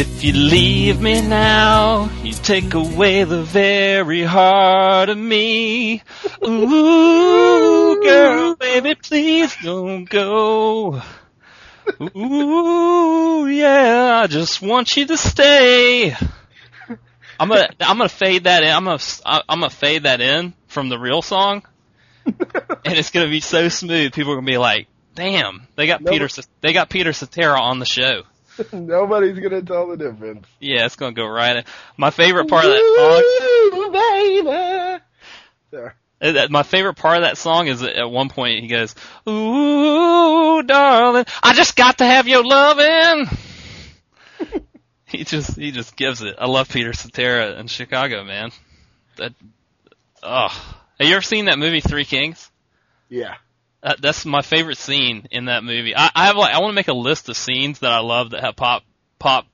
If you leave me now, you take away the very heart of me. Ooh, girl, baby, please don't go. Ooh, yeah, I just want you to stay. I'm gonna, I'm gonna fade that in. I'm gonna, I'm gonna fade that in from the real song, and it's gonna be so smooth. People are gonna be like, "Damn, they got No, Peter, they got Peter Cetera on the show." Nobody's gonna tell the difference. Yeah, it's gonna go right in. My favorite part of that Ooh, baby. Song, uh, my favorite part of that song is at one point he goes, "Ooh, darling, I just got to have your lovin'." he just, he just gives it. I love Peter Cetera in Chicago, man. That, oh, have you ever seen that movie Three Kings? Yeah. That, that's my favorite scene in that movie. I, I have like I want to make a list of scenes that I love that have pop pop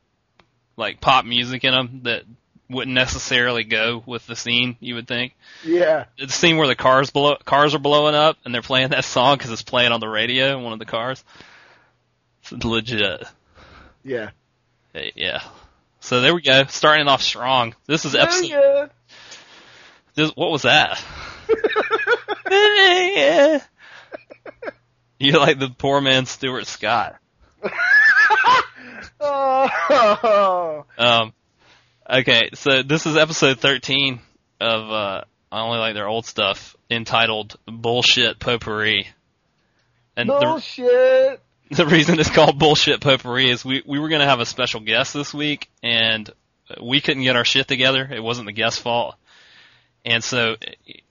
like pop music in them that wouldn't necessarily go with the scene. You would think Yeah. the scene where the cars blow cars are blowing up and they're playing that song because it's playing on the radio in one of the cars. It's legit. Yeah. Hey, Yeah. So there we go. Starting off strong. This is episode. Yeah. This, what was that? Yeah. You're like the poor man Stuart Scott. Oh. Um, okay, so this is episode 13 of, uh, I only like their old stuff, entitled Bullshit Potpourri. And the, the reason it's called Bullshit Potpourri is we, we were gonna have a special guest this week, and we couldn't get our shit together. It wasn't the guest's fault. And so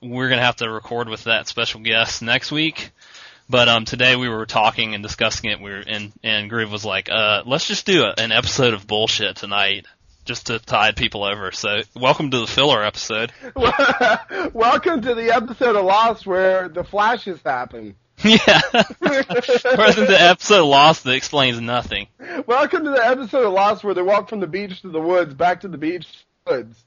we're gonna have to record with that special guest next week. But um, today we were talking and discussing it. We were and and Groove was like, uh, let's just do a, an episode of bullshit tonight, just to tide people over. So welcome to the filler episode. Welcome to the episode of Lost where the flashes happen. yeah, than the episode Lost that explains nothing. Welcome to the episode of Lost where they walk from the beach to the woods, back to the beach to the woods.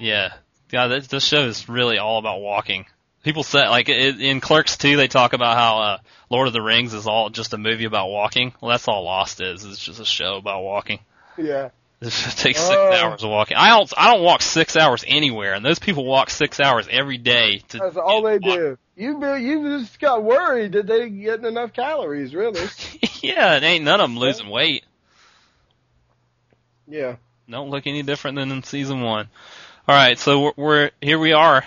Yeah, God, this, this show is really all about walking. People say like it, in Clerks 2, they talk about how uh, Lord of the Rings is all just a movie about walking. Well, that's all Lost is. It's just a show about walking. Yeah. It takes six Oh. hours of walking. I don't. I don't walk six hours anywhere, and those people walk six hours every day. To That's all they walk. do. You you just got worried that they getting enough calories, really. yeah, it ain't none of them losing weight. Yeah. Don't look any different than in season one. All right, so we're, we're here. We are.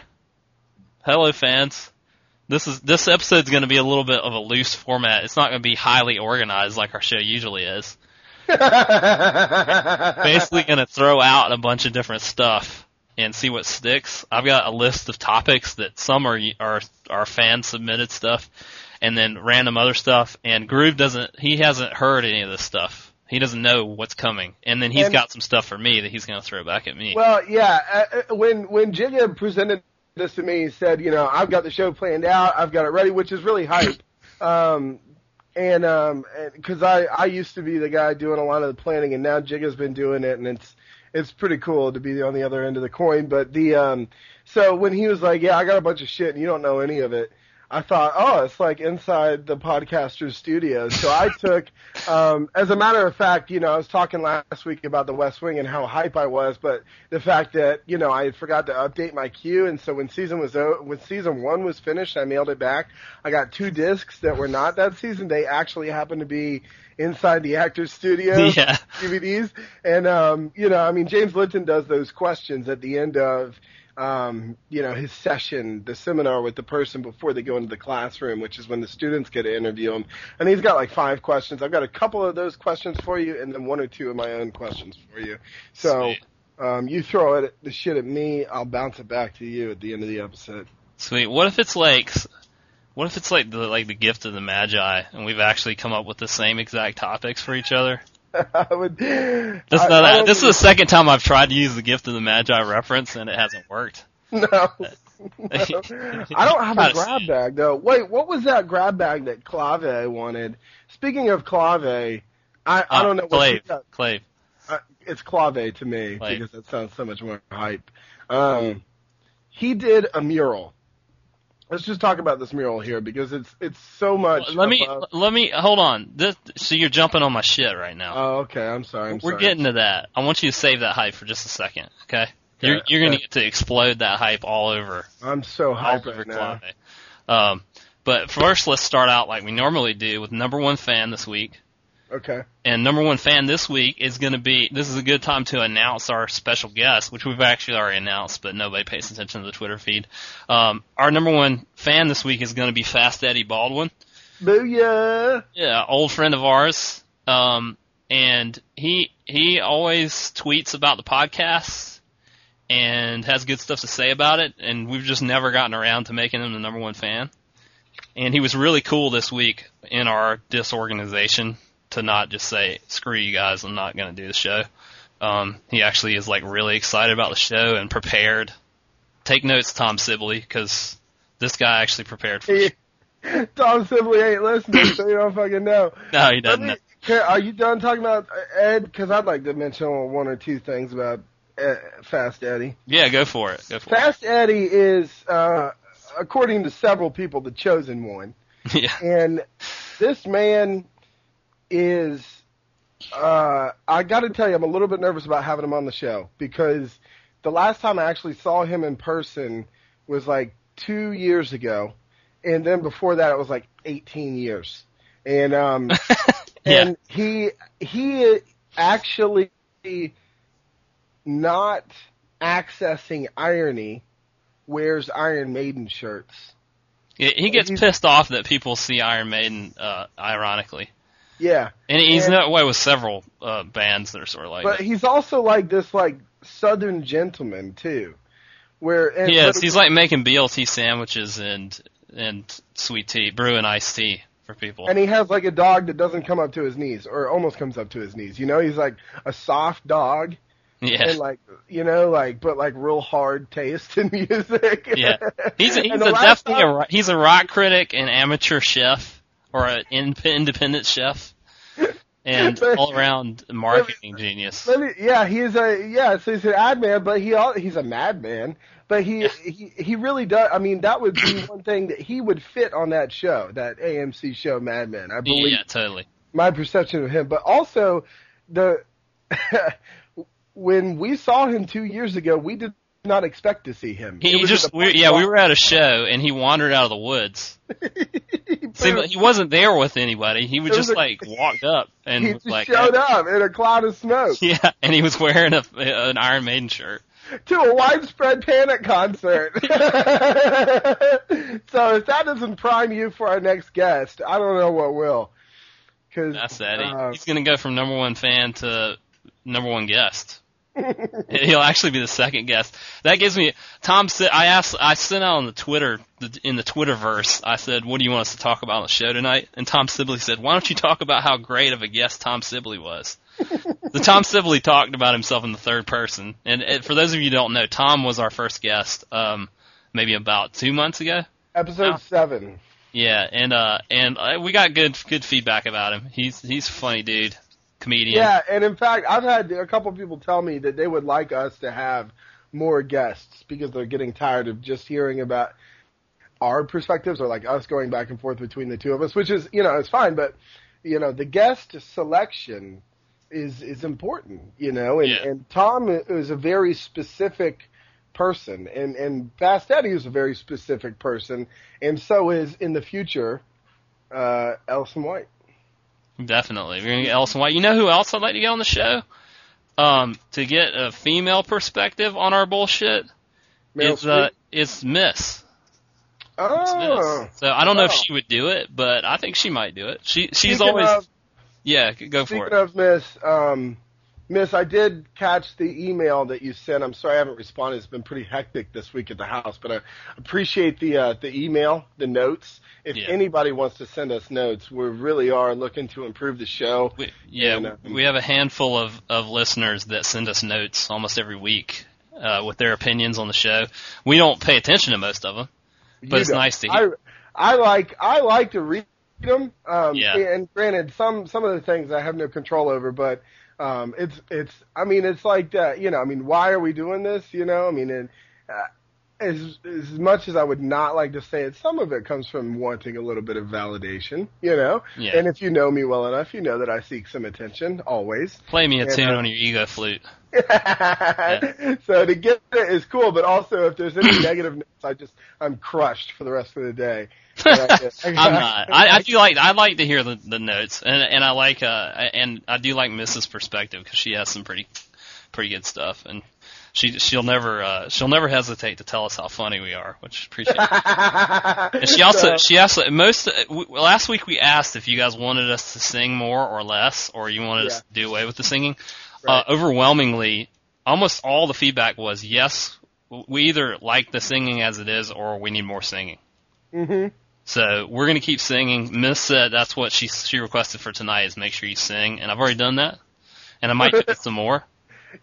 Hello, fans. This is this episode's going to be a little bit of a loose format. It's not going to be highly organized like our show usually is. Basically, going to throw out a bunch of different stuff and see what sticks. I've got a list of topics that some are are are fan submitted stuff, and then random other stuff. And Groove doesn't. He hasn't heard any of this stuff. He doesn't know what's coming. And then he's And- got some stuff for me that he's going to throw back at me. Well, yeah. Uh, uh, when when Jigga presented this to me, he said, you know, I've got the show planned out, I've got it ready, which is really hype. Um, and um, and because I I used to be the guy doing a lot of the planning, and now Jigga's been doing it, and it's it's pretty cool to be on the other end of the coin. But the um, so when he was like, yeah, I got a bunch of shit, and you don't know any of it. I thought, oh, it's like inside the podcaster's studio. So I took, um, as a matter of fact, you know, I was talking last week about the West Wing and how hype I was, but the fact that you know I forgot to update my queue, and so when season was o- when season one was finished, I mailed it back. I got two discs that were not that season; they actually happened to be inside the actor's studio Yeah. DVDs. And um, you know, I mean, James Lipton does those questions at the end of um, you know, his session, the seminar with the person before they go into the classroom, which is when the students get to interview him. And he's got like five questions. I've got a couple of those questions for you, and then one or two of my own questions for you. So um, you throw it the shit at me, I'll bounce it back to you at the end of the episode. Sweet. What if it's like, what if it's like the like the gift of the magi, and we've actually come up with the same exact topics for each other? I would. This, I- no, I this is the second time I've tried to use the gift of the magi reference, and it hasn't worked. No. I don't have a grab bag though. Wait, what was that grab bag that Clave wanted? Speaking of Clave, I, I Uh, don't know Clave. got. Clave. Uh, it's Clave to me Clave. because that sounds so much more hype. Um, he did a mural Let's just talk about this mural here because it's it's so much. Let me let me hold on. This, so you're jumping on my shit right now. Oh, okay. I'm sorry. I'm We're sorry. getting to that. I want you to save that hype for just a second, okay? You're Okay, you're gonna get to explode that hype all over I'm so hyped over right now. Um, but first, let's start out like we normally do with number one fan this week. Okay. And number one fan this week is going to be. This is a good time to announce our special guest, which we've actually already announced, but nobody pays attention to the Twitter feed. Um, our number one fan this week is going to be Fast Eddie Baldwin. Booyah! Yeah, old friend of ours. Um, and he he always tweets about the podcast and has good stuff to say about it. And we've just never gotten around to making him the number one fan. And he was really cool this week in our disorganization to not just say screw you guys, I'm not going to do the show. Um, he actually is like really excited about the show and prepared. Take notes, Tom Sibley, because this guy actually prepared for. He- Tom Sibley ain't listening, so you don't fucking know. No, he doesn't. me- can- are you done talking about Ed? Because I'd like to mention one or two things about uh, Fast Eddie. Yeah, go for it. Go for Fast Eddie is, uh, according to several people, the chosen one. Yeah. And this man is, uh, I got to tell you, I'm a little bit nervous about having him on the show because the last time I actually saw him in person was like two years ago, and then before that it was like 18 years. And um, Yeah. and he he actually not accessing irony wears Iron Maiden shirts. He he gets pissed off that people see Iron Maiden, uh, ironically. Yeah. And he's And- that way with several, uh, bands that are sort of like But that. he's also like this like southern gentleman too. Where and, Yes, but- he's like making BLT sandwiches and, and sweet tea, brewing iced tea for people. and he has like a dog that doesn't come up to his knees or almost comes up to his knees. You know, he's like a soft dog yeah. and like you know like but like real hard taste in music. Yeah. He's a, he's And a the definitely a, time- ro- he's a rock critic, and amateur chef, or an in, independent chef, and all around marketing genius. Let me, yeah, he's a yeah, so he's an ad man, but he he's a madman. But he, he he really does. I mean, that would be one thing that he would fit on that show, that AMC show, Mad Men. I believe Yeah, totally. my perception of him. But also the when we saw him two years ago, we did not expect to see him. It He just, we, yeah, we were at a show and he wandered out of the woods. he, he wasn't there with anybody. He was just a- like walked up and he was like, showed up in a cloud of smoke yeah, and he was wearing a an Iron Maiden shirt. to a widespread panic concert. so if that doesn't prime you for our next guest, I don't know what will. Cause, That's Eddie. uh, He's gonna go from number one fan to number one guest. He'll actually be the second guest. That gives me Tom. Said I asked. I sent out on the Twitter in the Twitterverse. I said, "What do you want us to talk about on the show tonight?" And Tom Sibley said, "Why don't you talk about how great of a guest Tom Sibley was?" the Tom Sibley talked about himself in the third person. And uh, for those of you who don't know, Tom was our first guest, um, maybe about two months ago. episode Wow. seven. Yeah, and uh, and uh, we got good good feedback about him. He's he's a funny dude, comedian. Yeah, and in fact, I've had a couple people tell me that they would like us to have more guests because they're getting tired of just hearing about our perspectives or like us going back and forth between the two of us, which is, you know, it's fine, but you know, the guest selection is is important, you know, and Yeah. and Tom is a very specific person and and Fast Eddie is a very specific person and so is in the future uh Elson White. Definitely. We're gonna get Elson White. You know who else I'd like to get on the show? Um, to get a female perspective on our bullshit Meryl is uh, it's Miss. It's Oh. Miss. So I don't know if Oh. she would do it, but I think she might do it. She she's Speaking always of- yeah. Go for Speaking it. of Miss, um, Miss, I did catch the email that you sent. I'm sorry I haven't responded. It's been pretty hectic this week at the house, but I appreciate the uh, the email, the notes. If Yeah. anybody wants to send us notes, we really are looking to improve the show. We, yeah, And, uh, we have a handful of, of listeners that send us notes almost every week uh, with their opinions on the show. We don't pay attention to most of them, but it's know, nice to hear. I I like I like to read them. Um, Yeah. And granted, some some of the things I have no control over, but um, it's it's. I mean, it's like that. You know, I mean, why are we doing this? You know, I mean, and uh, as as much as I would not like to say it, some of it comes from wanting a little bit of validation, you know. Yeah. And if you know me well enough, you know that I seek some attention always. Play me a And, tune uh, on your ego flute. so to get it is cool, but also if there's any negative notes, I just I'm crushed for the rest of the day. I'm not. I, I do like. I like to hear the the notes, and and I like. Uh, and I do like Mrs. Perspective because she has some pretty, pretty good stuff, and she she'll never uh she'll never hesitate to tell us how funny we are, which appreciate. And she also So- she also most uh, w- last week we asked if you guys wanted us to sing more or less, or you wanted us to do away with the singing. Right. Uh, overwhelmingly, almost all the feedback was yes. We either like the singing as it is, or we need more singing. Mhm. So we're gonna keep singing. Miss said that's what she she requested for tonight is make sure you sing, and I've already done that, and I might do some more.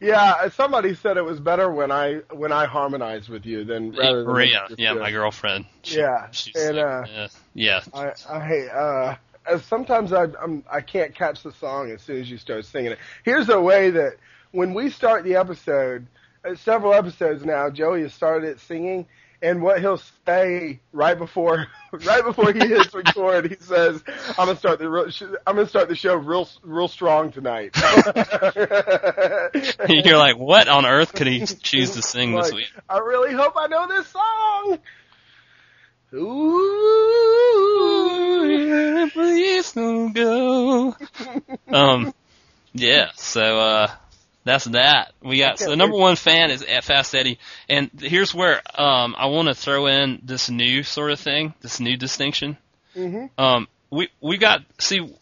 Yeah, somebody said it was better when I when I harmonized with you than rather than Maria, just, yeah, my girlfriend. She, Yeah, she's and, like, uh, yeah, yeah, I I uh sometimes I I'm I can't catch the song as soon as you start singing it. Here's a way that when we start the episode, uh, several episodes now, Joey has started it singing, and what he'll say right before right before he hits record, he says, "I'm gonna start the real, I'm gonna start the show real real strong tonight." You're like, what on earth could he choose to sing this week? I really hope I know this song. Ooh. Please don't go. Um, yeah. So uh, that's that. We got so the number one fan is at Fast Eddie, and here's where um I want to throw in this new sort of thing, this new distinction. hmm Um, we we got see,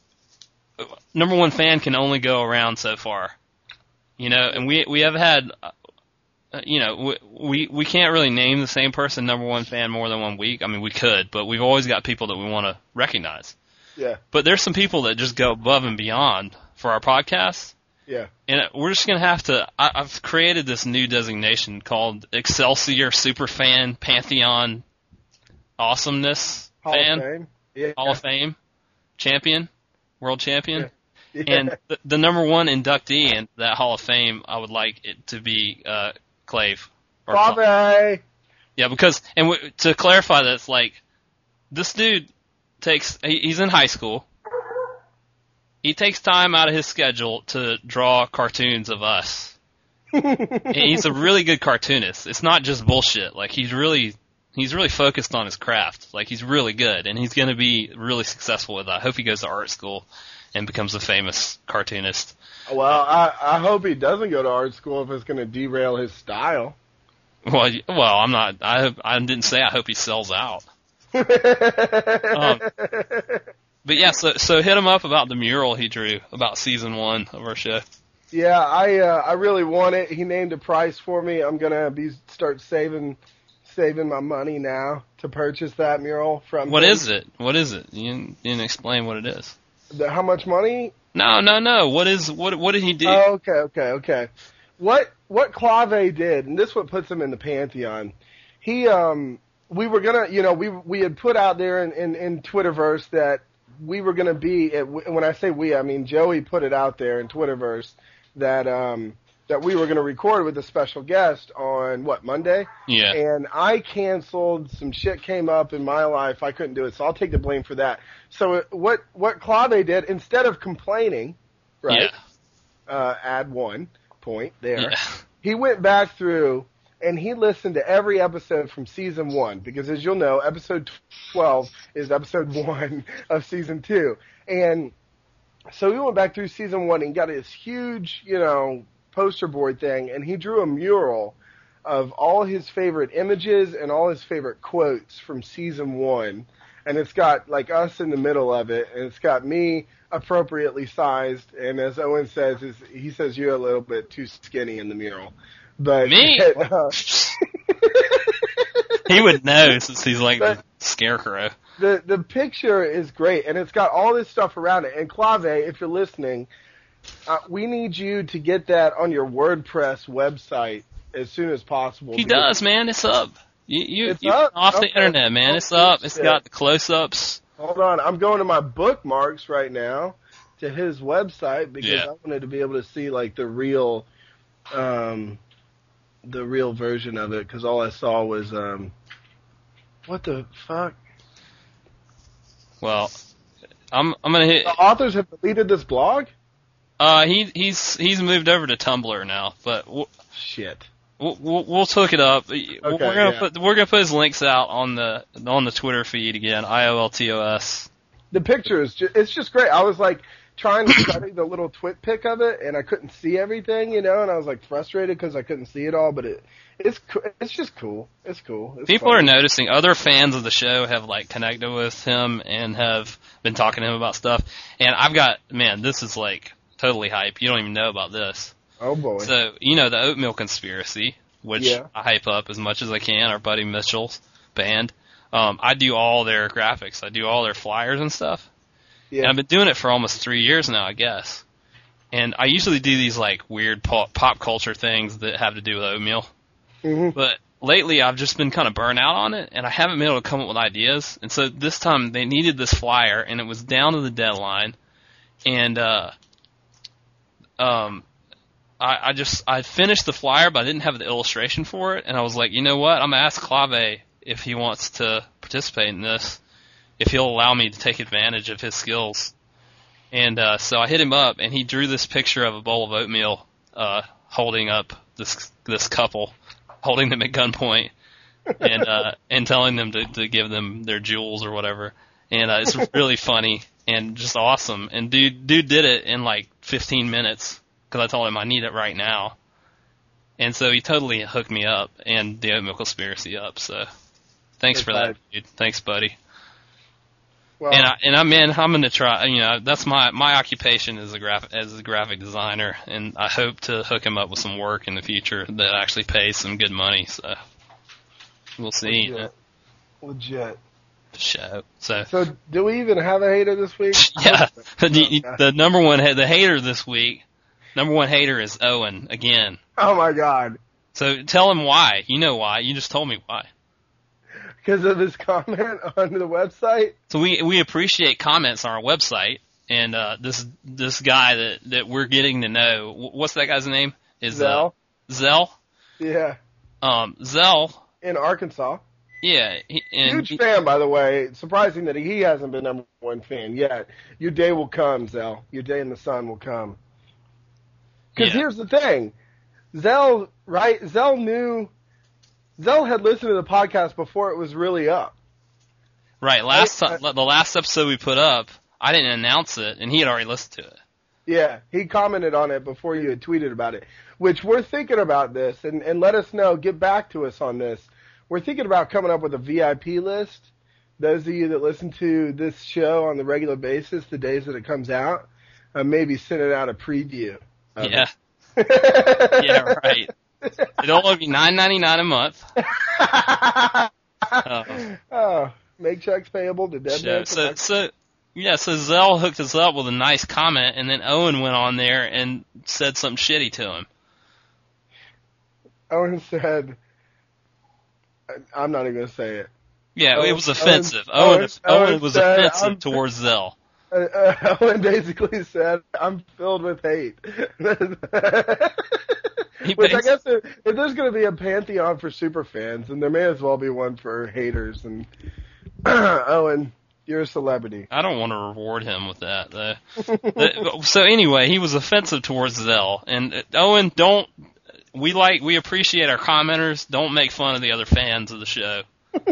number one fan can only go around so far, you know, and we we have had, uh, you know, we, we we can't really name the same person number one fan more than one week. I mean, we could, but we've always got people that we want to recognize. Yeah, But there's some people that just go above and beyond for our podcast. Yeah. And we're just gonna have to. I, I've created this new designation called Excelsior Superfan Pantheon Awesomeness Hall Fan. of Fame. Yeah. Hall of Fame champion, world champion, Yeah. and the, the number one inductee in that Hall of Fame, I would like it to be uh, Clave. Or Bobby. Yeah, because and w- to clarify that, it's like this dude takes he, he's in high school. He takes time out of his schedule to draw cartoons of us. and he's a really good cartoonist. It's not just bullshit. Like he's really he's really focused on his craft. Like he's really good and he's going to be really successful with that. I hope he goes to art school and becomes a famous cartoonist. Well, I, I hope he doesn't go to art school if it's going to derail his style. Well, well, I'm not I I didn't say I hope he sells out. um, But yeah, so so hit him up about the mural he drew about season 1 of our show. yeah, I uh, I really want it. He named a price for me. I'm gonna be start saving saving my money now to purchase that mural from. What him. is it? What is it? You didn't, you didn't explain what it is. The, how much money? No, no, no. What is what? What did he do? Oh, okay, okay, okay. What what Clave did, and this what puts him in the pantheon. He um we were gonna you know we we had put out there in in, in Twitterverse that we were gonna be at, when I say we I mean Joey put it out there in Twitterverse that um that we were gonna record with a special guest on what Monday yeah, and I canceled. Some shit came up in my life. I couldn't do it, so I'll take the blame for that. So what what Clave did instead of complaining, right? Uh, add one point there. yeah, He went back through and he listened to every episode from season one because, as you'll know, episode twelve is episode one of season two, and so he went back through season one and got this huge, you know, poster board thing, and he drew a mural of all his favorite images and all his favorite quotes from season one. And it's got like us in the middle of it, and it's got me appropriately sized. And as Owen says, is he says you're a little bit too skinny in the mural. But Me? uh, he would know since he's like the scarecrow. the the picture is great, and it's got all this stuff around it. And Clave, if you're listening, uh, we need you to get that on your WordPress website as soon as possible. He does, man. It's up. You you It's you up? off the internet, man. It's Oh, up. It's got the close-ups. Hold on, I'm going to my bookmarks right now to his website because Yeah. I wanted to be able to see like the real, um, the real version of it because all I saw was um, what the fuck? Well, I'm I'm gonna hit. The authors have deleted this blog. Uh, he he's he's moved over to Tumblr now, but we'll Shit. we'll, we'll, we'll hook it up. Okay, we're gonna yeah. put we're gonna put his links out on the on the Twitter feed again. I O L T O S. The picture is it's just great. I was like trying to study the little twit pic of it, and I couldn't see everything, you know, and I was like frustrated because I couldn't see it all. But it it's it's just cool. It's cool. It's People are noticing. Other fans of the show have like connected with him and have been talking to him about stuff. And I've got man, this is like totally hype. You don't even know about this. Oh boy. So you know the oatmeal conspiracy, which Yeah. I hype up as much as I can. Our buddy Mitchell's band. Um, I do all their graphics. I do all their flyers and stuff. And. I've been doing it for almost three years now, I guess. And I usually do these like weird pop, pop culture things that have to do with oatmeal. hmm But lately, I've just been kind of burnt out on it, and I haven't been able to come up with ideas. And so this time, they needed this flyer, and it was down to the deadline. And uh, um, I, I just I finished the flyer, but I didn't have the illustration for it. And I was like, you know what? I'm gonna ask Clave if he wants to participate in this, if he'll allow me to take advantage of his skills. And uh, so I hit him up, and he drew this picture of a bowl of oatmeal uh, holding up this this couple, holding them at gunpoint, and uh, and telling them to, to give them their jewels or whatever. And uh, it's really funny and just awesome. And dude, dude did it in like 15 minutes because I told him I need it right now. And so he totally hooked me up and the oatmeal conspiracy up. So thanks That's for that, dude. Thanks, buddy. Well, And I and I man, I'm gonna try. You know, that's my my occupation as a graphic as a graphic designer, and I hope to hook him up with some work in the future that actually pays some good money. So we'll see. Legit. legit. show. So So, do we even have a hater this week? yeah, the, the number one the hater this week. Number one hater is Owen again. Oh my god. So tell him why. You know why. You just told me why. Because of his comment on the website. So we we appreciate comments on our website, and uh, this this guy that that we're getting to know. What's that guy's name? Is Zell. uh, Zell? Yeah. Um, Zell. In Arkansas. Yeah, he, Huge he- fan, by the way. Surprising that he hasn't been number one fan yet. Your day will come, Zell. Your day in the sun will come. Because Yeah. here's the thing, Zell, right? Zell knew. Zell had listened to the podcast before it was really up. right. Last I- time, the last episode we put up, I didn't announce it, and he had already listened to it. Yeah, he commented on it before you had tweeted about it. Which we're thinking about this, and and let us know. Get back to us on this. We're thinking about coming up with a VIP list. Those of you that listen to this show on the regular basis, the days that it comes out, uh, maybe sending out a preview. Yeah, yeah, right. It'll only be nine ninety nine a month. Oh. oh, make checks payable to dead So, so, so, yeah, so Zell hooked us up with a nice comment, and then Owen went on there and said something shitty to him. Owen said, "I'm not even gonna say it." Yeah, Owen- it was offensive. Owen- Owen, Owen Owen, was said, offensive I'm- towards Zell. Uh, uh, Owen basically said, "I'm filled with hate." Which I guess if, if there's going to be a pantheon for super fans, then there may as well be one for haters. And Owen, you're a celebrity. I don't want to reward him with that. though. Uh, so anyway, he was offensive towards Zell, and uh, Owen, don't. We like we appreciate our commenters. Don't make fun of the other fans of the show.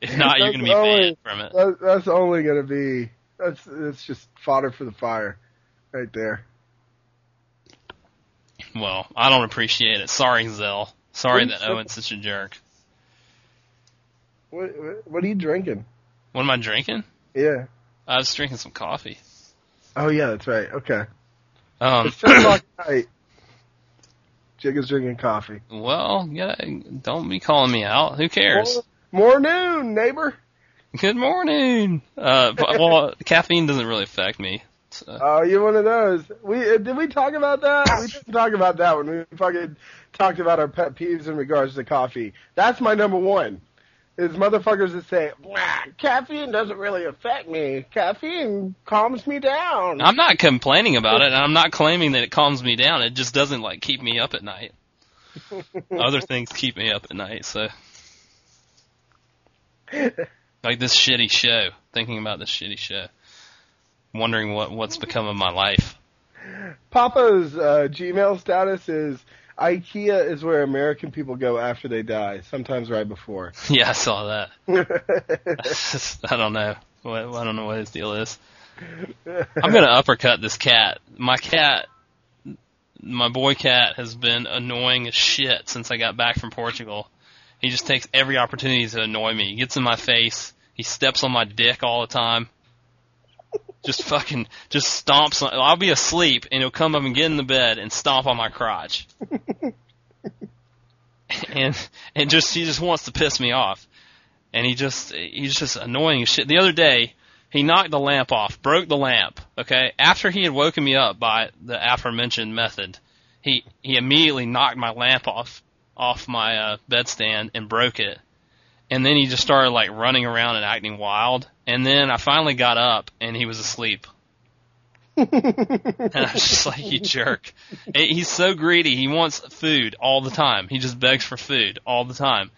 If not, you're going to be That's banned only- from it. That, that's only going to be that's that's just fodder for the fire, right there. Well, I don't appreciate it. Sorry, Zell. Sorry that Owen's such a jerk. What what- what are you drinking? What am I drinking? Yeah. I was drinking some coffee. Oh yeah, that's right. Okay. Um, It's ten o'clock at night. Jigga's drinking coffee. well, yeah, don't be calling me out. Who cares? More, more noon, neighbor. Good morning. Uh, but, well, caffeine doesn't really affect me. So. Oh, you're one of those. We uh, did we talk about that? We didn't talk about that when we fucking talked about our pet peeves in regards to coffee. That's my number one. Is motherfuckers that say, caffeine doesn't really affect me. Caffeine calms me down. I'm not complaining about it, and I'm not claiming that it calms me down. It just doesn't like keep me up at night. Other things keep me up at night, so like this shitty show, thinking about this shitty show, wondering what what's become of my life. Papa's uh, Gmail status is IKEA is where American people go after they die, sometimes right before. Yeah, I saw that. I don't know. I don't know what his deal is. I'm gonna uppercut this cat. My cat, my boy cat, has been annoying as shit since I got back from Portugal. He just takes every opportunity to annoy me. He gets in my face. He steps on my dick all the time. Just fucking, just stomps. On, I'll be asleep and he'll come up and get in the bed and stomp on my crotch. and and just he just wants to piss me off. And he just he's just annoying as shit. The other day, he knocked the lamp off, broke the lamp. Okay, after he had woken me up by the aforementioned method, he he immediately knocked my lamp off off my uh, bedstand and broke it. And then he just started like running around and acting wild. And then I finally got up and he was asleep. and I was just like, you jerk. He's so greedy. He wants food all the time. He just begs for food all the time.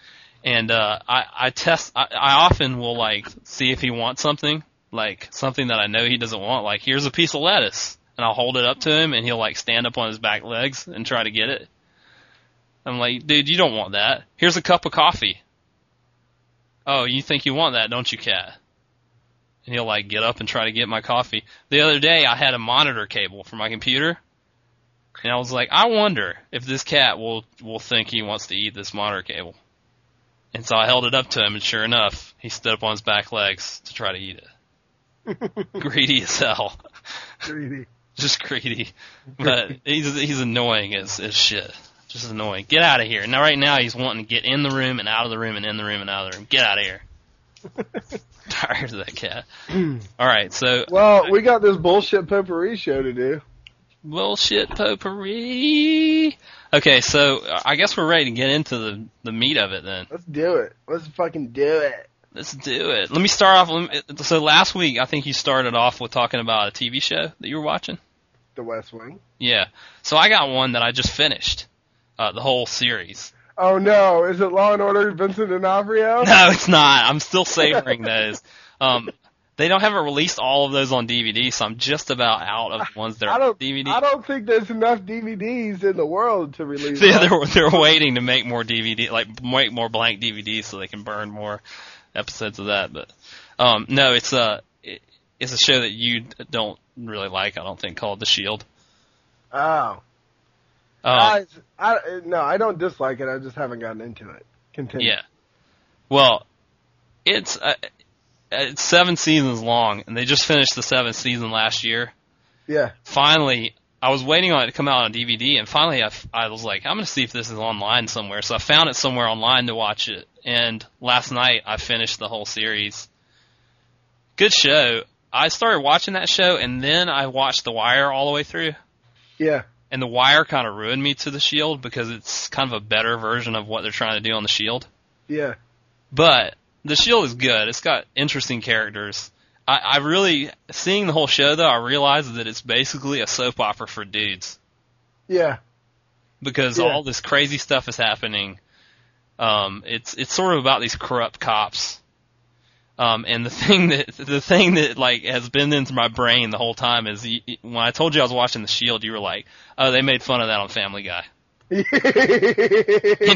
And, uh, I, I test, I, I often will like see if he wants something, like something that I know he doesn't want. Like, here's a piece of lettuce. And I'll hold it up to him and he'll like stand up on his back legs and try to get it. I'm like, dude, you don't want that. Here's a cup of coffee. Oh, you think you want that, don't you, cat? And he'll like get up and try to get my coffee. The other day I had a monitor cable for my computer. And I was like, I wonder if this cat will will think he wants to eat this monitor cable. And so I held it up to him and sure enough, he stood up on his back legs to try to eat it. greedy as hell. Greedy. Just greedy. But he's he's annoying as as shit. Just annoying. Get out of here. Now, right now, he's wanting to get in the room and out of the room and in the room and out of the room. Get out of here. Tired of that cat. All right, so. Well, we got this bullshit potpourri show to do. Bullshit potpourri. Okay, so I guess we're ready to get into the the meat of it then. Let's do it. Let's fucking do it. Let's do it. Let me start off. So last week, I think you started off with talking about a TV show that you were watching. The West Wing. Yeah. So I got one that I just finished uh, the whole series. Oh no! Is it Law and Order Vincent D'Onofrio? No, it's not. I'm still savoring those. Um, they don't haven't released all of those on DVD, so I'm just about out of ones that are I don't, DVD. I don't think there's enough DVDs in the world to release. Yeah, they're they're waiting to make more DVD, like make more blank DVDs, so they can burn more episodes of that. But um, no, it's a it, it's a show that you don't really like. I don't think called The Shield. Oh. Um, I, I, no, I don't dislike it. I just haven't gotten into it. Continue. Yeah. Well, it's uh, it's seven seasons long, and they just finished the seventh season last year. Yeah. Finally, I was waiting on it to come out on DVD, and finally, I, I was like, I'm gonna see if this is online somewhere. So I found it somewhere online to watch it, and last night I finished the whole series. Good show. I started watching that show, and then I watched The Wire all the way through. Yeah. And The Wire kind of ruined me to The Shield because it's kind of a better version of what they're trying to do on The Shield. Yeah. But The Shield is good. It's got interesting characters. I, I really, seeing the whole show though, I realized that it's basically a soap opera for dudes Yeah. because Yeah. all this crazy stuff is happening. Um, it's it's sort of about these corrupt cops. Um, and the thing that the thing that like has been into my brain the whole time is you, when I told you I was watching The Shield, you were like, "Oh, they made fun of that on Family Guy." and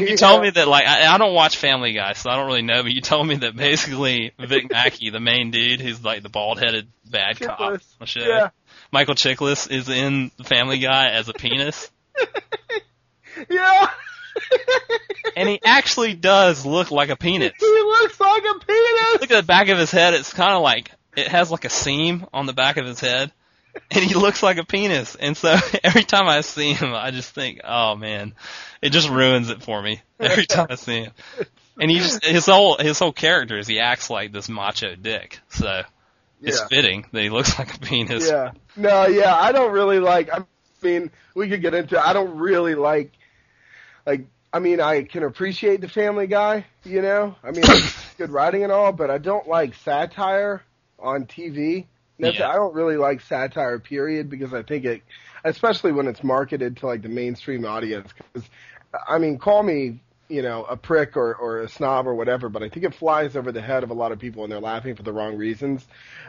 you told me that like I, I don't watch Family Guy, so I don't really know. But you told me that basically Vic Mackey, the main dude, who's like the bald-headed bad cop show, Yeah. Michael Chiklis is in Family Guy as a penis, Yeah. And he actually does look like a penis. he looks like a penis. Look at the back of his head; it's kind of like it has like a seam on the back of his head, and he looks like a penis. And so every time I see him, I just think, oh man, it just ruins it for me every time I see him. And he just his whole his whole character is he acts like this macho dick. So it's fitting that he looks like a penis. Yeah. No, yeah, I don't really like. I mean, we could get into. I don't really like. Like, I mean, I can appreciate the Family Guy. You know, I mean, good writing and all, but I don't like satire on TV. Yeah. I don't really like satire, period, because I think it. especially when it's marketed to like the mainstream audience. Because I mean, call me you know a prick or or a snob or whatever, but I think it flies over the head of a lot of people and they're laughing for the wrong reasons.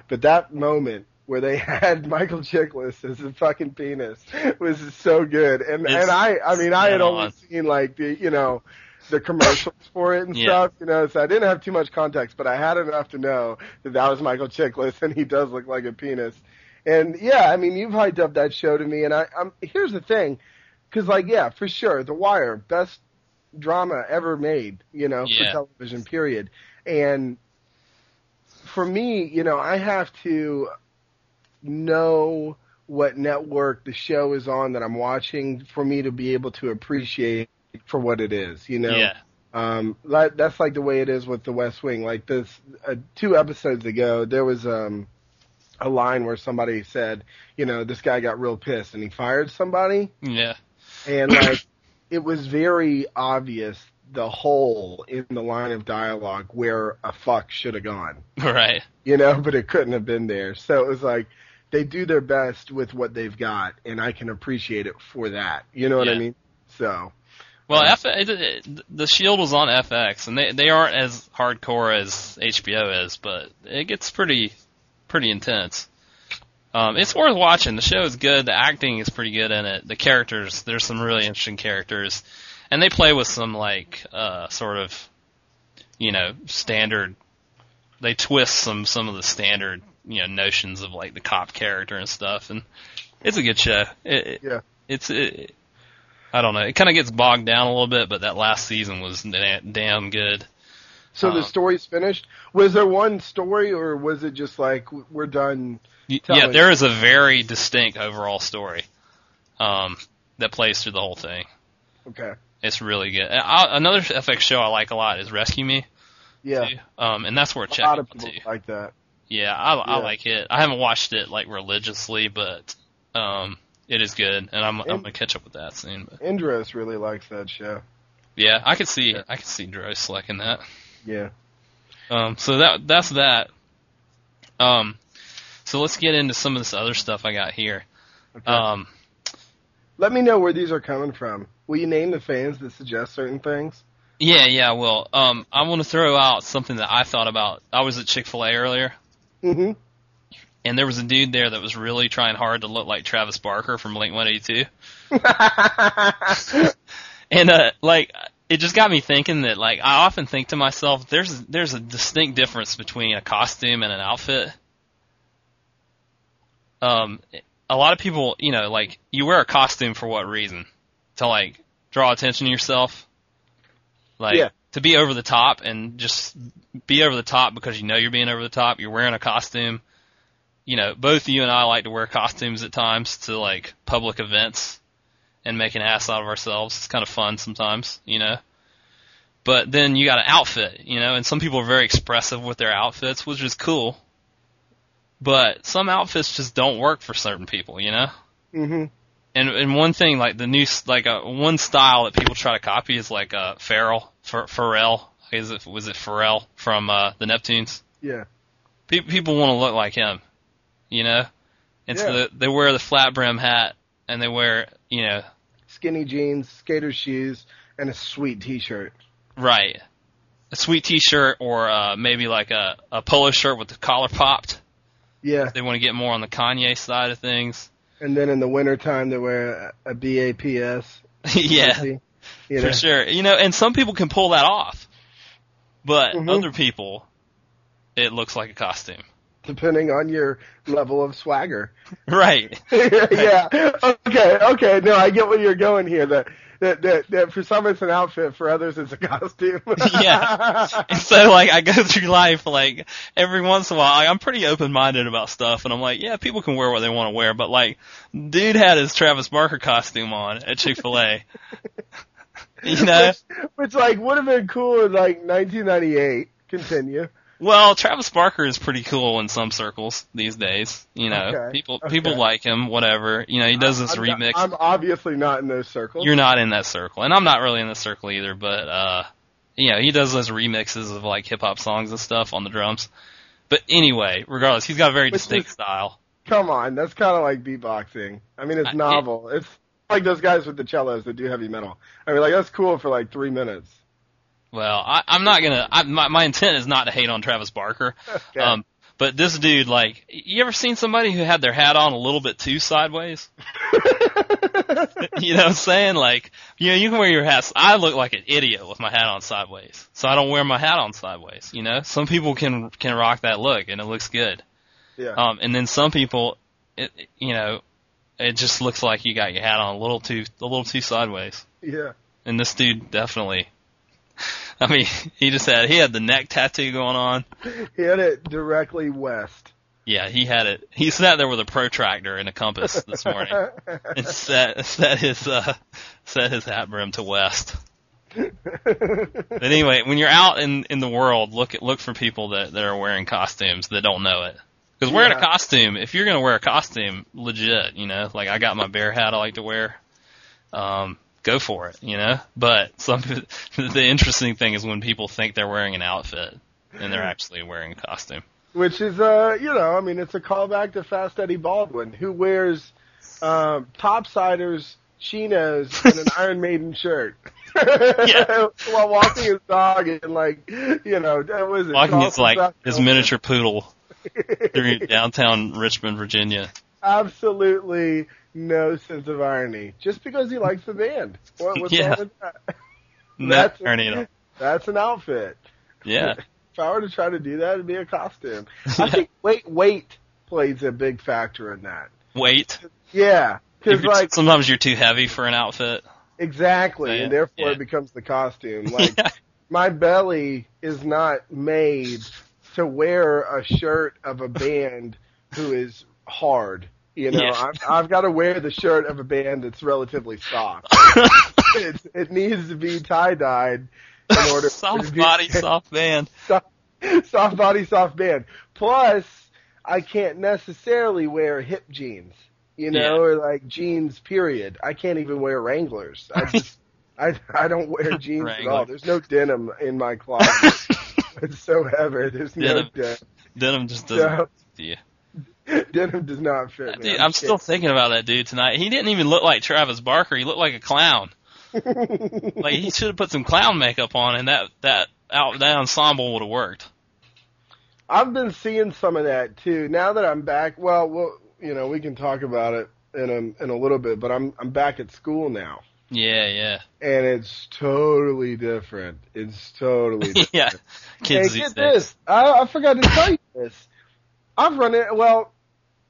But that moment where they had Michael Chiklis as a fucking penis was so good. And It's and I I mean I had only on. seen like the you know the commercials for it and Yeah. stuff, you know, so I didn't have too much context, but I had enough to know that that was Michael Chiklis and he does look like a penis. And yeah, I mean, you've hyped up that show to me and I, I'm, here's the thing, cause like, yeah, for sure, The Wire, best drama ever made, you know, Yeah. for television, period. And for me, you know, I have to know what network the show is on that I'm watching for me to be able to appreciate for what it is, you know? Yeah. Um, that, that's like the way it is with the West Wing. Like this, uh, two episodes ago, there was, um, a line where somebody said, you know, this guy got real pissed and he fired somebody Yeah. and like it was very obvious the hole in the line of dialogue where a fuck should have gone Right. you know but it couldn't have been there so it was like they do their best with what they've got and i can appreciate it for that you know what i mean so Well, Yeah. F- it, it, the Shield was on FX, and they they aren't as hardcore as HBO is, but it gets pretty pretty intense. Um, it's worth watching. The show is good. The acting is pretty good in it. The characters, there's some really interesting characters, and they play with some like uh, sort of, you know, standard. They twist some some of the standard you know notions of like the cop character and stuff, and it's a good show. It, Yeah. it's it, I don't know. It kind of gets bogged down a little bit, but that last season was da- damn good. so the Um, story's finished was there one story or was it just like we're done Y- Tell yeah, there is a very distinct overall story um, that plays through the whole thing. okay It's really good. I, another FX show I like a lot is Rescue Me, yeah too. um, and that's worth a lot of out people like that Yeah, I, I like it. I haven't watched it like religiously, but um, it is good, and I'm I'm gonna catch up with that soon. But Indros really likes that show yeah, I could see Yeah. I could see Dross liking that. yeah Um, so that that's that. Um, so let's get into some of this other stuff I got here. okay. Um, let me know where these are coming from will you name the fans that suggest certain things yeah, yeah. Well, um, I want to throw out something that I thought about. I was at Chick Fil A earlier, hmm and there was a dude there that was really trying hard to look like Travis Barker from Blink Eighty Two, and uh, like it just got me thinking that like I often think to myself, there's there's a distinct difference between a costume and an outfit. Um, a lot of people, you know, like you wear a costume for what reason? To like draw attention to yourself, like Yeah. To be over the top and just be over the top because you know you're being over the top. You're wearing a costume. You know, both you and I like to wear costumes at times to like public events and make an ass out of ourselves. It's kind of fun sometimes, you know. But then you got an outfit, you know, and some people are very expressive with their outfits, which is cool. But some outfits just don't work for certain people, you know. hmm And and one thing like the new like uh, one style that people try to copy is like uh Pharrell, Ph- Pharrell, is it was it Pharrell from uh the Neptunes? Yeah. Pe- people want to look like him, you know. And so Yeah. they, they wear the flat brim hat and they wear, you know, Skinny jeans, skater shoes, and a sweet T-shirt. Right. A sweet T-shirt or uh, maybe like a a polo shirt with the collar popped. Yeah. They want to get more on the Kanye side of things. And then in the wintertime they wear a, a BAPS. yeah, You know? for sure. You know, and some people can pull that off, but Mhm. other people, it looks like a costume. Depending on your level of swagger. Right. yeah. Okay. Okay. No, I get where you're going here. That that that, that for some it's an outfit, for others it's a costume. Yeah. And so like I go through life like every once in a while I'm pretty open minded about stuff and I'm like, yeah, people can wear what they want to wear, but like dude had his Travis Barker costume on at Chick fil A. you know? which, which like would have been cool in like 1998. Continue. Well, Travis Barker is pretty cool in some circles these days. You know, Okay, people okay. people like him. Whatever. You know, he does this I'm not- remix. I'm obviously not in those circles. You're not in that circle, and I'm not really in that circle either. But uh, you know, he does those remixes of like hip hop songs and stuff on the drums. But anyway, regardless, he's got a very Which distinct is- style. Come on, that's kind of like beatboxing. I mean, it's I- novel. It's like those guys with the cellos that do heavy metal. I mean, like that's cool for like three minutes. Well, I, I'm not gonna. I, my my intent is not to hate on Travis Barker. Okay. Um, but this dude, like, you ever seen somebody who had their hat on a little bit too sideways? you know what I'm saying? Like, you know, you can wear your hat. I look like an idiot with my hat on sideways, so I don't wear my hat on sideways. You know, some people can can rock that look and it looks good. yeah. Um, and then some people, it, you know, it just looks like you got your hat on a little too a little too sideways. yeah. And this dude definitely. I mean, he just had he had the neck tattoo going on. He had it directly west. Yeah, he had it. He sat there with a protractor and a compass this morning and set set his uh set his hat brim to west. But anyway, when you're out in in the world, look at look for people that that are wearing costumes that don't know it. Because wearing a costume, if you're gonna wear a costume, legit, you know, like I got my bear hat I like to wear. Um, go for it, you know. But some the interesting thing is when people think they're wearing an outfit and they're actually wearing a costume. Which is, uh, you know, I mean, it's a callback to Fast Eddie Baldwin, who wears um, topsiders, chinos, and an Iron Maiden shirt. Yeah. While walking his dog and like, you know, that was it. Walking his like his miniature poodle downtown Richmond, Virginia. Absolutely no sense of irony. Just because he likes the band. What, what's Yeah. wrong with that? That's- at. That's an outfit. Yeah. If I were to try to do that, it'd be a costume. I think weight weight plays a big factor in that. Weight. Yeah, because like sometimes you're too heavy for an outfit. exactly, Yeah, and therefore yeah. it becomes the costume. Like my belly is not made to wear a shirt of a band who is hard. You know, Yeah. I've, I've got to wear the shirt of a band that's relatively soft. it, it needs to be tie dyed in order soft to be- body, soft band. soft, soft body, soft band. Plus, I can't necessarily wear hip jeans, you know, Yeah. or like jeans. Period. I can't even wear Wranglers. I just, I, I don't wear jeans at all. There's no denim in my closet whatsoever. There's no Denim. denim. Denim just doesn't. No, Yeah. denim does not fit. Dude, man. I'm still thinking about that dude tonight. He didn't even look like Travis Barker. He looked like a clown. Like he should have put some clown makeup on, and that that out that ensemble would have worked. I've been seeing some of that too. Now that I'm back, well, well, you know, we can talk about it in a in a little bit. But I'm I'm back at school now. Yeah, yeah, and it's totally different. It's totally different. yeah. Kids Hey, get days. this. I, I forgot to tell you this. I've run it. Well,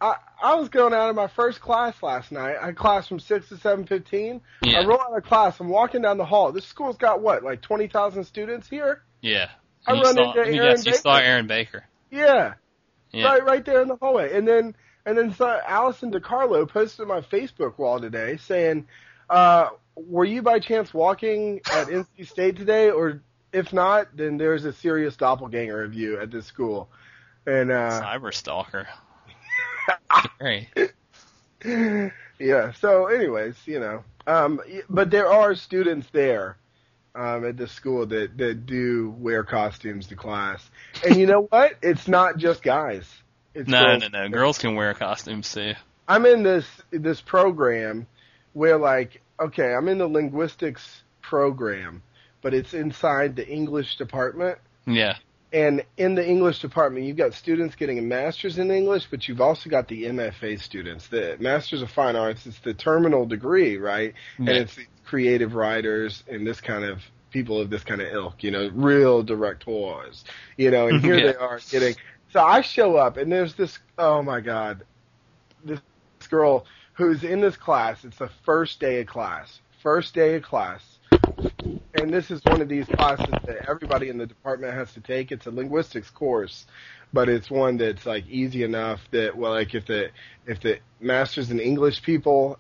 I I was going out of my first class last night. I had class from six to seven fifteen. Yeah, I roll out of class. I'm walking down the hall. This school's got what, like twenty thousand students here? yeah. I And run saw, into Aaron guess, you saw Baker. Aaron Baker. Yeah, Yeah. right, right there in the hallway. And then and then so Allison DiCarlo posted on my Facebook wall today saying, uh, "Were you by chance walking at NC State today, or if not, then there's a serious doppelganger of you at this school." And uh, Cyber stalker. Yeah. So, anyways, you know, um, but there are students there um, at this school that that do wear costumes to class, and you know what? It's not just guys. It's No, girls. no, no. Girls can wear costumes too. I'm in this this program where like okay, I'm in the linguistics program, but it's inside the English department. Yeah. And in the English department, you've got students getting a master's in English, but you've also got the MFA students. The Masters of Fine Arts, it's the terminal degree, right? Yeah. And it's creative writers and this kind of people of this kind of ilk, you know, real directors, you know, and here Yeah. they are getting. So I show up and there's this, oh my God, this girl who's in this class. It's the first day of class. First day of class. And this is one of these classes that everybody in the department has to take. It's a linguistics course, but it's one that's like easy enough that well, like if the if the masters in English people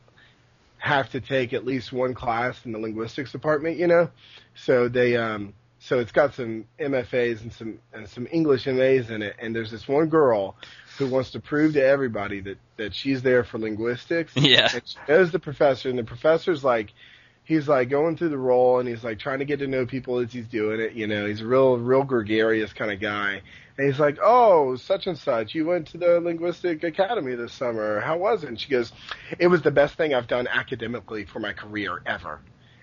have to take at least one class in the linguistics department, you know, so they um so it's got some MFAs and some and some English MAs in it, and there's this one girl who wants to prove to everybody that that she's there for linguistics. Yeah. And she knows the professor, and the professor's like, he's like going through the role and he's like trying to get to know people as he's doing it. You know, he's a real, real gregarious kind of guy. And he's like, "Oh, such and such, you went to the linguistic academy this summer. How was it?" And she goes, "It was the best thing I've done academically for my career ever."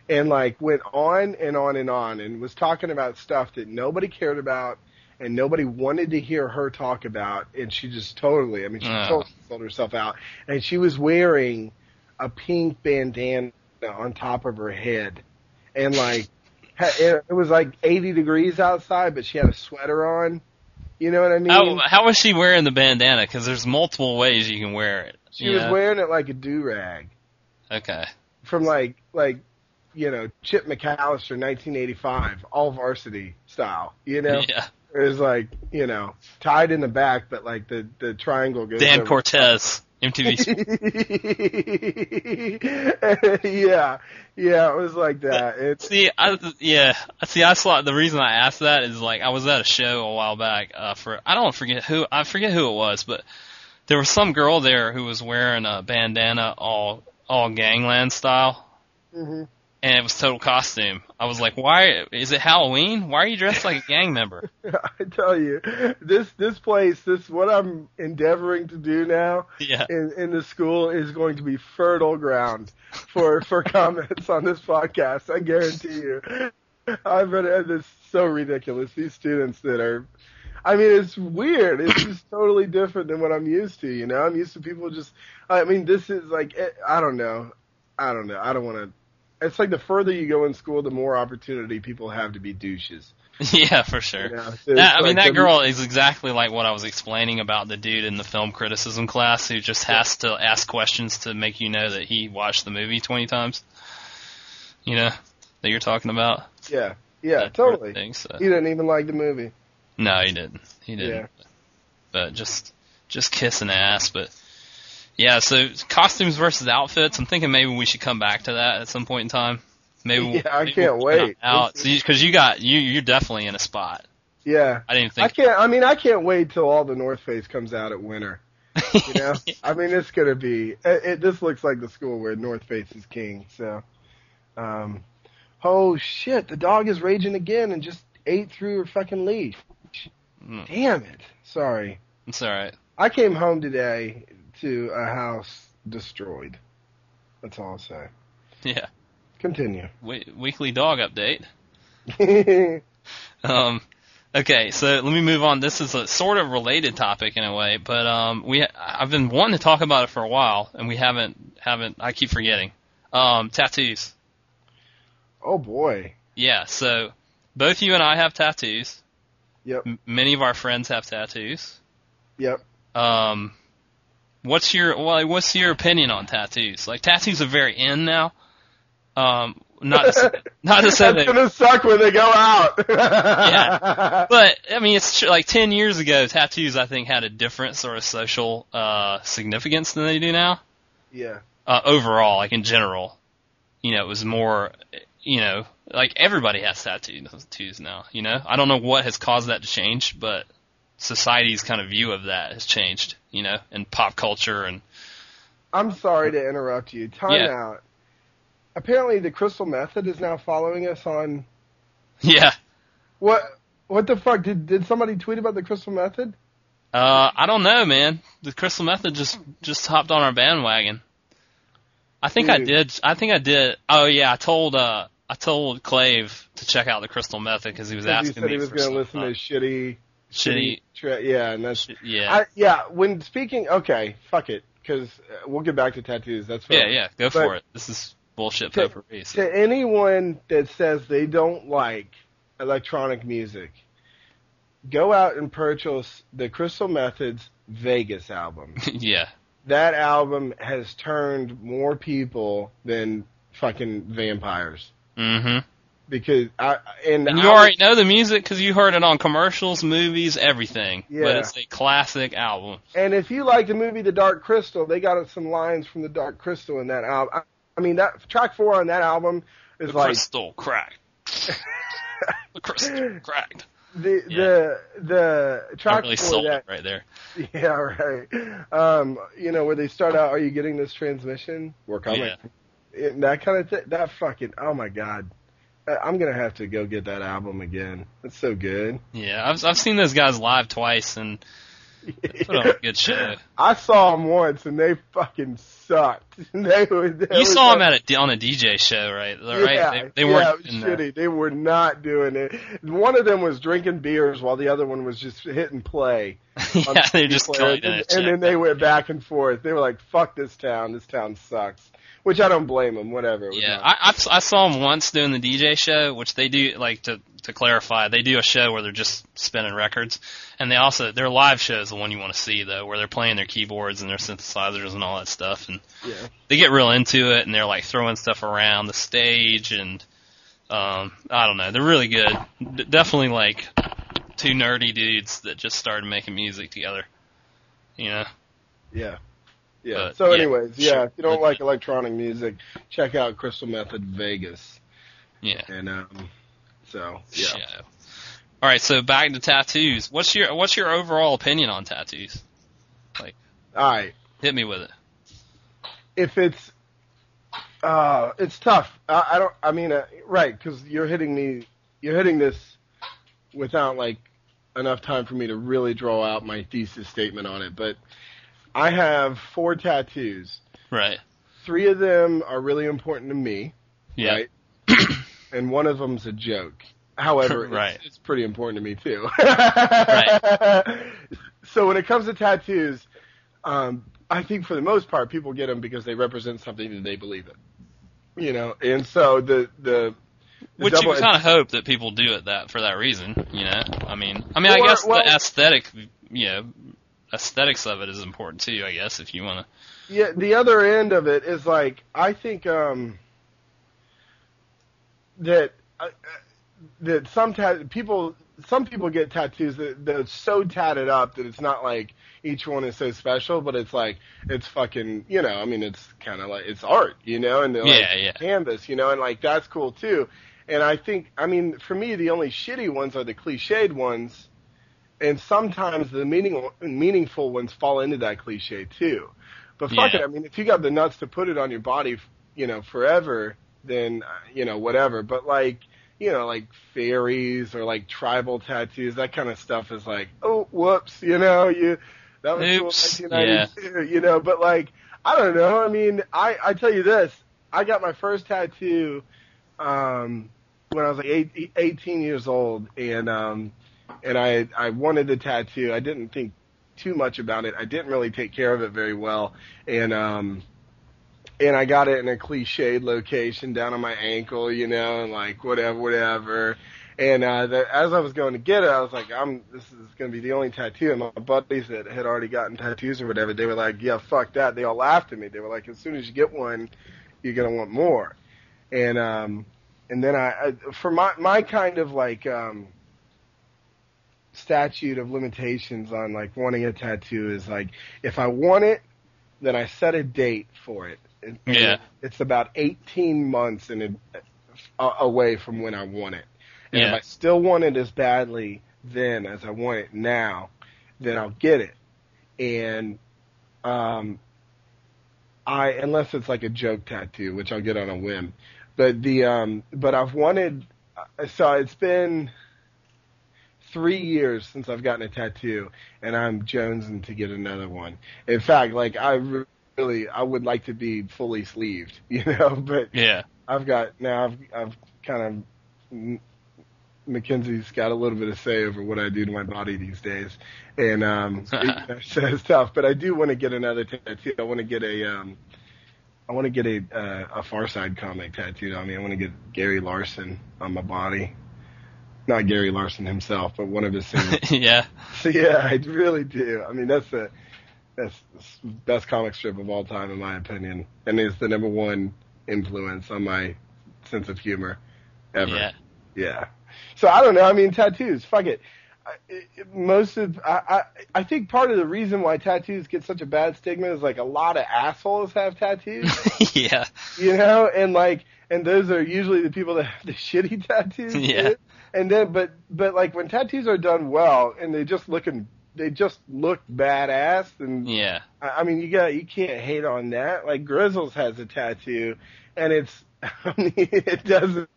And like went on and on and on and was talking about stuff that nobody cared about and nobody wanted to hear her talk about and she just totally I mean she totally sold herself out and she was wearing a pink bandana on top of her head and like it was like 80 degrees outside but she had a sweater on you know what I mean How, how was she wearing the bandana? Because there's multiple ways you can wear it. she was know? wearing it like a do-rag Okay. from like like you know Chip McAllister 1985 all varsity style you know Yeah. It was like you know tied in the back but like the the triangle goes Dan over- Cortese, MTV. yeah, yeah, it was like that. It's See, I, yeah, see, I saw the reason I asked that is like I was at a show a while back uh, for I don't forget who I forget who it was, but there was some girl there who was wearing a bandana all all gangland style, mhm. And it was total costume. I was like, why is it Halloween? Why are you dressed like a gang member? I tell you, this this place, this what I'm endeavoring to do now Yeah, in in the school is going to be fertile ground for for comments on this podcast. I guarantee you. I've been this so ridiculous. These students that are. I mean, it's weird. It's just totally different than what I'm used to. You know, I'm used to people just. I mean, this is like eh, I don't know. I don't know. I don't want to. It's like the further you go in school, the more opportunity people have to be douches. yeah, for sure. You know? So That, I mean, that the- girl is exactly like what I was explaining about the dude in the film criticism class who just has to ask questions to make you know that he watched the movie 20 times. You know, that you're talking about? Yeah, yeah, That totally. thing, so. He didn't even like the movie. No, he didn't. He didn't. Yeah. But just, just kissing ass, but. Yeah, so costumes versus outfits. I'm thinking maybe we should come back to that at some point in time. Maybe we'll- Yeah, I maybe can't we'll wait. Out because you got you. You're definitely in a spot. Yeah, I didn't think I can't. I mean, I can't wait till all the North Face comes out at winter. You know, I mean, it's gonna be. It, it, this looks like the school where North Face is king. So, um, oh shit, the dog is raging again and just ate through her fucking leash. Mm. Damn it. Sorry. It's all right. I came home today to a house destroyed. That's all I'll say. Yeah. Continue. We- weekly dog update. Um, okay, so let me move on. This is a sort of related topic in a way, but um, we I've been wanting to talk about it for a while, and we haven't haven't. I keep forgetting. Um, tattoos. oh boy. Yeah, so both you and I have tattoos. Yep. M- many of our friends have tattoos. Yep. Um, what's your well, what's your opinion on tattoos? Like tattoos are very in now. Um, not to say, not to say That's that gonna suck when they go out. Yeah. But I mean, it's tr- like ten years ago. Tattoos, I think, had a different sort of social uh, significance than they do now. Yeah. Uh, overall, like in general, you know, it was more, you know, like everybody has tattoos now. You know, I don't know what has caused that to change, but society's kind of view of that has changed. You know, and pop culture and I'm sorry to interrupt you. Time Yeah. out. Apparently, the Crystal Method is now following us on yeah. what? What the fuck? Did did somebody tweet about the Crystal Method? Uh, I don't know, man. The Crystal Method just just hopped on our bandwagon. I think I did. I think I did. Oh yeah, I told uh I told Clave to check out the Crystal Method because he was asking he said me he was going to listen to shitty, shitty. Tra- yeah, and that's Yeah, I, yeah. When speaking, okay, fuck it, because well get back to tattoos. That's fine. yeah, yeah. Go for it. This is bullshit To- potpourri. so- To anyone that says they don't like electronic music, go out and purchase the Crystal Method's Vegas album. yeah, that album has turned more people than fucking vampires. hmm Because I and, And you was- already know the music because you heard it on commercials, movies, everything. But Yeah. it's a classic album. and if you like the movie The Dark Crystal, they got some lines from The Dark Crystal in that album. I, I mean, that track four on that album is The like crystal cracked. the crystal cracked. the Yeah. the the track really four sold that it right there. yeah right. Um, you know where they start out, are you getting this transmission? We're coming. Yeah. and that kind of thing. That fucking oh my god, I- I'm gonna have to go get that album again. It's so good. Yeah, I've I've seen those guys live twice and put on a good show. I saw them once and they fucking sucked. they were, they You saw them at a, on a DJ show, right? Right? Yeah, they, they yeah, weren't it was there. shitty. They were not doing it. One of them was drinking beers while the other one was just hitting play. yeah, they're just and, and then they went back and forth. They were like, "Fuck this town. This town sucks." Which I don't blame them. Whatever. Yeah, I, I I saw them once doing the DJ show, which they do like to to clarify. They do a show where they're just spinning records, and they also their live show is the one you want to see though, where they're playing their keyboards and their synthesizers and all that stuff, and yeah. they get real into it, and they're like throwing stuff around the stage, and um, I don't know, they're really good. D- definitely like two nerdy dudes that just started making music together. You know, Yeah. Yeah. But, so, anyways, yeah, sure. if you don't like electronic music, check out Crystal Method Vegas. yeah. And um, so yeah, show. All right, so back to tattoos. What's your what's your overall opinion on tattoos? Like, all right. Hit me with it. If it's, uh, it's tough. I, I don't. I mean, uh, right? Because you're hitting me. You're hitting this without like enough time for me to really draw out my thesis statement on it. But I have four tattoos. Right. Three of them are really important to me. Yeah. Right. and one of them's a joke. However, Right. it's, it's pretty important to me too. Right. So when it comes to tattoos, um, I think for the most part, people get them because they represent something that they believe in. You know, and so the the, the Which you kind of hope that people do it that for that reason. You know. I mean, I mean, I guess well- the aesthetic, you know, aesthetics of it is important too. I guess if you want to. Yeah, the other end of it is like I think um, that uh, that some people some people get tattoos that that's so tatted up that it's not like each one is so special, but it's like it's fucking you know I mean it's kind of like it's art you know and they're like Yeah, yeah. canvas you know and like that's cool too. And I think I mean for me the only shitty ones are the cliched ones, and sometimes the meaning meaningful ones fall into that cliche too. But fuck Yeah. it, I mean, if you got the nuts to put it on your body, you know, forever, then you know whatever. But like, you know, like fairies or like tribal tattoos, that kind of stuff is like, oh, whoops, you know, you that was Oops, cool in 1992, you know. But like, I don't know. I mean, I I tell you this, I got my first tattoo um, when I was like eight, 18 years old, and um, and I I wanted the tattoo. I didn't think too much about it. I didn't really take care of it very well, and um, and I got it in a cliched location down on my ankle, you know, and like whatever, whatever. And uh, the, as I was going to get it, I was like, "I'm this is going to be the only tattoo." And my buddies that had already gotten tattoos or whatever, they were like, "Yeah, fuck that." They all laughed at me. They were like, "As soon as you get one, you're gonna want more." And um, and then I, I for my my kind of like um statute of limitations on like wanting a tattoo is like if I want it, then I set a date for it. And Yeah. It's about 18 months in a, a, away from when I want it. And Yeah. if I still want it as badly then as I want it now, then I'll get it. And um I unless it's like a joke tattoo, which I'll get on a whim. But the um but I've wanted uh, so it's been three years since I've gotten a tattoo, and I'm jonesing to get another one. In fact, like I really, I would like to be fully sleeved, you know. But Yeah. I've got now, I've I've kind of Mackenzie's got a little bit of say over what I do to my body these days, and um, it's tough. But I do want to get another tattoo. I want to get a um, I want to get a uh, a Far Side comic tattooed on me. I want to get Gary Larson on my body. Not Gary Larson himself, but one of his singers. yeah. so yeah, I really do. I mean, that's the that's the best comic strip of all time, in my opinion, and is the number one influence on my sense of humor ever. Yeah. Yeah. So I don't know. I mean, tattoos. Fuck it. I, it most of I, I I think part of the reason why tattoos get such a bad stigma is like a lot of assholes have tattoos, yeah. you know, and like and those are usually the people that have the shitty tattoos. Yeah. dude. And then but but like when tattoos are done well and they just looking they just look badass and Yeah. I I mean, you got you can't hate on that. Like Grizzles has a tattoo, and it's I mean, it doesn't.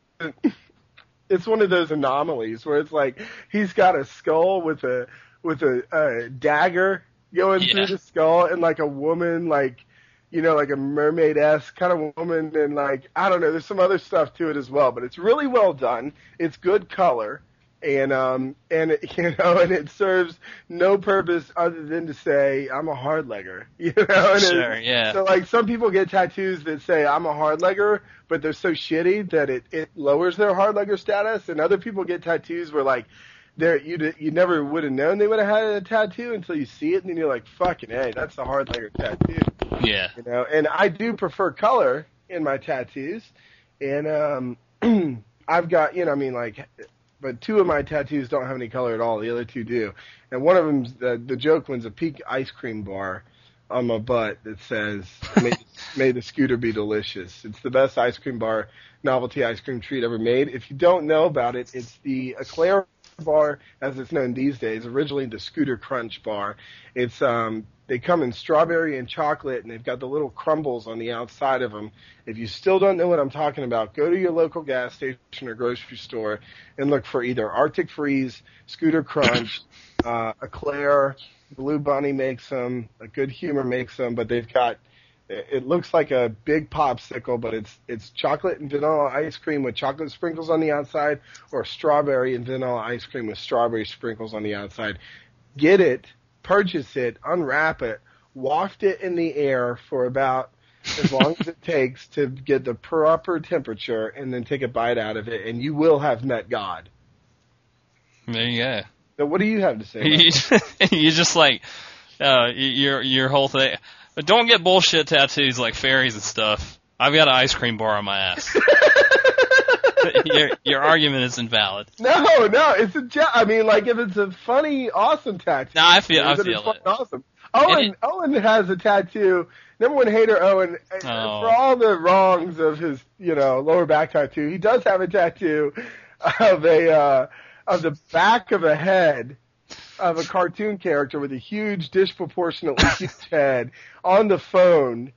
It's one of those anomalies where it's like he's got a skull with a with a, a dagger going Yeah. through the skull, and like a woman, like you know, like a mermaid esque kind of woman, and like I don't know. There's some other stuff to it as well, but it's really well done. It's good color, and um and it, you know, and it serves no purpose other than to say I'm a hard legger, you know. And it- Sure, yeah. so like some people get tattoos that say I'm a hard legger, but they're so shitty that it it lowers their hard legger status, and other people get tattoos where like they're you you never would have known they would have had a tattoo until you see it, and then you're like fucking hey, that's a hard legger tattoo, Yeah. you know. And I do prefer color in my tattoos, and um I've got you know I mean like. But two of my tattoos don't have any color at all. The other two do, and one of them's the the joke one's a peak ice cream bar on my butt that says may, may the scooter be delicious. It's the best ice cream bar, novelty ice cream treat ever made. If you don't know about it, it's the Eclair bar as it's known these days, originally the Scooter Crunch bar. It's um they come in strawberry and chocolate and they've got the little crumbles on the outside of them. If you still don't know what I'm talking about, go to your local gas station or grocery store and look for either Arctic Freeze, Scooter Crunch, uh, Eclair, Blue Bunny makes them. A Good Humor makes them, but they've got. It looks like a big popsicle, but it's it's chocolate and vanilla ice cream with chocolate sprinkles on the outside, or strawberry and vanilla ice cream with strawberry sprinkles on the outside. Get it, purchase it, unwrap it, waft it in the air for about as long as it takes to get the proper temperature, and then take a bite out of it, and you will have met God. There you go. Now, what do you have to say? you, that? you just like uh your your whole thing. But don't get bullshit tattoos like fairies and stuff. I've got an ice cream bar on my ass. your your argument is invalid. No, no, it's a. I mean, like if it's a funny, awesome tattoo. No, I feel- I feel it. Awesome. Owen, it- Owen has a tattoo. Number one hater, Owen. uh, Oh. For all the wrongs of his, you know, lower back tattoo, he does have a tattoo of a uh, of the back of a head of a cartoon character with a huge, disproportionately huge head on the phone.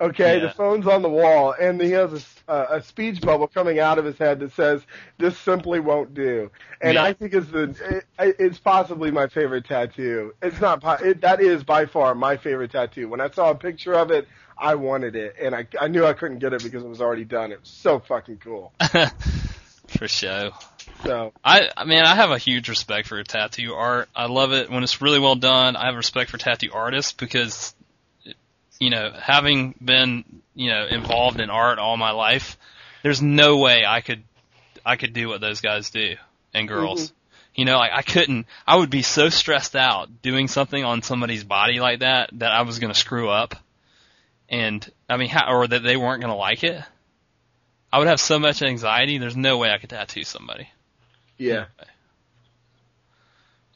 Okay, Yeah. the phone's on the wall, and he has a, uh, a speech bubble coming out of his head that says, "This simply won't do." And Yeah. I think it's the it, it's possibly my favorite tattoo. It's not po- it, that is by far my favorite tattoo. When I saw a picture of it, I wanted it, and I I knew I couldn't get it because it was already done. It was so fucking cool. For show. So I I mean I have a huge respect for tattoo art. I love it when it's really well done. I have respect for tattoo artists because you know, having been, you know, involved in art all my life, there's no way I could I could do what those guys do and girls. Mm-hmm. You know, like I couldn't I would be so stressed out doing something on somebody's body like that that I was going to screw up. And I mean, how, or that they weren't going to like it. I would have so much anxiety. There's no way I could tattoo somebody. yeah,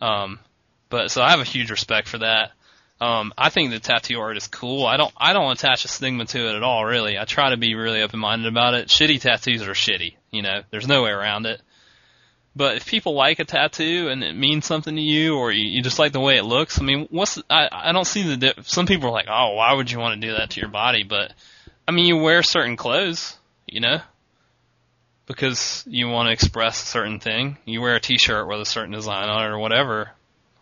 Um, but so I have a huge respect for that. Um, I think the tattoo art is cool. I don't I don't attach a stigma to it at all. Really, I try to be really open minded about it. Shitty tattoos are shitty. You know, there's no way around it. But if people like a tattoo and it means something to you, or you, you just like the way it looks, I mean, what's I I don't see the di- some people are like, oh, why would you want to do that to your body? But I mean, you wear certain clothes, you know, because you want to express a certain thing. You wear a T-shirt with a certain design on it or whatever.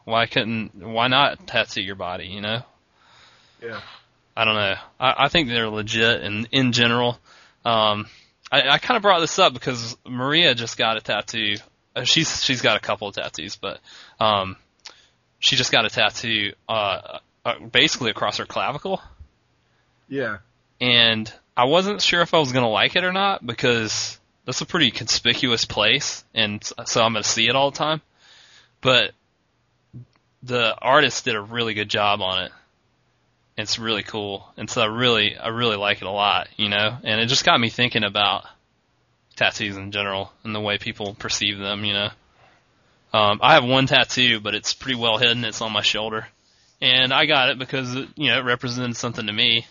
Why couldn't? Why not tattoo your body? You know. yeah. I don't know. I, I think they're legit in in general. Um, I, I kind of brought this up because Maria just got a tattoo. Uh, She's she's got a couple of tattoos, but um, she just got a tattoo uh, uh, basically across her clavicle, Yeah. and I wasn't sure if I was gonna like it or not because that's a pretty conspicuous place, and so I'm gonna see it all the time. But the artist did a really good job on it. It's really cool, and so I really, I really like it a lot, you know. And it just got me thinking about tattoos in general and the way people perceive them, you know. Um, I have one tattoo, but it's pretty well hidden. It's on my shoulder, and I got it because you know it represented something to me.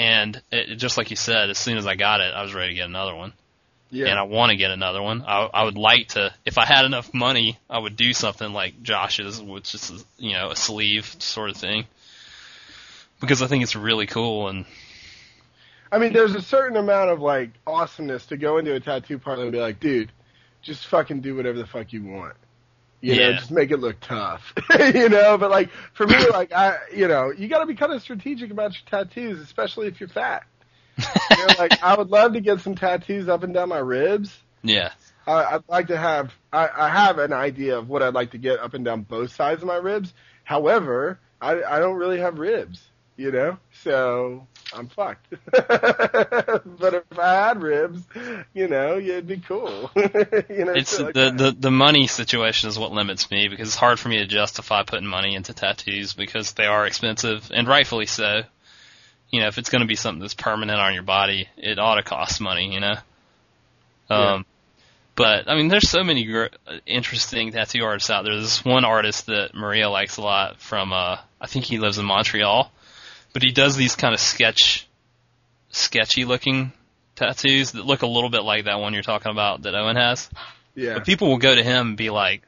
And it, just like you said, as soon as I got it, I was ready to get another one Yeah. and I want to get another one. I, I would like to, if I had enough money, I would do something like Josh's, which is you know a sleeve sort of thing, because I think it's really cool. And I mean, there's a certain amount of like awesomeness to go into a tattoo parlor and be like, dude, just fucking do whatever the fuck you want. You know, Yeah. just make it look tough. you know, but like for me, like I, you know, you got to be kind of strategic about your tattoos, especially if you're fat. You know, like I would love to get some tattoos up and down my ribs. Yeah. I, I'd like to have. I, I have an idea of what I'd like to get up and down both sides of my ribs. However, I, I don't really have ribs, you know, so I'm fucked. but if I had ribs, you know, it'd be cool. you know, It's like the, that. the the money situation is what limits me because it's hard for me to justify putting money into tattoos because they are expensive and rightfully so. You know, if it's going to be something that's permanent on your body, it ought to cost money. You know. Yeah. Um, but I mean, there's so many gr- interesting tattoo artists out there. There's this one artist that Maria likes a lot from. Uh, I think he lives in Montreal, but he does these kind of sketch, sketchy looking tattoos that look a little bit like that one you're talking about that Owen has. yeah, But people will go to him and be like,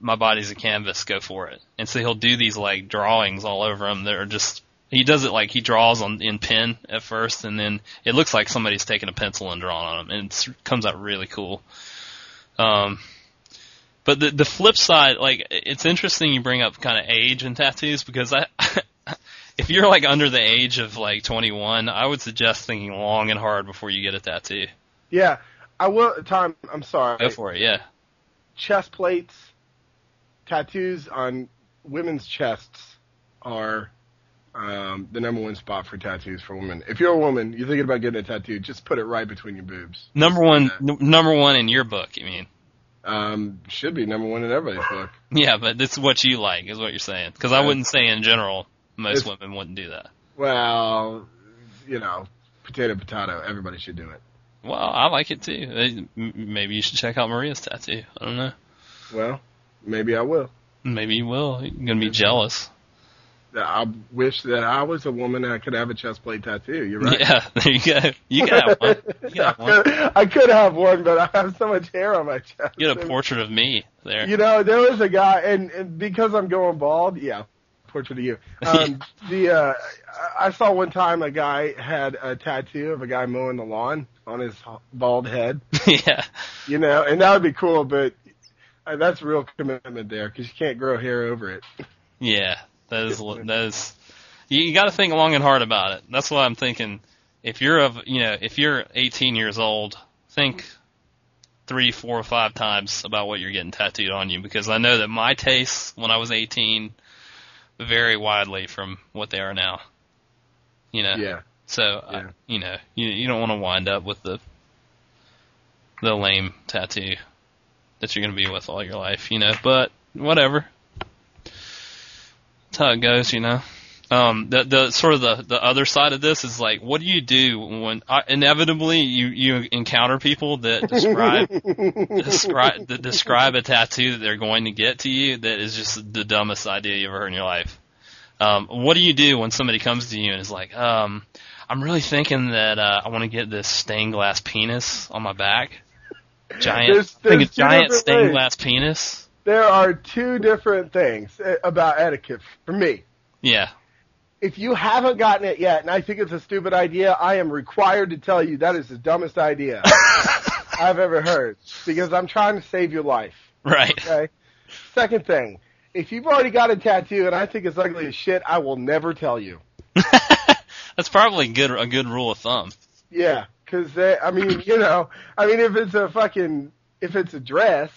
"My body's a canvas, go for it." And so he'll do these like drawings all over him that are just. He does it like he draws on in pen at first, and then it looks like somebody's taken a pencil and drawn on him, and it comes out really cool. Um, but the the flip side, like it's interesting you bring up kind of age and tattoos because I. If you're like under the age of like 21, I would suggest thinking long and hard before you get a tattoo. yeah. I will. Tom, I'm sorry. Go for it, yeah. chest plates, tattoos on women's chests are um, the number one spot for tattoos for women. If you're a woman, you're thinking about getting a tattoo, just put it right between your boobs. Number one, n- number one in your book. You mean? Um, should be number one in everybody's book. Yeah, but is what you like, is what you're saying. Because I wouldn't say in general most It's- women wouldn't do that. Well, you know, potato potato. Everybody should do it. Well, I like it too. Maybe you should check out Maria's tattoo. I don't know. Well, maybe I will. Maybe you will. You're gonna be jealous. I wish that I was a woman that could have a chest plate tattoo. You're right. Yeah, there you go. You can have one. Have one. I could have one, but I have so much hair on my chest. You get a portrait of me there. You know, there was a guy, and, and because I'm going bald, yeah, portrait of you. Um, the uh, I I saw one time a guy had a tattoo of a guy mowing the lawn on his bald head. yeah. You know, and that would be cool, but uh, that's real commitment there because you can't grow hair over it. Yeah. That is that is. You, you got to think long and hard about it. That's why I'm thinking. If you're of you know if you're 18 years old, think three, four, or five times about what you're getting tattooed on you because I know that my tastes when I was 18 vary widely from what they are now. You know. Yeah, So Yeah. I, you know you you don't want to wind up with the the lame tattoo that you're going to be with all your life. You know. But whatever. That's how it goes, you know. Um, the the sort of the the other side of this is like, what do you do when uh, inevitably you you encounter people that describe describe that describe a tattoo that they're going to get to you that is just the dumbest idea you've ever heard in your life. Um, what do you do when somebody comes to you and is like, um, I'm really thinking that uh, I want to get this stained glass penis on my back, giant, There's- I think a giant stained ways. glass penis. there are two different things uh, about etiquette for me. Yeah, If you haven't gotten it yet, and I think it's a stupid idea, I am required to tell you that is the dumbest idea I've ever heard because I'm trying to save your life. right. Okay. Second thing, if you've already got a tattoo and I think it's ugly as shit, I will never tell you. That's probably good a good rule of thumb. Yeah, because I mean, you know, I mean, if it's a fucking, if it's a dress,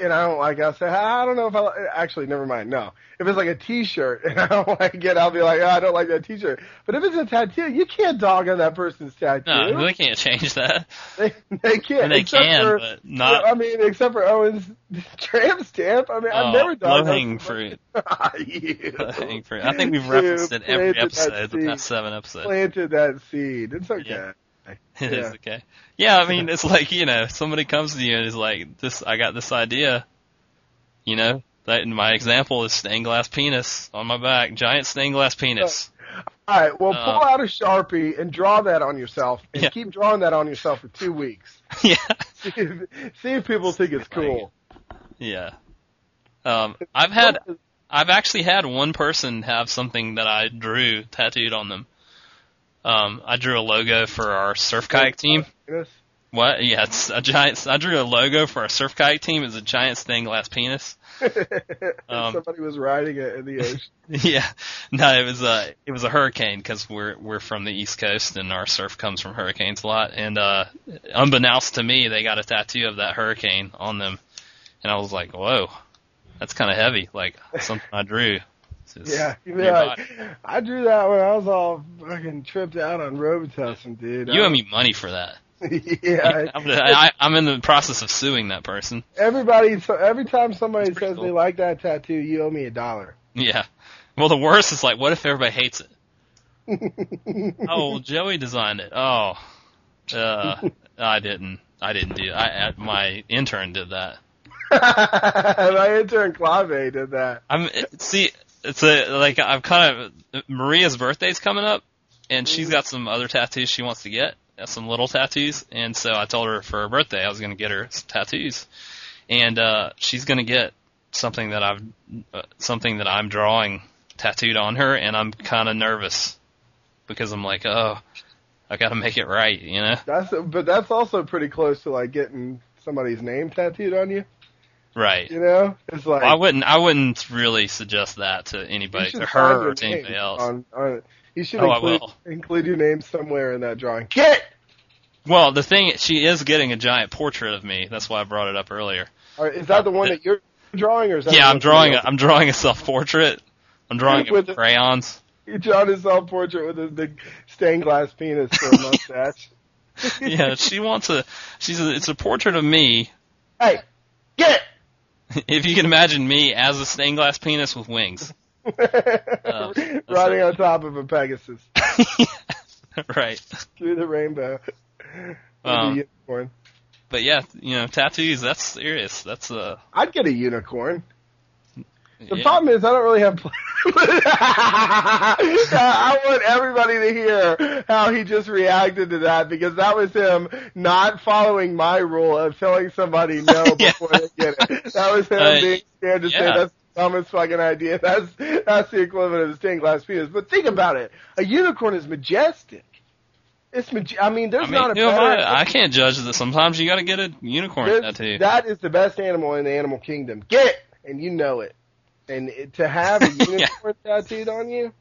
and I don't like, it, I'll say, I don't know if I actually, never mind. No, if it's like a T-shirt and I don't like it, I'll be like, oh, I don't like that T-shirt. But if it's a tattoo, you can't dog on that person's tattoo. No, they can't change that. they, they can't. And they except can, for, but not I mean, except for Owen's tramp stamp. I mean, oh, I've never dogged low hanging fruit. you. Low hanging fruit. I think we've You referenced it every episode, the past seven episodes. Planted that seed. It's okay. Yeah. It Yeah. is okay. Yeah, I mean, it's like you know, somebody comes to you and is like, "This, I got this idea." You know, that in my example is stained glass penis on my back, giant stained glass penis. All right, well, Uh, pull out a sharpie and draw that on yourself, and Yeah. keep drawing that on yourself for two weeks. yeah, See if, see if people think it's cool. yeah. Um, I've had, I've actually had one person have something that I drew tattooed on them. Um, I drew a logo for our surf kayak team. What? Yeah, it's a giant. I drew a logo for our surf kayak team. It's a giant stained glass penis. Um, Somebody was riding it in the ocean. yeah, no, it was a it was a hurricane because we're we're from the East Coast and our surf comes from hurricanes a lot. And uh, unbeknownst to me, they got a tattoo of that hurricane on them, and I was like, whoa, that's kind of heavy. Like something I drew. It's Yeah, like, I drew that when I was all fucking tripped out on Robitussin, dude. you I- owe me money for that. yeah, I'm, I, I'm in the process of suing that person. everybody. So every time somebody says they like that tattoo, you owe me a dollar. Yeah. Well, the worst is like, what if everybody hates it? Oh, well, Joey designed it. Oh, uh, I didn't. I didn't do. I, I my intern did that. My intern Clave did that. I'm see. It's a like I've kind of Maria's birthday's coming up, and she's got some other tattoos she wants to get, uh, some little tattoos, and so I told her for her birthday I was going to get her some tattoos, and uh, she's going to get something that I've uh, something that I'm drawing tattooed on her, and I'm kind of nervous because I'm like, oh, I got to make it right, you know? That's but that's also pretty close to like getting somebody's name tattooed on you. Right. You know, it's like Well, I wouldn't. I wouldn't really suggest that to anybody, to her or to anybody else. On, on, you should Oh, I include, will. include your name somewhere in that drawing. Get it! Well, the thing, she is getting a giant portrait of me. That's why I brought it up earlier. Is that uh, the one that you're drawing, or is that Yeah, I'm drawing. A, I'm drawing a self portrait. I'm drawing it With crayons. else- You drawing a self portrait with a big stained glass penis for a mustache. Yeah, she wants a. She's. A, it's a portrait of me. Hey, get If you can imagine me as a stained glass penis with wings. Uh, Riding on top of a Pegasus right. through the rainbow. Um, a unicorn. But yeah, you know, tattoos. That's serious. That's uh. I'd get a unicorn. The yeah. problem is I don't really have. I want everybody to hear how he just reacted to that because that was him not following my rule of telling somebody no Yeah. before they get it. That was him Uh, being scared to say that's the dumbest fucking idea. That's that's the equivalent of a stained glass penis. But think about it: a unicorn is majestic. It's maj- I mean, there's I mean, not a you know, better. I, I can't judge that. Sometimes you got to get a unicorn tattoo. That is the best animal in the animal kingdom. Get it, and you know it. And to have a unicorn tattooed on you,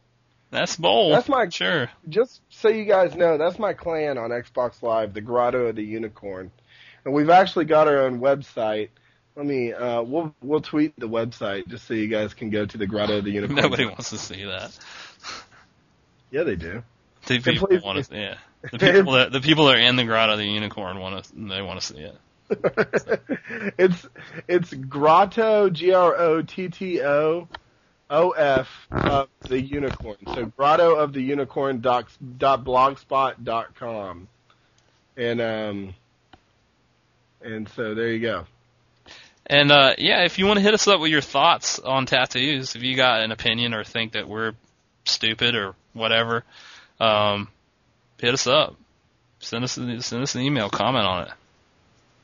That's bold. That's my- sure. just so you guys know, that's my clan on Xbox Live, the Grotto of the Unicorn, and we've actually got our own website. Let me, uh, we'll we'll tweet the website just so you guys can go to the Grotto of the Unicorn. Nobody wants to see that. Yeah, they do. The people please- want to. Yeah. The people that the people that are in the grotto of the unicorn want to. They want to see it. it's it's Grotto G R O T T O O F of the unicorn. So Grotto of the Unicorn dot, dot blogspot dot com. And um and so there you go. And uh yeah, if you want to hit us up with your thoughts on tattoos, if you got an opinion or think that we're stupid or whatever, um, hit us up. Send us send us an email, comment on it.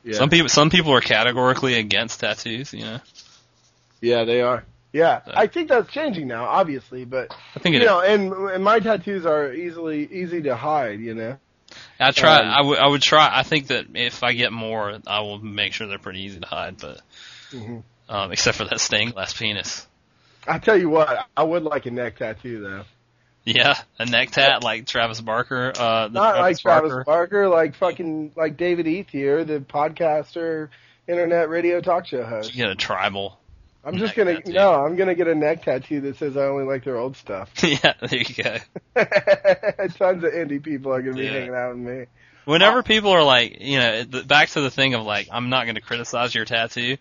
Yeah. Some people some people are categorically against tattoos. You know, yeah, they are. Yeah, So- I think that's changing now, obviously, but I think you know, and and my tattoos are easily easy to hide, you know. I try. um, I would. I would try. I think that if I get more, I will make sure they're pretty easy to hide. But Mhm. um, except for that stained glass penis. I tell you what, I would like a neck tattoo though. Yeah, a neck tat like Travis Barker. Uh, the Not like Travis Barker. Barker, like fucking like David Ethier, the podcaster, internet radio talk show host. You get a tribal. I'm just gonna tattoo. no, I'm gonna get a neck tattoo that says I only like their old stuff. yeah, there you go. Tons of indie people are gonna be Yeah. hanging out with me. Whenever people are like, you know, back to the thing of like, I'm not going to criticize your tattoo.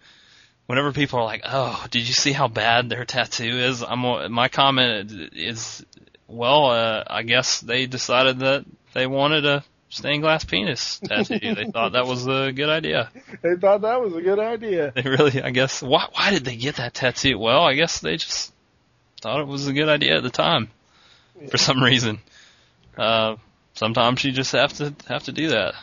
Whenever people are like, "Oh, did you see how bad their tattoo is?" I'm my comment is, well, uh, I guess they decided that they wanted a stained glass penis tattoo. they thought that was a good idea. They thought that was a good idea. They really, I guess, why why did they get that tattoo? Well, I guess they just thought it was a good idea at the time for some reason. Uh, sometimes you just have to have to do that.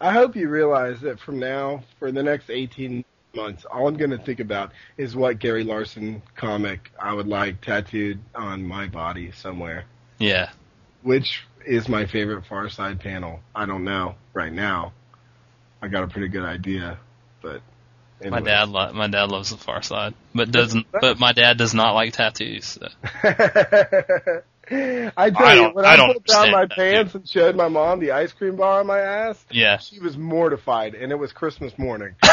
I hope you realize that from now, for the next 18 months, all I'm gonna think about is what Gary Larson comic I would like tattooed on my body somewhere. Yeah. which is my favorite Far Side panel? I don't know right now. I got a pretty good idea, but my dad, lo- my dad loves the Far Side, but doesn't. But my dad does not like tattoos. So. I tell I you, when I I, put down my pants and showed my mom the ice cream bar on my ass, Yeah. she was mortified, and it was Christmas morning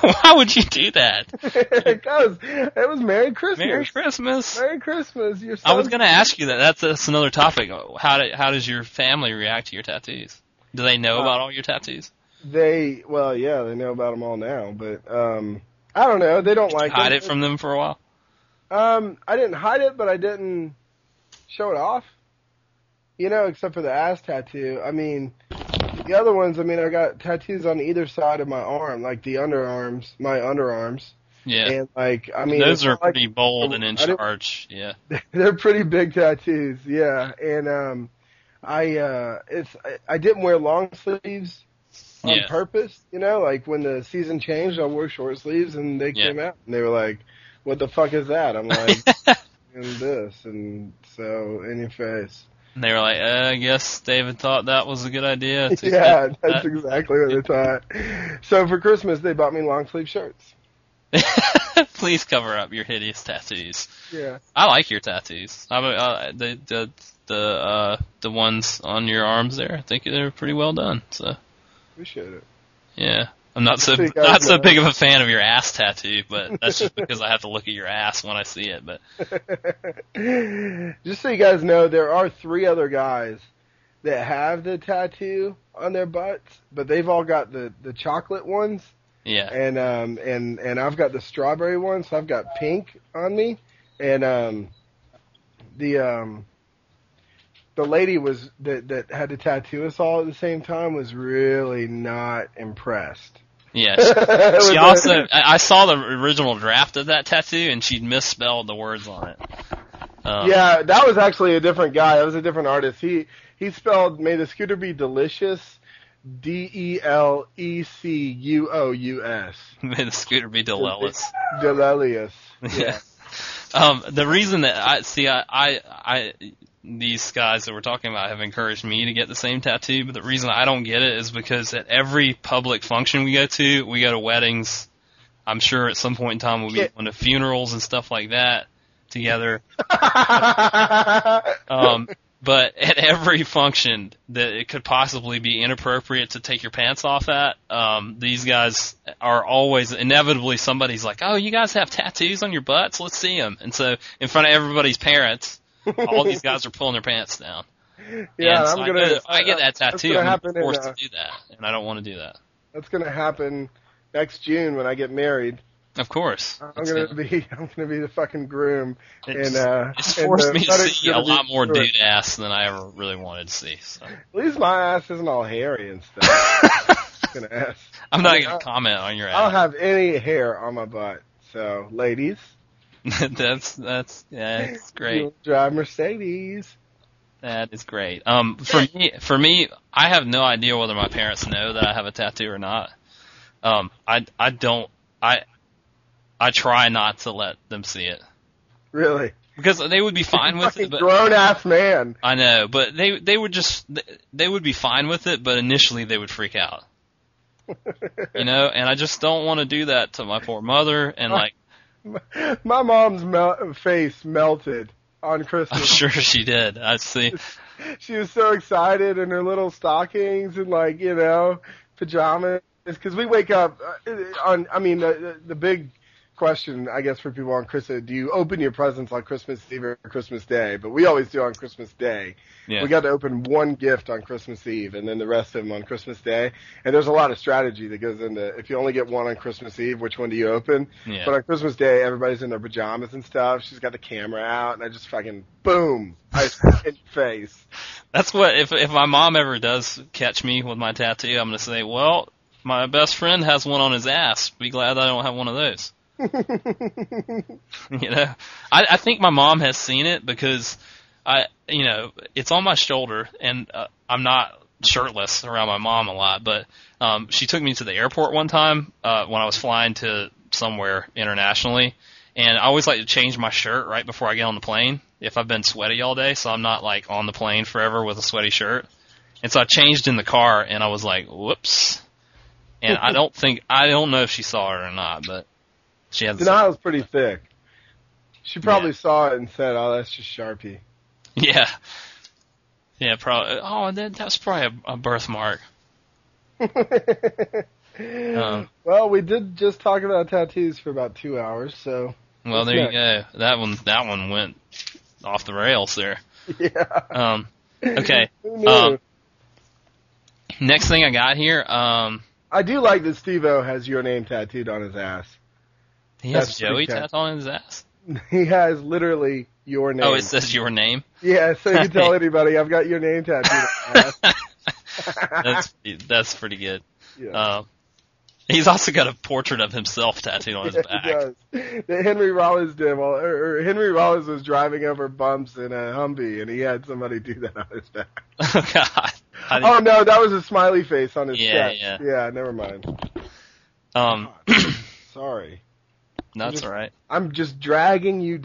Why would you do that? because it was Merry Christmas. Merry Christmas. Merry Christmas. Your I was going to ask you that. That's, that's another topic. How do, how does your family react to your tattoos? Do they know Uh, about all your tattoos? They well, yeah, they know about them all now, but um, I don't know. They don't like Hide them. it from them for a while. Um, I didn't hide it, but I didn't show it off. You know, except for the ass tattoo. I mean, the other ones. I mean, I got tattoos on either side of my arm, like the underarms, my underarms, Yeah. and like I mean, Those are not like- pretty bold and in charge. Yeah. they're pretty big tattoos, yeah. And um, I uh, it's I, I didn't wear long sleeves on Yeah. purpose. You know, like when the season changed, I wore short sleeves, and they Yeah. came out, and they were like, "What the fuck is that?" I'm like, "And this," and so in your face. And they were like, uh, I guess David thought that was a good idea. to Yeah, that's exactly what they thought. So for Christmas, they bought me long sleeve shirts. Please cover up your hideous tattoos. Yeah. I like your tattoos. I uh, the the the uh the ones on your arms there. I think they're pretty well done. So Appreciate it. yeah, I'm not so So you guys not so big of a fan of your ass tattoo, but that's just because I have to look at your ass when I see it. But Just so you guys know, there are three other guys that have the tattoo on their butts, but they've all got the the chocolate ones, yeah, and um and and I've got the strawberry ones. so I've got pink on me, and um the um the lady was that that had to tattoo us all at the same time was really not impressed. Yeah. With She also, I saw the original draft of that tattoo, and she misspelled the words on it. Um, Yeah, that was actually a different guy. That was a different artist. He he spelled "May the scooter be delicious," D E L E C U O U S. May the scooter be delicious. Delilious. Yeah. Um, the reason that I see, I, I, I, these guys that we're talking about have encouraged me to get the same tattoo, but the reason I don't get it is because at every public function we go to, we go to weddings. I'm sure at some point in time we'll be Yeah. going to funerals and stuff like that together. Um, but at every function that it could possibly be inappropriate to take your pants off at, um, these guys are always inevitably somebody's like, "Oh, you guys have tattoos on your butts? Let's see them." And so, in front of everybody's parents, all these guys are pulling their pants down. yeah, so I'm gonna. go, if I get that tattoo, gonna I'm happen in, uh, to do that, and I don't want to do that. That's gonna happen next June when I get married. Of course, I'm It's gonna gonna- be I'm gonna be the fucking groom, it's, and uh, it's forced me to see a lot more dude ass than I ever really wanted to see. So. At least my ass isn't all hairy and stuff. Gonna ask. I'm not I mean, going I- to comment on your ass. I don't have any hair on my butt. So, ladies, that's that's yeah, it's great. you drive Mercedes. That is great. Um, for me, for me, I have no idea whether my parents know that I have a tattoo or not. Um, I I don't I I try not to let them see it Really? because they would be fine with Fucking it. But grown ass man. I know, but they they would just they would be fine with it, but initially they would freak out. You know, and I just don't want to do that to my poor mother. And like, My mom's mel- face melted on Christmas. I'm sure she did. I see. She was so excited in her little stockings and like you know pajamas because we wake up uh, on. I mean the, the big question I guess for people on Christmas: Do you open your presents on Christmas Eve or Christmas Day? But we always do on Christmas Day. Yeah. We got to open one gift on Christmas Eve and then the rest of them on Christmas Day. And there's a lot of strategy that goes into if you only get one on Christmas Eve, which one do you open? Yeah. But on Christmas Day, everybody's in their pajamas and stuff. She's got the camera out, and I just fucking boom, ice in your face. That's what if if my mom ever does catch me with my tattoo, I'm gonna say, well, my best friend has one on his ass. Be glad I don't have one of those. you know, I I think my mom has seen it because I you know it's on my shoulder and uh, I'm not shirtless around my mom a lot, but um she took me to the airport one time uh when I was flying to somewhere internationally, and I always like to change my shirt right before I get on the plane if I've been sweaty all day, so I'm not like on the plane forever with a sweaty shirt. And so I changed in the car, and I was like, "Whoops!" And I don't think I don't know if she saw it or not, but she had. the Denial's pretty thick. She probably Yeah. saw it and said, "Oh, that's just Sharpie." Yeah. Yeah, probably. Oh, that, that's probably a, a birthmark. Um, well, we did just talk about tattoos for about two hours, so well, there you go. That one, that one went off the rails there. yeah. Um, okay. Um, next thing I got here, um, I do like that Steve-O has your name tattooed on his ass. He has That's pretty Joey catchy. tattooed on his ass. He has literally your name. Oh, it says your name. yeah, so you can tell anybody I've got your name tattooed on my ass. that's that's pretty good. Yeah. Um, he's also got a portrait of himself tattooed on his Yeah, back. he does. That Henry Rollins did. Well, or, or Henry Rollins was driving over bumps in a Humvee, and he had somebody do that on his back. Oh God. Oh no, that was a smiley face on his Yeah, chest. yeah. Yeah, never mind. um, Sorry, that's just- all right. I'm just dragging you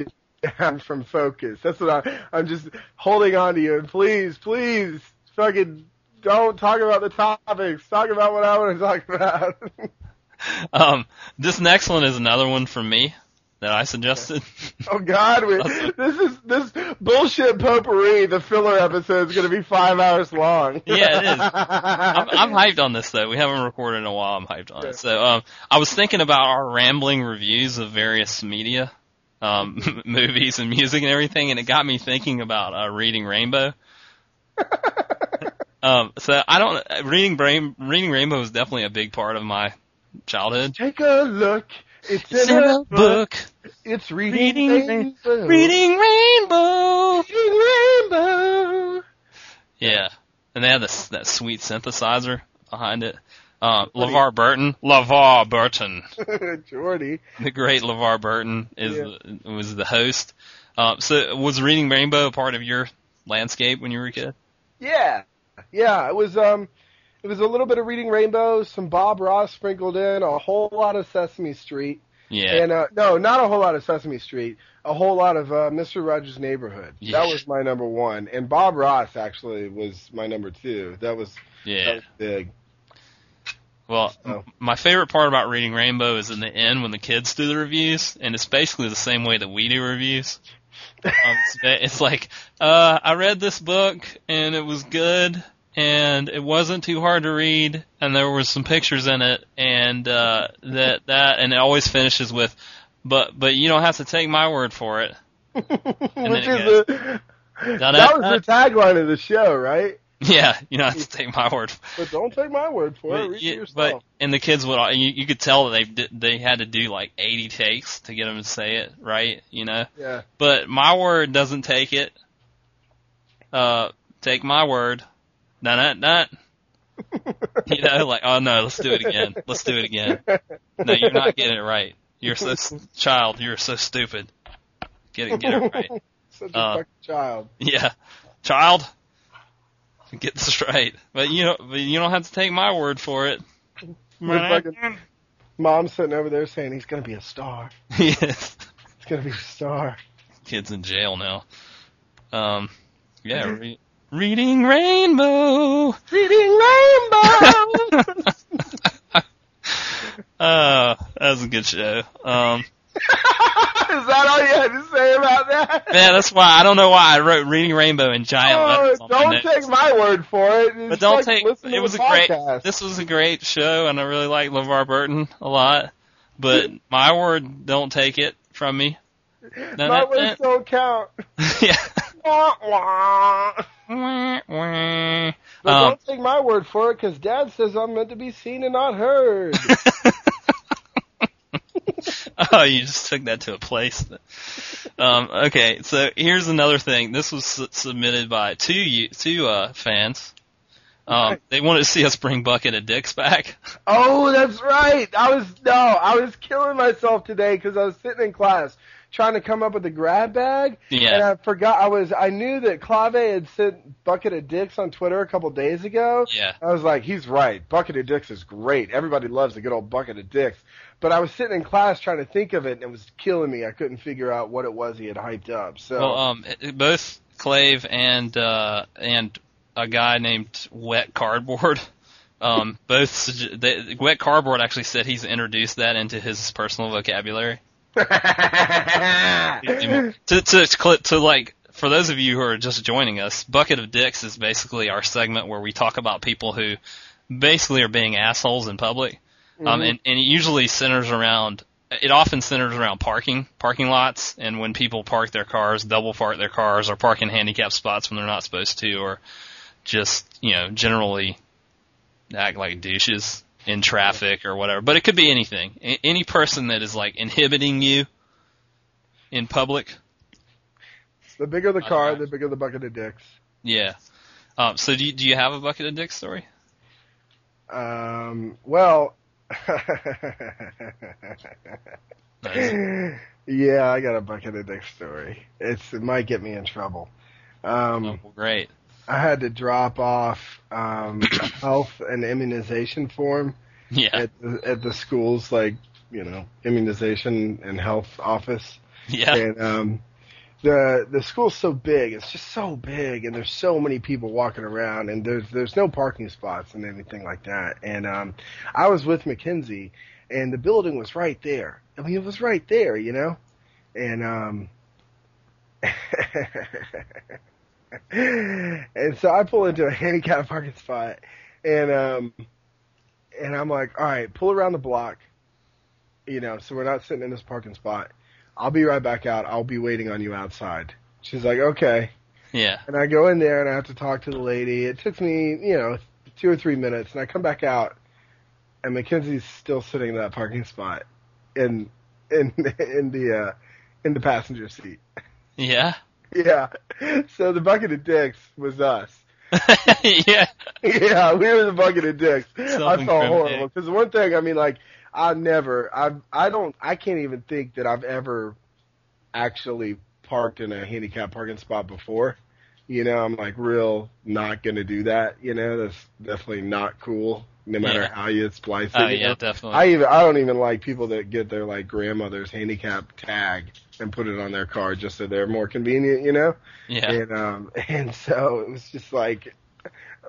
down from focus. That's what I. I'm just holding on to you, and please, please, fucking don't talk about the topics. Talk about what I want to talk about. Um, this next one is another one for me that I suggested. Oh God, we, this is this bullshit potpourri. The filler episode is going to be five hours long. Yeah, it is. I'm, I'm hyped on this though. We haven't recorded in a while. I'm hyped on it. So, um, I was thinking about our rambling reviews of various media, um, movies and music and everything, and it got me thinking about uh, reading Rainbow. um, so I don't reading Brain reading Rainbow is definitely a big part of my childhood. Take a look. It's, It's in, in a a book. It's reading, Reading rainbow. Reading Rainbow. Reading rainbow. Yeah, and they had this that sweet synthesizer behind it. Uh, LeVar Burton, LeVar Burton, Geordi. the great LeVar Burton is Yeah. was the host. Uh, so was Reading Rainbow a part of your landscape when you were a kid? Yeah, yeah. It was um, it was a little bit of reading rainbow, some Bob Ross sprinkled in, a whole lot of Sesame Street, Yeah, and uh, no, not a whole lot of Sesame Street, a whole lot of uh, Mr. Rogers' Neighborhood. Yeah. That was my number one, and Bob Ross actually was my number two. That was that yeah. was big. Well, m- my favorite part about Reading Rainbow is in the end when the kids do the reviews, and it's basically the same way that we do reviews. Um, it's, it's like, uh, I read this book and it was good and it wasn't too hard to read and there were some pictures in it and, uh, that, that, and it always finishes with, but, but you don't have to take my word for it. Which is it the, that was the tagline of the show, right? Yeah, you don't have to take my word But don't take my word for it. Read it yourself. but and the kids would you, you could tell that they they had to do like 80 takes to get them to say it right, you know. yeah. But my word doesn't take it. Uh, take my word. Nah, nah, nah. You know, like oh no, let's do it again. Let's do it again. No, you're not getting it right. You're so child. You're so stupid. Get it, get it right. Such a Uh, fucking child. Yeah, child. Get this right. But you know, but you don't have to take my word for it. With fucking- Mom's sitting over there saying he's gonna be a star. yes. He's gonna be a star. Kid's in jail now. Um, yeah, re- reading Rainbow. Reading rainbow. Uh, that was a good show. Um, Is that all you had to say about that? yeah, that's why I don't know why I wrote reading Rainbow in giant Oh, letters on don't notes. take my word for it. But don't like take. It was a the great. This was a great show, and I really like LeVar Burton a lot. But my word, don't take it from me. No, my words don't count. yeah. Wah, wah. Wah, wah. But Um, don't take my word for it, because Dad says I'm meant to be seen and not heard. oh, you just took that to a place. Um, okay, so here's another thing. This was su- submitted by two two uh, fans. Um, they wanted to see us bring Bucket of Dicks back. oh, that's right. I was no, I was killing myself today because I was sitting in class trying to come up with a grab bag. Yeah. And I forgot I was I knew that Clave had sent Bucket of Dicks on Twitter a couple days ago. Yeah. I was like, he's right. Bucket of Dicks is great. Everybody loves a good old Bucket of Dicks. But I was sitting in class trying to think of it, and it was killing me. I couldn't figure out what it was he had hyped up. So Well, um, both Clave and uh, and a guy named Wet Cardboard, um, both they, Wet Cardboard actually said he's introduced that into his personal vocabulary. to to to, to like for those of you who are just joining us, Bucket of Dicks is basically our segment where we talk about people who basically are being assholes in public. Um, and, and it usually centers around, it often centers around parking, parking lots, and when people park their cars, double park their cars, or park in handicap spots when they're not supposed to, or just, you know, generally act like douches in traffic or whatever. But it could be anything. A- any person that is like inhibiting you in public, the bigger the car, the bigger the bucket of dicks. yeah. Um, so do you, do you have a bucket of dicks story? Um, well, Nice. yeah, I got a bucket of dicks story. It's it might get me in trouble. Um, Oh, well, great. I had to drop off um, a health and immunization form Yeah. at the, at the school's like you know immunization and health office. Yeah. And um, the the school's so big. It's just so big, and there's so many people walking around, and there's there's no parking spots and anything like that. And um, I was with Mackenzie, and the building was right there. I mean, it was right there, you know. And um, and so I pull into a handicapped parking spot, and um, and I'm like, all right, pull around the block, you know, so we're not sitting in this parking spot. I'll be right back out. I'll be waiting on you outside. She's like, okay. Yeah. And I go in there and I have to talk to the lady. It took me, you know, two or three minutes, and I come back out, and Mackenzie's still sitting in that parking spot, in in in the uh, in the passenger seat. Yeah. Yeah. So the bucket of dicks was us. yeah. yeah, we were the bucket of dicks. I felt horrible because one thing, I mean, like I never, I, I don't, I can't even think that I've ever actually parked in a handicap parking spot before. You know, I'm like real not gonna do that. You know, that's definitely not cool. No matter Yeah. how you splice it. Oh you yeah, know? definitely. I even I don't even like people that get their like grandmother's handicap tag and put it on their car just so they're more convenient. You know. yeah. And um and so it was just like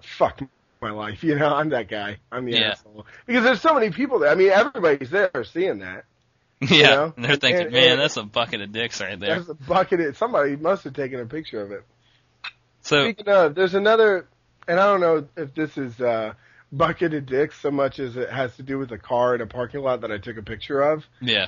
fuck my life, you know, I'm that guy. I'm the Yeah. asshole. Because there's so many people there. I mean everybody's there seeing that. yeah. know? And they're thinking, And- man, and- that's a bucket of dicks right there. There's a bucket of, somebody must have taken a picture of it. So Speaking of, there's another and I don't know if this is uh bucket of dicks so much as it has to do with a car in a parking lot that I took a picture of. yeah.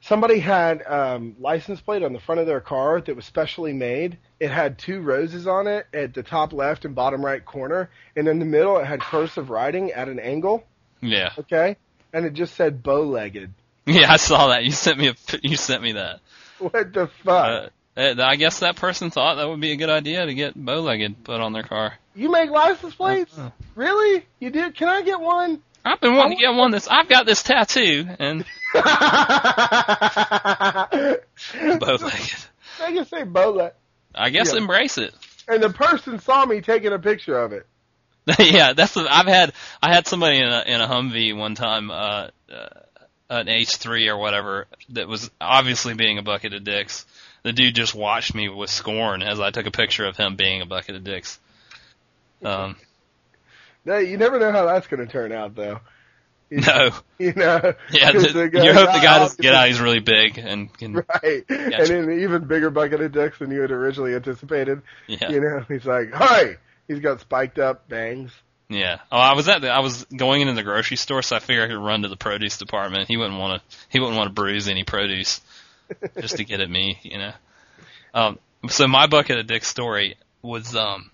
Somebody had um, license plate on the front of their car that was specially made. It had two roses on it at the top left and bottom right corner, and in the middle it had cursive writing at an angle. Yeah. Okay, and it just said bow-legged. Yeah, I saw that. You sent me a you sent me that. What the fuck? Uh, uh, I guess that person thought that would be a good idea to get bow-legged put on their car. you make license plates? Uh-huh. Really? You do? Can I get one? I've been wanting to get one. This I've got this tattoo and bow-legged. They just say bow-legged. I guess Yeah. embrace it. And the person saw me taking a picture of it. yeah, that's I've had. I had somebody in a in a Humvee one time, uh, uh, an H3 or whatever, that was obviously being a bucket of dicks. The dude just watched me with scorn as I took a picture of him being a bucket of dicks. Um, you never know how that's going to turn out, though. You, no, you know. yeah, the, guy- you hope the guy doesn't get out. He's really big and can, Right. And an even bigger bucket of dicks than you had originally anticipated. yeah, You know, he's like, hi! He's got spiked up bangs. yeah. Oh, I was at the, I was going into the grocery store, so I figured I could run to the produce department. He wouldn't want to, he wouldn't want to bruise any produce just to get at me, you know. Um, so my bucket of dick story was, um,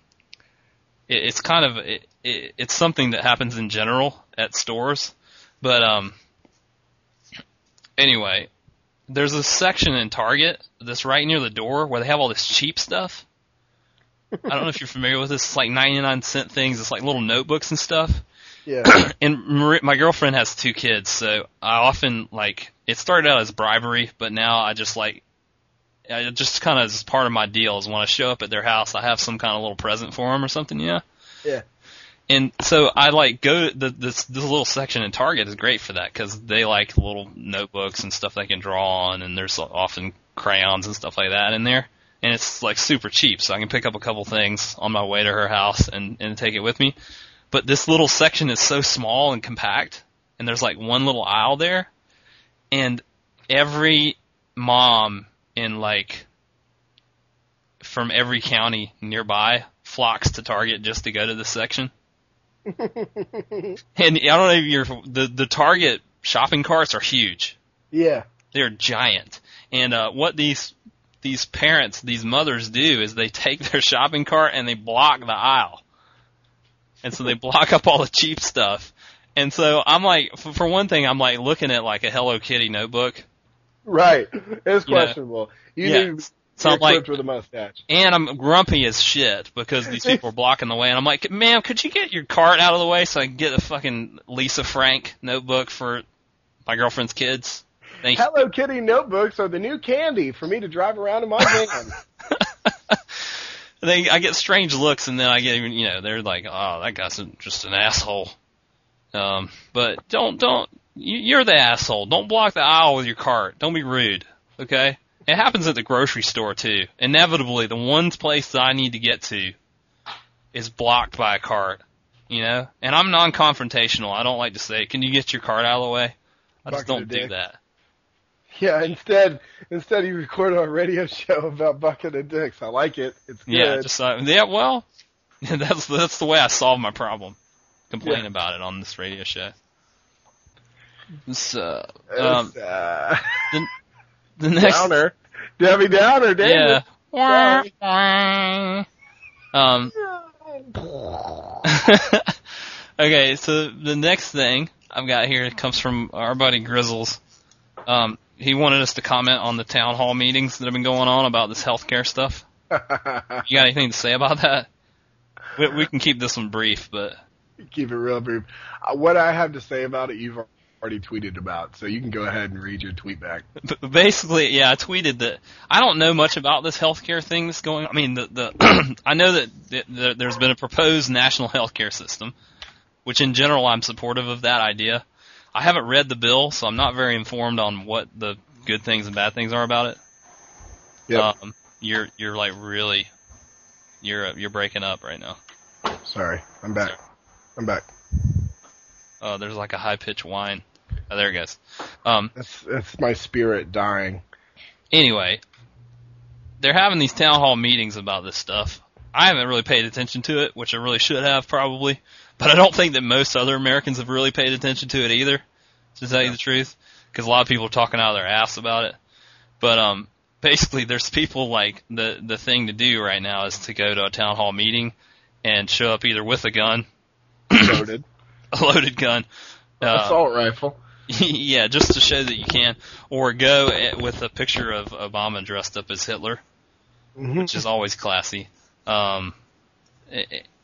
it, it's kind of, it, it, it's something that happens in general at stores, but, um, anyway, there's a section in Target that's right near the door where they have all this cheap stuff. I don't know if you're familiar with this. It's like 99 cent things. It's like little notebooks and stuff. Yeah. and Marie, my girlfriend has two kids, so I often like it started out as bribery, but now I just like I just kind of as part of my deal is when I show up at their house, I have some kind of little present for them or something. Yeah. Yeah. And so I like go the this this little section in Target is great for that because they like little notebooks and stuff they can draw on, and there's often crayons and stuff like that in there. And it's like super cheap, so I can pick up a couple things on my way to her house and and take it with me. But this little section is so small and compact, and there's like one little aisle there, and every mom in like from every county nearby flocks to Target just to go to this section. and I don't know if you're the the Target shopping carts are huge. Yeah. They're giant. And uh what these these parents, these mothers do is they take their shopping cart and they block the aisle. And so they block up all the cheap stuff. And so I'm like, for, for one thing, I'm like looking at like a Hello Kitty notebook. Right. It's You know, questionable. You yeah. need So I'm like, with a mustache. and I'm grumpy as shit because these people are blocking the way. And I'm like, ma'am, could you get your cart out of the way so I can get a fucking Lisa Frank notebook for my girlfriend's kids? Thank you. Hello Kitty notebooks are the new candy for me to drive around in my van. they I get strange looks and then I get even you know they're like oh that guy's just an asshole. Um, but don't don't you, you're the asshole. Don't block the aisle with your cart. Don't be rude. Okay. It happens at the grocery store too. Inevitably, the one place that I need to get to is blocked by a cart. You know, and I'm non-confrontational. I don't like to say, "Can you get your cart out of the way?" I just don't do that. yeah, instead instead you record a radio show about bucket of dicks. I like it. It's good. Yeah, just uh, yeah. Well, that's that's the way I solve my problem. Complain Yeah. about it on this radio show. So, um, uh, the next, downer. Debbie Downer, yeah. David. Um. okay, so the next thing I've got here comes from our buddy Grizzles. Um, he wanted us to comment on the town hall meetings that have been going on about this healthcare stuff. You got anything to say about that? We, we can keep this one brief, but Keep it real brief. Uh, what I have to say about it, you've already tweeted about, so you can go ahead and read your tweet back. Basically, yeah, I tweeted that I don't know much about this healthcare thing that's going. I mean, the the I know that th- th- there's been a proposed national healthcare system, which in general I'm supportive of that idea. I haven't read the bill, so I'm not very informed on what the good things and bad things are about it. Yep. Um, you're you're like really you're you're breaking up right now. Sorry, I'm back. I'm back. Uh, there's like a high pitched whine. Oh, there it goes. Um, That's that's my spirit dying. anyway, they're having these town hall meetings about this stuff. I haven't really paid attention to it, which I really should have probably, but I don't think that most other Americans have really paid attention to it either, to tell you the truth, because a lot of people are talking out of their ass about it. But um, basically, there's people like the the thing to do right now is to go to a town hall meeting and show up either with a gun, Loaded a loaded gun, uh, assault rifle. yeah, just to show that you can, or go eh, with a picture of Obama dressed up as Hitler, Mhm. which is always classy. Um,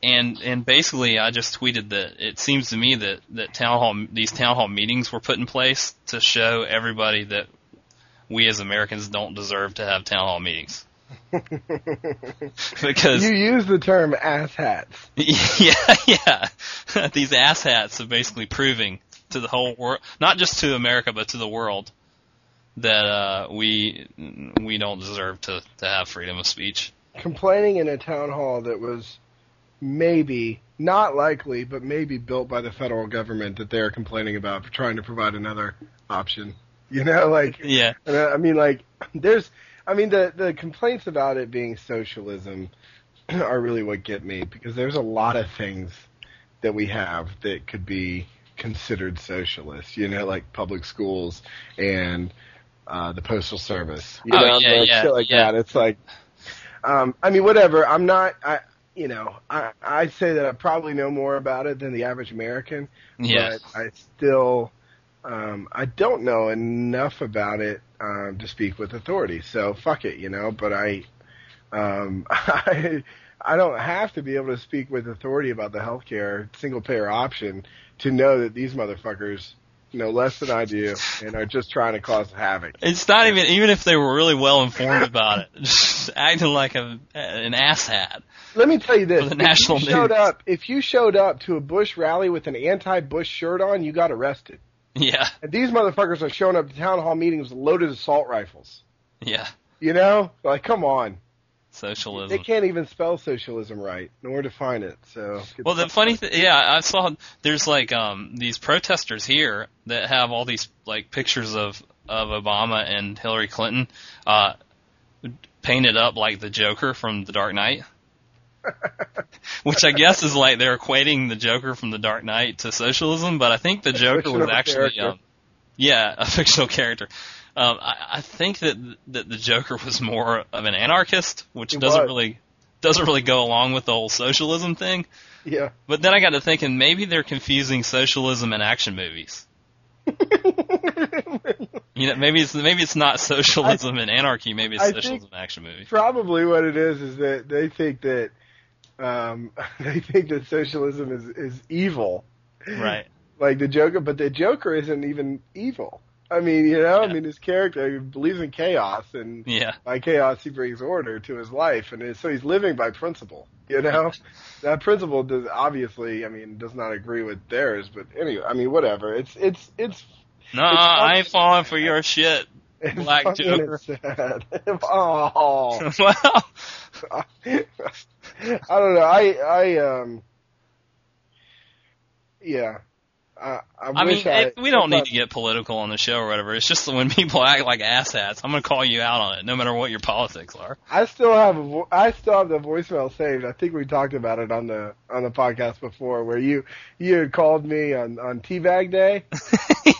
and and basically, I just tweeted that it seems to me that that town hall these town hall meetings were put in place to show everybody that we as Americans don't deserve to have town hall meetings because you use the term ass hats. yeah, yeah. These asshats are basically proving to the whole world, not just to America, but to the world, that uh, we we don't deserve to to have freedom of speech. Complaining in a town hall that was maybe not likely, but maybe built by the federal government that they're complaining about for trying to provide another option. You know, like Yeah, I mean, like, there's, I mean, the the complaints about it being socialism are really what get me because there's a lot of things that we have that could be considered socialist. You know, like public schools and uh, the postal service. You Oh, know, yeah, like, yeah, shit like yeah. that. It's like, um, I mean, whatever. I'm not. I, you know, I I say that I probably know more about it than the average American yeah, but I still um, I don't know enough about it um, to speak with authority. So fuck it, you know. But I um, I I don't have to be able to speak with authority about the healthcare single payer option to know that these motherfuckers know less than I do, and are just trying to cause havoc. It's not even even if they were really well informed about it, just acting like a an asshat. Let me tell you this: the national if you showed news. up, if you showed up to a Bush rally with an anti-Bush shirt on, you got arrested. Yeah, And these motherfuckers are showing up to town hall meetings with loaded assault rifles. yeah. You know, like come on, Socialism. they can't even spell socialism right, nor define it. So Well, the funny thing, yeah, I saw there's like um these protesters here that have all these like pictures of of Obama and Hillary Clinton uh painted up like the Joker from The Dark Knight. Which I guess is like they're equating the Joker from The Dark Knight to socialism, but I think the Joker was actually um yeah, a fictional character. Um I, I think that that the Joker was more of an anarchist, which He doesn't was. really doesn't really go along with the whole socialism thing. yeah. But then I got to thinking maybe they're confusing socialism and action movies. You know, maybe it's maybe it's not socialism and anarchy. Maybe it's I socialism and action movie. Probably what it is is that they think that um, they think that socialism is is evil, Right. like the Joker. But the Joker isn't even evil. I mean, you know, I mean, his character he believes in chaos, and Yeah. by chaos he brings order to his life, and so he's living by principle. You know, that principle does obviously, I mean, does not agree with theirs, but anyway, I mean, whatever. It's it's it's No, I ain't falling for your shit. it's Black Joker. sad. oh. well, I don't know. I I um yeah. I I, I mean, I, we don't need to get political on the show or whatever. It's just when people act like asshats, I'm gonna call you out on it, no matter what your politics are. I still have a vo- I still have the voicemail saved. I think we talked about it on the on the podcast before, where you you had called me on on Teabag Day.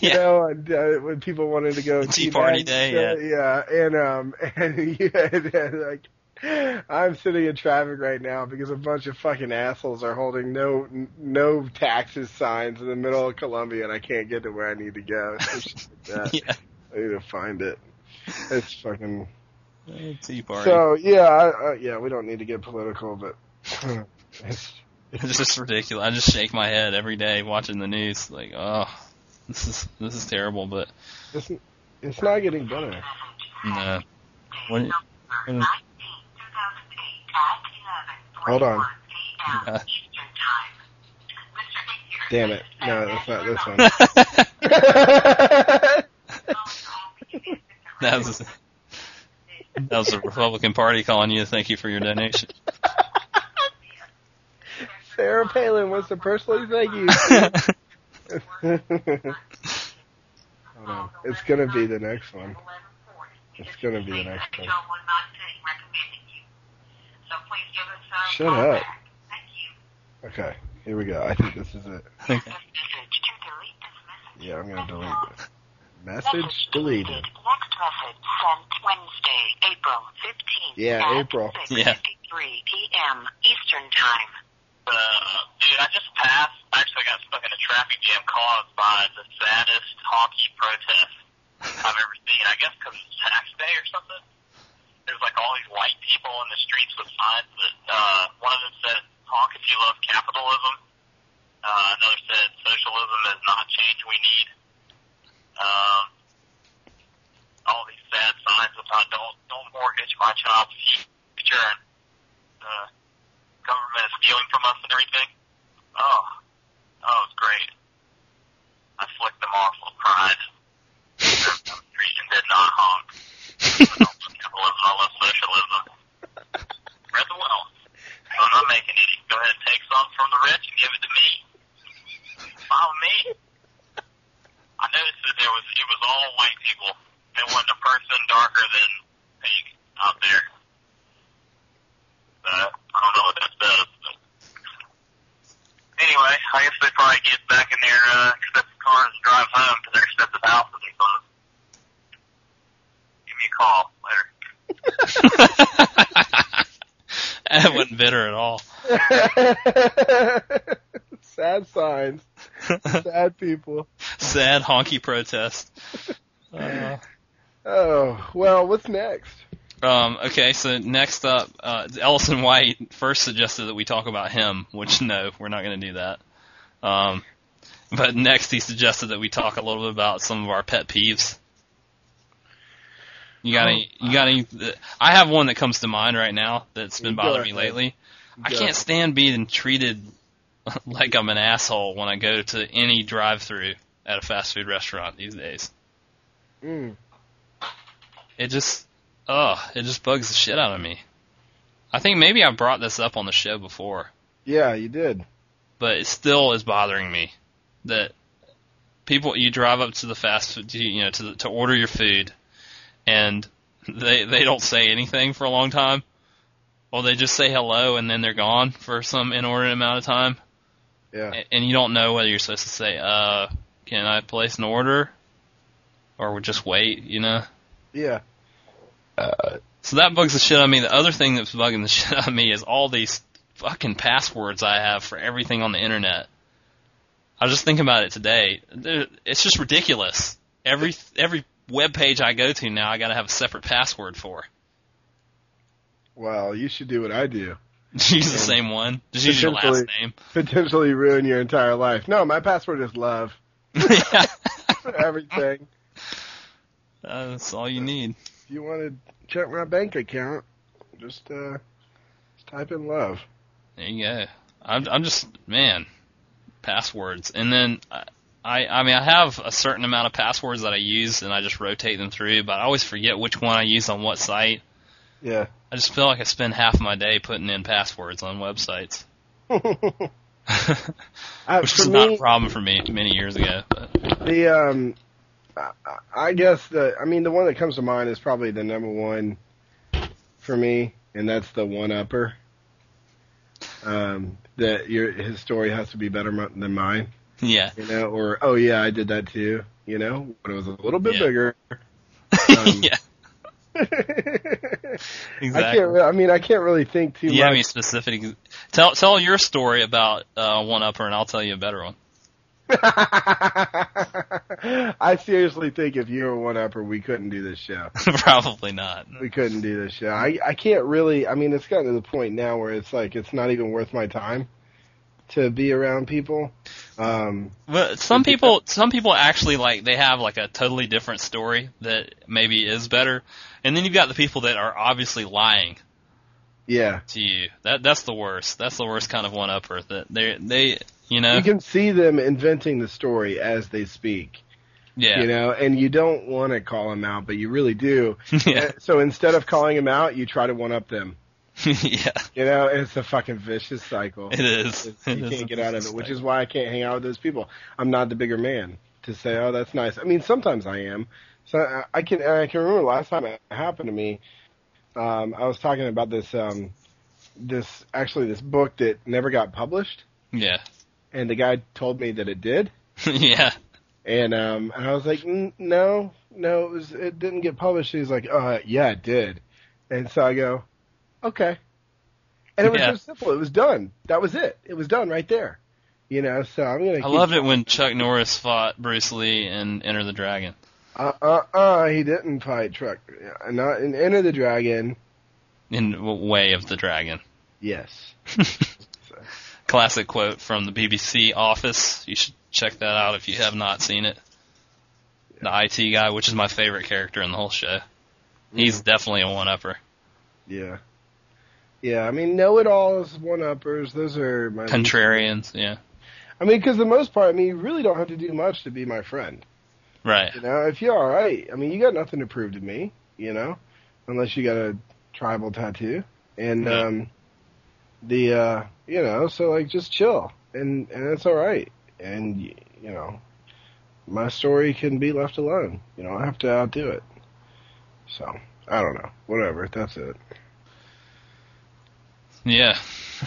You yeah. know, and, uh, when people wanted to go Tea Party Day, uh, yeah, and um, and you had, uh, like, I'm sitting in traffic right now because a bunch of fucking assholes are holding no no taxes signs in the middle of Columbia, and I can't get to where I need to go. Like. Yeah. I need to find it. It's fucking. Tea party. So yeah, I, I, yeah, we don't need to get political, but it's, It's just ridiculous. I just shake my head every day watching the news. Like, oh, this is this is terrible. But it's it's not getting better. no, what, what, Hold on. uh, Damn it! No, that's not this one. that was that was the Republican Party calling you to thank you for your donation. Sarah Palin wants to personally thank you. Hold on. It's gonna be the next one. It's gonna be the next one. Shut up. Okay, here we go. I think this is it. Okay. Yeah, I'm gonna delete this. Message deleted. Next message sent Wednesday, April 15th. Yeah, at April. 6:53 Yeah. p.m. Eastern Time. Uh, dude, I just passed. Actually, got stuck in a traffic jam caused by the saddest hockey protest I've ever seen. I guess because it's tax day or something. There's like all these white people in the streets with signs that uh, one of them said, "Honk if you love capitalism." Uh, another said, "Socialism is not change we need." Um, all these sad signs about don't don't mortgage my child's future and uh, government is stealing from us and everything. Oh, oh, it's great. I flicked them off with pride. The Christian did not honk. Capitalism, I love socialism. Spread the wealth. So I'm not making any. Go ahead and take some from the rich and give it to me. Follow me. I noticed that there was it was all white people. There wasn't a person darker than pink out there. Uh, I don't know what that says. But anyway, I guess they probably get back in their uh, expensive cars and drive home to their expensive houses and stuff. Give me a call later. that wasn't bitter at all. Sad signs. Sad people. Sad honky protest. Uh, Oh, well, what's next? um, okay, so next up, uh, Ellison White first suggested that we talk about him, which no, we're not going to do that. Um, But next, he suggested that we talk a little bit about some of our pet peeves. You got any? You got any? I have one that comes to mind right now that's been bothering me lately. I can't stand being treated like I'm an asshole when I go to any drive-through at a fast food restaurant these days. Mm. It just, ugh, it just bugs the shit out of me. I think maybe I brought this up on the show before. Yeah, you did. but it still is bothering me that people you drive up to the fast food you know to the, to order your food and they they don't say anything for a long time or they just say hello and then they're gone for some inordinate amount of time Yeah. A- and you don't know whether you're supposed to say uh can I place an order or just wait you know Yeah. so that bugs the shit out of me the other thing that's bugging the shit out of me is all these fucking passwords I have for everything on the internet. I was just thinking about it today. It's just ridiculous. Every every web page I go to now, I got to have a separate password for. Well, you should do what I do. Just use the same one. Just use your last name. Potentially ruin your entire life. No, my password is love for everything. that's all you need. If you want to check my bank account, just uh, just type in love. There you go. I'm I'm just man, passwords, and then I I I mean I have a certain amount of passwords that I use, and I just rotate them through, but I always forget which one I use on what site. Yeah. I just feel like I spend half of my day putting in passwords on websites, Uh, which was not a problem for me many years ago. But the um, I, I guess the I mean the one that comes to mind is probably the number one for me, and that's the one upper. Um, that your his story has to be better than mine, yeah, you know, or oh yeah, I did that too, you know, when it was a little bit Yeah. bigger. Um, yeah, I exactly. can't. re- I mean, I can't really think too Do you have any much. specific? Tell tell your story about uh, one upper, and I'll tell you a better one. I seriously think if you were one upper, we couldn't do this show. Probably not. We couldn't do this show. I I can't really. I mean, it's gotten to the point now where it's like it's not even worth my time to be around people. Um, But some people, some people actually like they have like a totally different story that maybe is better, and then you've got the people that are obviously lying yeah, to you. That that's the worst. That's the worst kind of one upper. That they they you know you can see them inventing the story as they speak. yeah You know, and you don't want to call them out, but you really do. yeah So instead of calling them out, you try to one up them. yeah You know, it's a fucking vicious cycle. it is. It's- you can't get out of it, which cycle. is why I can't hang out with those people. I'm not the bigger man to say, "Oh, that's nice." I mean, sometimes I am. So I- I can I can remember last time it happened to me. Um, I was talking about this um, this actually this book that never got published, yeah and the guy told me that it did, yeah and um, and I was like, "N- "No, no, it was it didn't get published." He's like, "Uh, yeah, it did," and so I go, "Okay," and it was Yeah. so simple. It was done. That was it. It was done right there. You know, so I'm gonna. I loved it when Chuck Norris fought Bruce Lee in Enter the Dragon. Uh uh uh, he didn't fight Chuck. Not in Enter the Dragon. In Way of the Dragon. Yes. Classic quote from the BBC Office. You should check that out if you have not seen it. The IT guy, which is my favorite character in the whole show. He's definitely a one-upper. Yeah. Yeah, I mean, know-it-alls, one-uppers, those are my... Contrarians, yeah. I mean, because the most part, I mean, you really don't have to do much to be my friend. Right. You know, if you're alright, I mean, you got nothing to prove to me, you know? Unless you got a tribal tattoo. And, Yeah. um, the, uh, you know, so, like, just chill. And, and it's alright. And, you know, my story can be left alone. You don't have to outdo it. So, I don't know. Whatever. That's it. Yeah.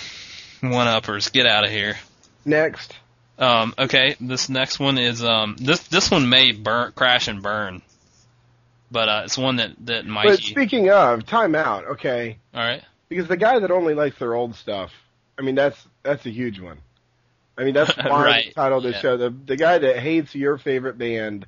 One-uppers, get out of here. Next. Um, okay, this next one is um this this one may burn crash and burn. But uh it's one that that Mikey. But speaking of, time out, okay? All right. Because the guy that only likes their old stuff, I mean, that's that's a huge one. I mean, that's why Right, the title of the yeah. show. The the guy that hates your favorite band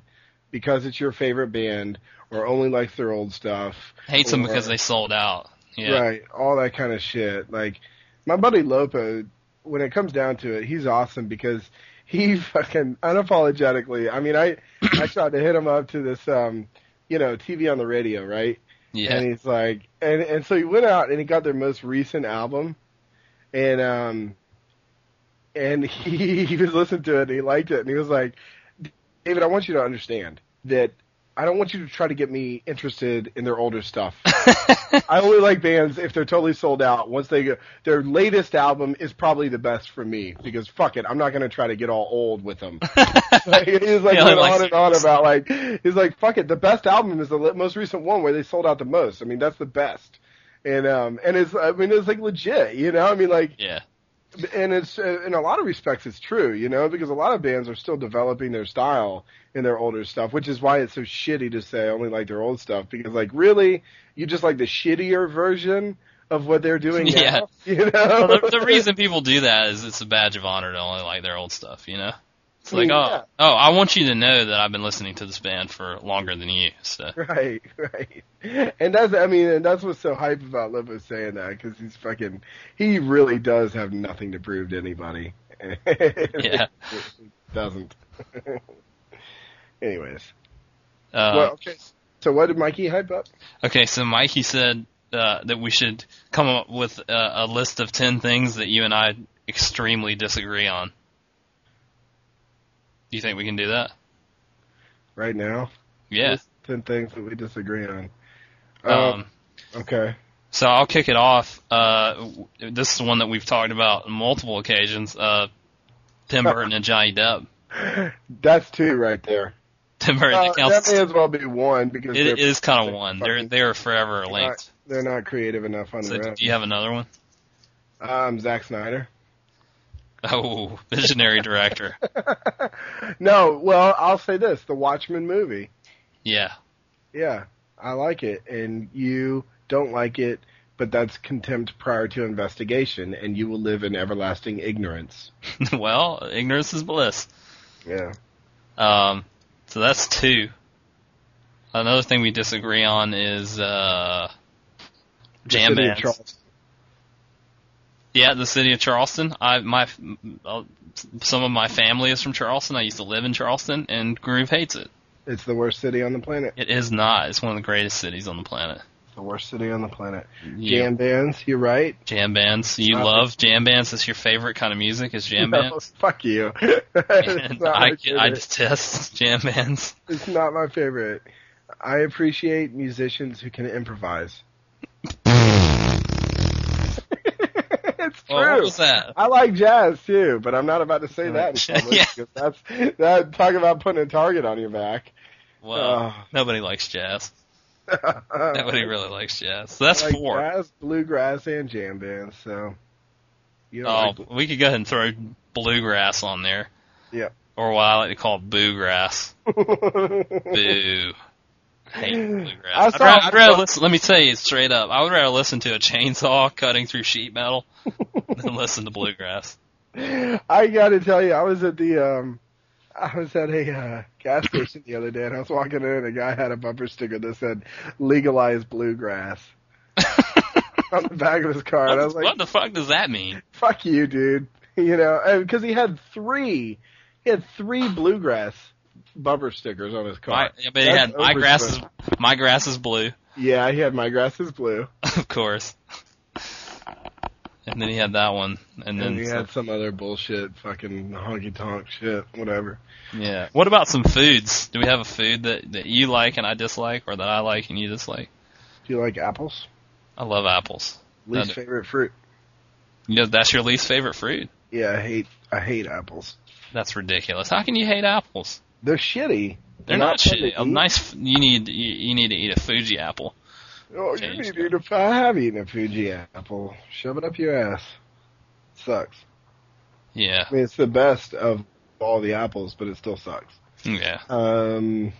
because it's your favorite band, or only likes their old stuff, Hates them because they sold out. Yeah. right? All that kind of shit. Like my buddy Lopo, when it comes down to it, he's awesome because he fucking unapologetically. I mean, I I tried to hit him up to this, um, you know, TV on the radio, right? Yeah. And he's like, and and so he went out and he got their most recent album, and um, and he he was listening to it and he liked it and he was like, David, I want you to understand that I don't want you to try to get me interested in their older stuff. I only like bands if they're totally sold out. Once they go, their latest album is probably the best for me because fuck it, I'm not gonna try to get all old with them. like, he's like Yeah, on and on about like he's like fuck it, the best album is the most recent one where they sold out the most. I mean that's the best. And um and it's I mean it's like legit, you know. I mean like yeah. And it's uh, in a lot of respects it's true, you know, because a lot of bands are still developing their style in their older stuff, which is why it's so shitty to say I only like their old stuff because like really you just like the shittier version of what they're doing Yeah. now, you know. Well, the, the reason people do that is it's a badge of honor to only like their old stuff, you know? It's like, oh, yeah. oh, I want you to know that I've been listening to this band for longer than you. So, Right, right, and that's I mean, and that's what's so hype about Lipo saying that because he's fucking he really does have nothing to prove to anybody. Yeah. doesn't. Anyways, uh, well, okay. So what did Mikey hype up? okay, so Mikey said uh, that we should come up with uh, a list of 10 things that you and I extremely disagree on. Do you think we can do that? right now. Yeah. Ten things that we disagree on. Um, Um, okay. so I'll kick it off. Uh, this is one that we've talked about on multiple occasions. Uh, Tim Burton and Johnny Depp. That's two right there. Tim Burton Uh, counts. that may as well be one because it is kind of one. They're they're forever not- linked. they're not creative enough on So their do you have another one? Um, Zack Snyder. Oh, visionary director. no, well, I'll say this: the Watchmen movie. Yeah. Yeah, I like it, and you don't like it, but that's contempt prior to investigation, and you will live in everlasting ignorance. well, ignorance is bliss. Yeah. Um, so that's two. Another thing we disagree on is uh, jam bands. Yeah, the city of Charleston. I my uh, some of my family is from Charleston. I used to live in Charleston, and Groove hates it. It's the worst city on the planet. It is not. It's one of the greatest cities on the planet. The worst city on the planet. You- Jam bands, you're right. jam bands. You love jam bands. It's your favorite kind of music. Is jam No, bands. fuck you. I I detest jam bands. it's not my favorite. I appreciate musicians who can improvise. It's true. Well, what was that? I like jazz too, but I'm not about to say that in Yeah. public because that's that. Talk about putting a target on your back. Well, Oh. nobody likes jazz. Uh, Nobody really likes jazz. So that's like four. Jazz, bluegrass, and jam bands. So you don't Oh, like we could go ahead and throw bluegrass on there. Yeah. Or what I like to call boograss. Boo. I hate I bluegrass. I'd, rather, I'd rather listen, let me tell you straight up, I would rather listen to a chainsaw cutting through sheet metal than listen to bluegrass. I got to tell you, I was at the um, I was at a uh, gas station the other day, and I was walking in, and a guy had a bumper sticker that said "Legalize Bluegrass" on the back of his car, and I was like, what the fuck does that mean? "Fuck you, dude!" You know, because he had three, he had three bluegrass bumper stickers on his car. My, yeah, but he That's had my grass is my grass is blue, Yeah, he had "My Grass Is Blue," of course. And then he had that one, and then and he had some other bullshit, fucking honky tonk shit, whatever. yeah. What about some foods? Do we have a food that that you like and I dislike, or that I like and you dislike? Do you like apples? I love apples. Least No, favorite fruit? You know that's your least favorite fruit. Yeah, I hate I hate apples. That's ridiculous. How can you hate apples? They're shitty. They're not, to shitty. A nice. You need you, you need to eat a Fuji apple. Oh, you Change need to eat a. I have eaten a Fuji apple. Shove it up your ass. Sucks. Yeah, I mean, it's the best of all the apples, but it still sucks. yeah. Um,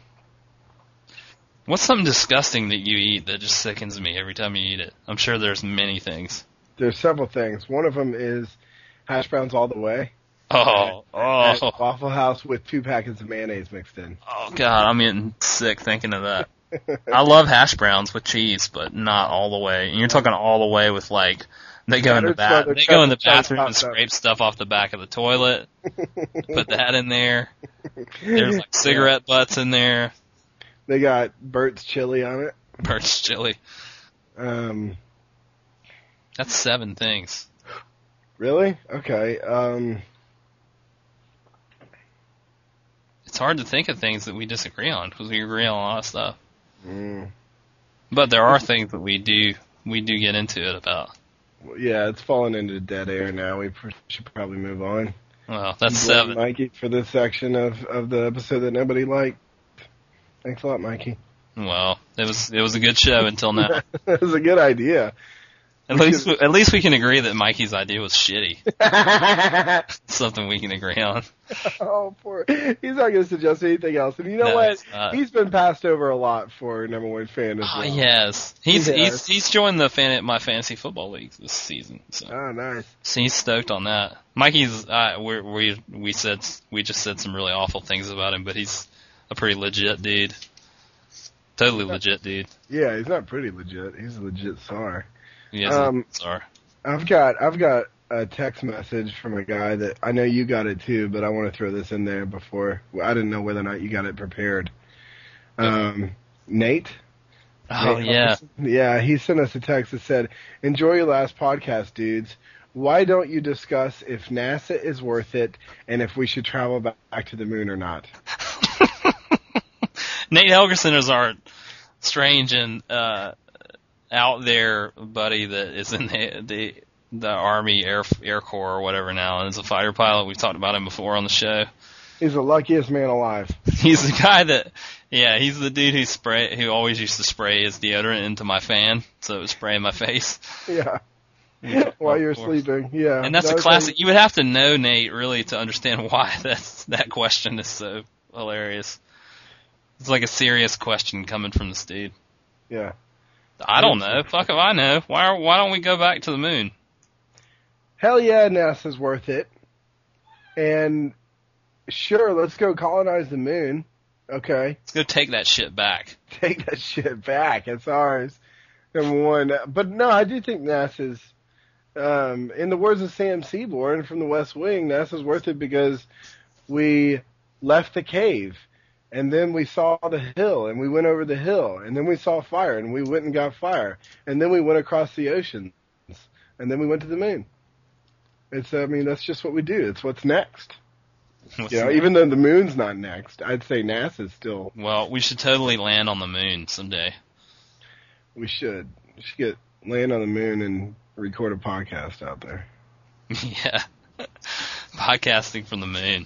What's something disgusting that you eat that just sickens me every time you eat it? I'm sure there's many things. there's several things. One of them is hash browns all the way. Oh, At oh, Waffle House with two packets of mayonnaise mixed in. oh, God! I'm getting sick thinking of that. I love hash browns with cheese, but not all the way. And you're talking all the way with like They go in the bath. They go in the bathroom and scrape stuff off the back of the toilet. Put that in there. There's like cigarette butts in there. They got Bert's chili on it. Birch chili. Um, That's seven things. really? Okay. Um, It's hard to think of things that we disagree on because we agree on a lot of stuff. mm, But there are things that we do we do get into it about. yeah, it's fallen into dead air now. We pr- should probably move on. Well, that's seven. Mikey for this section of of the episode that nobody liked. Thanks a lot, Mikey. Well, it was it was a good show until now. it was a good idea. At least at least we can agree that Mikey's idea was shitty. Something we can agree on. oh, poor. He's not going to suggest anything else. And you know No, what? he's. He's been passed over a lot for number one fan as Oh, yes, he's he he's he's joined the fan at my fantasy football league this season. So. Oh, nice. So he's stoked on that. Mikey's, uh, we we we said we just said some really awful things about him, but he's a pretty legit dude. Totally legit dude. Yeah, he's not pretty legit. He's a legit star. Has Um, sorry. I've got I've got a text message from a guy that I know you got it too, but I want to throw this in there before I didn't know whether or not you got it prepared. Um, Nate. Oh Nate yeah. Yeah. He sent us a text that said, "Enjoy your last podcast, dudes. Why don't you discuss if NASA is worth it and if we should travel back to the moon or not?" Nate Helgerson is our strange and uh, out there buddy that is in the the, the Army Air Air Corps or whatever now, and is a fighter pilot. We've talked about him before on the show. He's the luckiest man alive. He's the guy that, yeah, he's the dude who spray who always used to spray his deodorant into my fan, so it would spray in my face. Yeah. While you're sleeping, yeah. And that's That a classic. You would have to know Nate really to understand why that's that question is so hilarious. It's like a serious question coming from this dude. Yeah. I don't know. Fuck if I know. Why why don't we go back to the moon? Hell yeah, NASA's worth it. And sure, let's go colonize the moon. Okay. Let's go take that shit back. Take that shit back. It's ours. Number one. But no, I do think NASA's, um, in the words of Sam Seaborn from the West Wing, NASA's worth it because we left the cave and then we saw the hill and we went over the hill and then we saw fire and we went and got fire and then we went across the oceans and then we went to the moon. It's, I mean, that's just what we do. It's what's next. You know, even though the moon's not next, I'd say NASA's still, well, we should totally land on the moon someday. we should, we should get, land on the moon and record a podcast out there. yeah. Podcasting from the moon.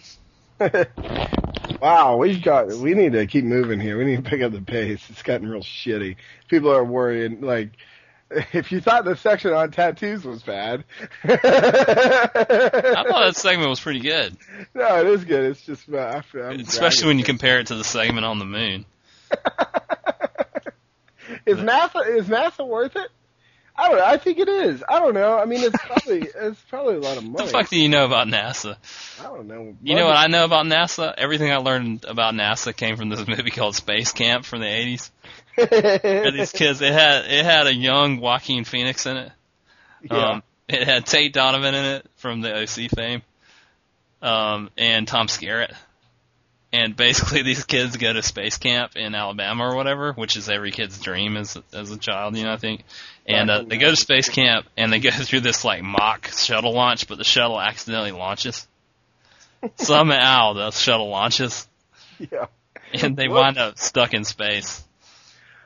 wow, we've got, we need to keep moving here. We need to pick up the pace. It's gotten real shitty. People are worrying, like, if you thought the section on tattoos was bad. I thought that segment was pretty good, no, it is good. It's just, uh, I'm especially when you compare it to the segment on the moon. Is NASA, is NASA worth it? I don't know. I think it is. I don't know. I mean, it's probably, it's probably a lot of money. the fuck do you know about NASA? I don't know. You know what I know about NASA? Everything I learned about NASA came from this movie called Space Camp from the 80s. These kids, it had it had a young Joaquin Phoenix in it. yeah. Um, it had Tate Donovan in it from the OC fame, um, and Tom Skerritt. And basically, these kids go to space camp in Alabama or whatever, which is every kid's dream as as a child, you know. I think. And uh, they go to space camp and they go through this like mock shuttle launch, but the shuttle accidentally launches. Somehow the shuttle launches, yeah. and they wind up stuck in space.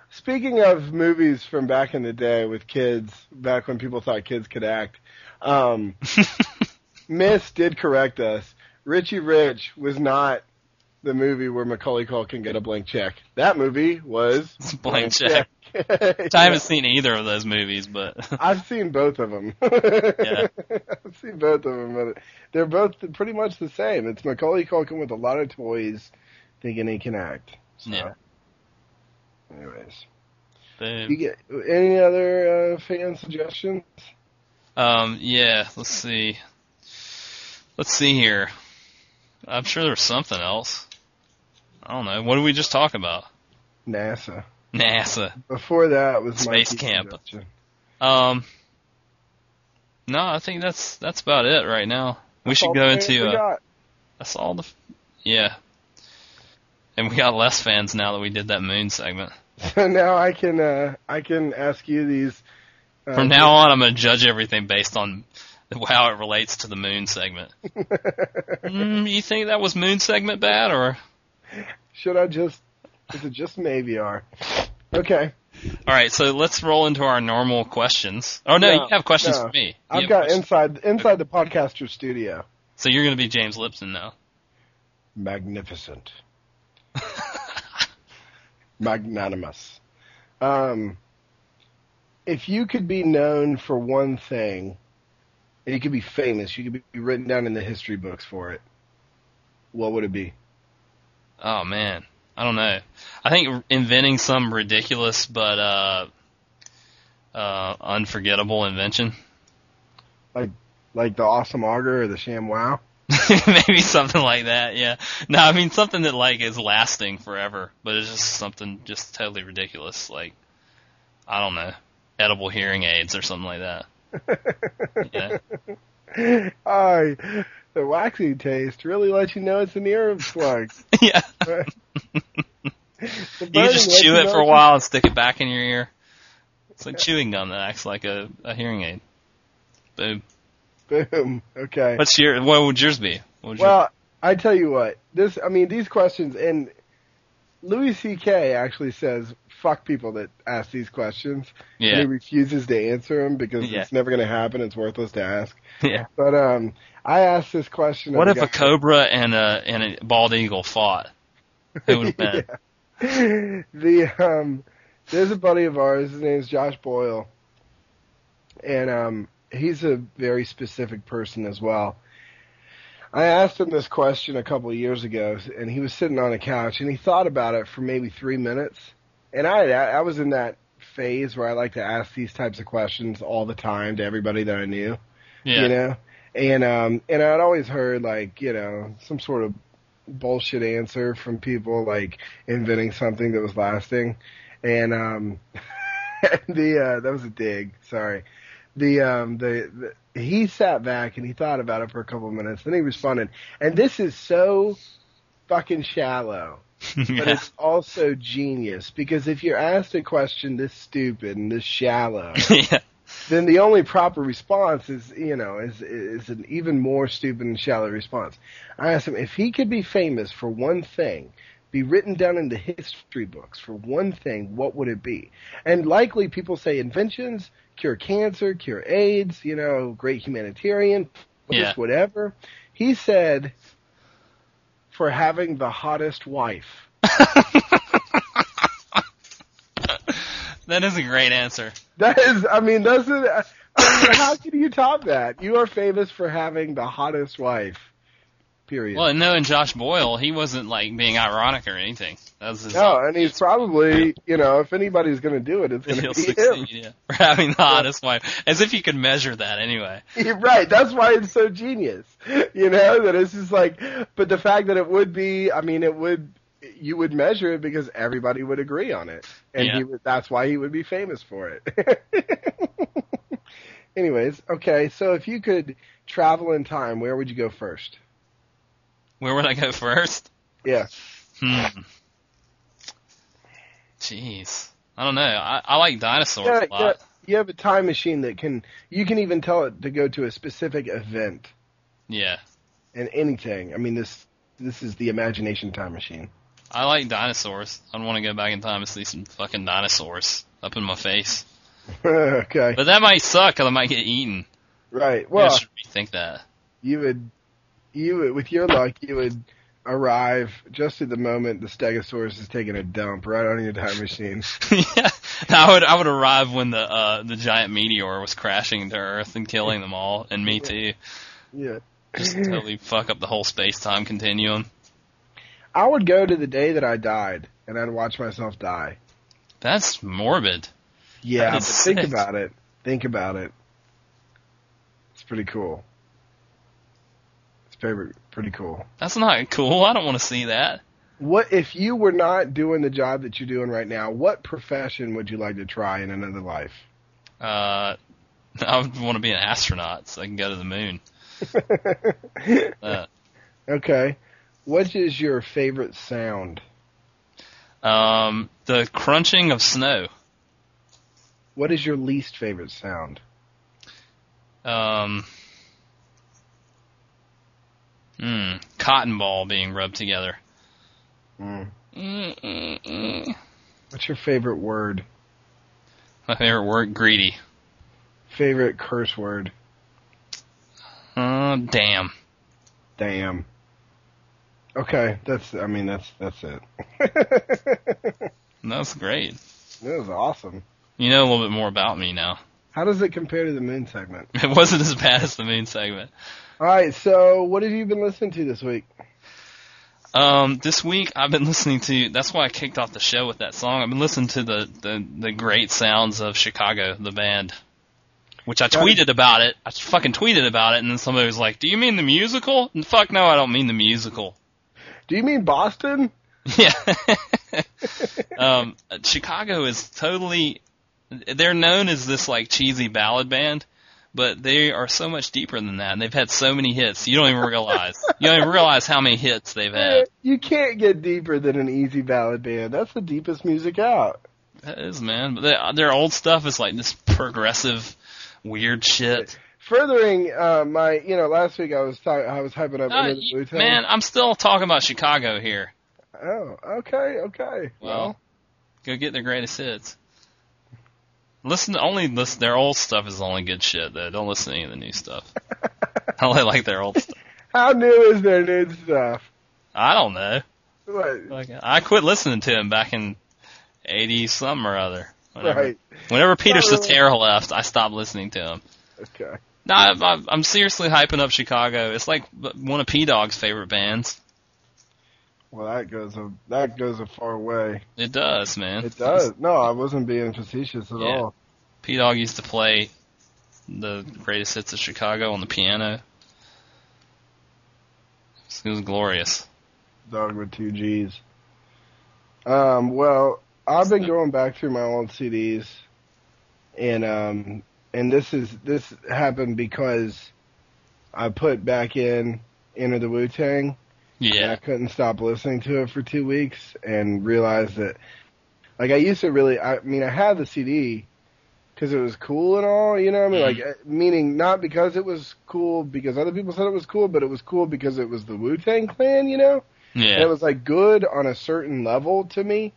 Speaking of movies from back in the day with kids, back when people thought kids could act, um, Miss did correct us. Richie Rich was not the movie where Macaulay Culkin get a blank check. That movie was Blank check. check. I haven't seen either of those movies, but I've seen both of them. Yeah. I've seen both of them, but they're both pretty much the same. It's Macaulay Culkin with a lot of toys, thinking he can act. So. Yeah. Anyways, boom. you get any other uh, fan suggestions? Um, yeah, let's see. Let's see here. I'm sure there's something else. I don't know. What did we just talk about? NASA. NASA. Before that was Space Mikey's camp. suggestion. Um, No, I think that's that's about it right now. We That's should go into we uh, got. that's all the yeah. And we got less fans now that we did that moon segment. So now I can uh, I can ask you these. Uh, From now on, I'm gonna judge everything based on how it relates to the moon segment. mm, you think that was moon segment bad, or Should I just? Is it just maybe are? Okay, all right? So let's roll into our normal questions. Oh no, No, you have questions no. for me. You I've got questions. inside inside the podcaster studio. So you're gonna be James Lipton now. Magnificent. Magnanimous. Um, if you could be known for one thing, and you could be famous, you could be written down in the history books for it, what would it be? Oh man, I don't know. I think inventing some ridiculous but uh, uh, unforgettable invention. Like like the awesome auger or the ShamWow? Maybe something like that. Yeah. No, I mean something that like is lasting forever, but it's just something just totally ridiculous. Like I don't know, edible hearing aids or something like that. Yeah. I, the waxy taste really lets you know it's an earplug. yeah. You just chew it for a while and stick it back in your ear. It's like chewing gum that acts like a, a hearing aid. Boom. Boom. Okay. What's your what would yours be? Would your- Well, I tell you what, this, I mean, these questions, and Louis C.K. actually says, fuck people that ask these questions. And he refuses to answer them because Yeah. it's never going to happen. It's worthless to ask. Yeah. But, um, I asked this question. What if a cobra and a and a bald eagle fought? Who would have been? Yeah. the um there's a buddy of ours, his name's Josh Boyle. And um he's a very specific person as well. I asked him this question a couple of years ago and he was sitting on a couch and he thought about it for maybe 3 minutes. And I I was in that phase where I like to ask these types of questions all the time to everybody that I knew Yeah. you know? And um and i'd always heard like you know some sort of bullshit answer from people like inventing something that was lasting. And um the uh that was a dig. Sorry. The um the, the he sat back and he thought about it for a couple of minutes. Then he responded. And this is so fucking shallow but it's also genius because if you're asked a question this stupid and this shallow yeah. then the only proper response is, you know, is is an even more stupid and shallow response. I asked him if he could be famous for one thing, be written down in the history books for one thing, what would it be? And likely people say inventions, cure cancer, cure AIDS, you know, great humanitarian, Yeah. whatever. He said for having the hottest wife. That is a great answer. That is, I mean, a, I mean, how can you top that? You are famous for having the hottest wife. Period. Well, knowing Josh Boyle, he wasn't like being ironic or anything. That was his. no, and he's probably, you know, if anybody's going to do it, it's going to be succeed, yeah. For having the hottest wife. As if you could measure that anyway. him. right. That's why it's so genius. You know, that it's just like, but the fact that it would be, I mean, it would, you would measure it because everybody would agree on it. And Yeah. he would, that's why he would be famous for it. Anyways, okay, so if you could travel in time, where would you go first? Where would I go first? Yeah. Hmm. Jeez. I don't know. I, I like dinosaurs Yeah, a lot. yeah, you have a time machine that can you can even tell it to go to a specific event Yeah. and anything. I mean this this is the imagination time machine. I like dinosaurs. I don't want to go back in time and see some fucking dinosaurs up in my face. okay. But that might suck because I might get eaten. Right. Well, I should rethink that. you would you with your luck you would arrive just at the moment the stegosaurus is taking a dump right on your time machine. yeah, I would I would arrive when the uh the giant meteor was crashing into Earth and killing them all, and me too. Yeah. Just totally fuck up the whole space time continuum. I would go to the day that I died and I'd watch myself die. That's morbid. Yeah, That but think sick. about it. Think about it. It's pretty cool. It's very pretty cool. That's not cool. I don't want to see that. What if you were not doing the job that you're doing right now? What profession would you like to try in another life? Uh, I would want to be an astronaut so I can go to the moon. Uh, okay. What is your favorite sound? um, the crunching of snow. What is your least favorite sound? Um, mm, cotton ball being rubbed together. Mm. Mm-mm-mm. What's your favorite word? My favorite word, greedy. Favorite curse word? Uh, damn. Damn. Okay, that's. I mean, that's that's it. That's great. that was awesome. You know a little bit more about me now. How does it compare to the moon segment? It wasn't as bad as the moon segment. All right, so what have you been listening to this week? Um, this week I've been listening to. That's why I kicked off the show with that song. I've been listening to the the, the great sounds of Chicago, the band. Which I tweeted about it. I fucking tweeted about it, and then somebody was like, "Do you mean the musical?" And fuck no, I don't mean the musical. Do you mean Boston? Yeah. um, Chicago is totally. They're known as this like cheesy ballad band, but they are so much deeper than that. And they've had so many hits. You don't even realize. you don't even realize how many hits they've had. You can't get deeper than an easy ballad band. That's the deepest music out. That is, man. But they, their old stuff is like this progressive, weird shit. Furthering uh, my, you know, last week I was talking, I was hyping up Uh, you- man, I'm still talking about Chicago here. Oh, okay, okay. Well, go get their greatest hits. Listen, to, only listen. Their old stuff is only good shit. Though. Don't listen to any of the new stuff. I only like their old stuff. how new is their new stuff? I don't know. What? Like, I quit listening to him back in eighty something or other. Whenever, Right. whenever Peter Not really. Left, I stopped listening to him. Okay. No, I, I, I'm seriously hyping up Chicago. It's like one of P Dog's favorite bands. Well, that goes a that goes a far way. It does, man. It does. No, I wasn't being facetious at Yeah. all. P Dog used to play the greatest hits of Chicago on the piano. It was glorious. Dog with two G's. Um, well, I've been going back through my old CDs, and um, and this is this happened because I put back in Enter the Wu Tang, and I couldn't stop listening to it for two weeks, and realized that, like, I used to really, I mean, I had the CD because it was cool and all, you know. what I mean, like, uh, meaning not because it was cool because other people said it was cool, but it was cool because it was the Wu Tang Clan, you know. And it was like good on a certain level to me,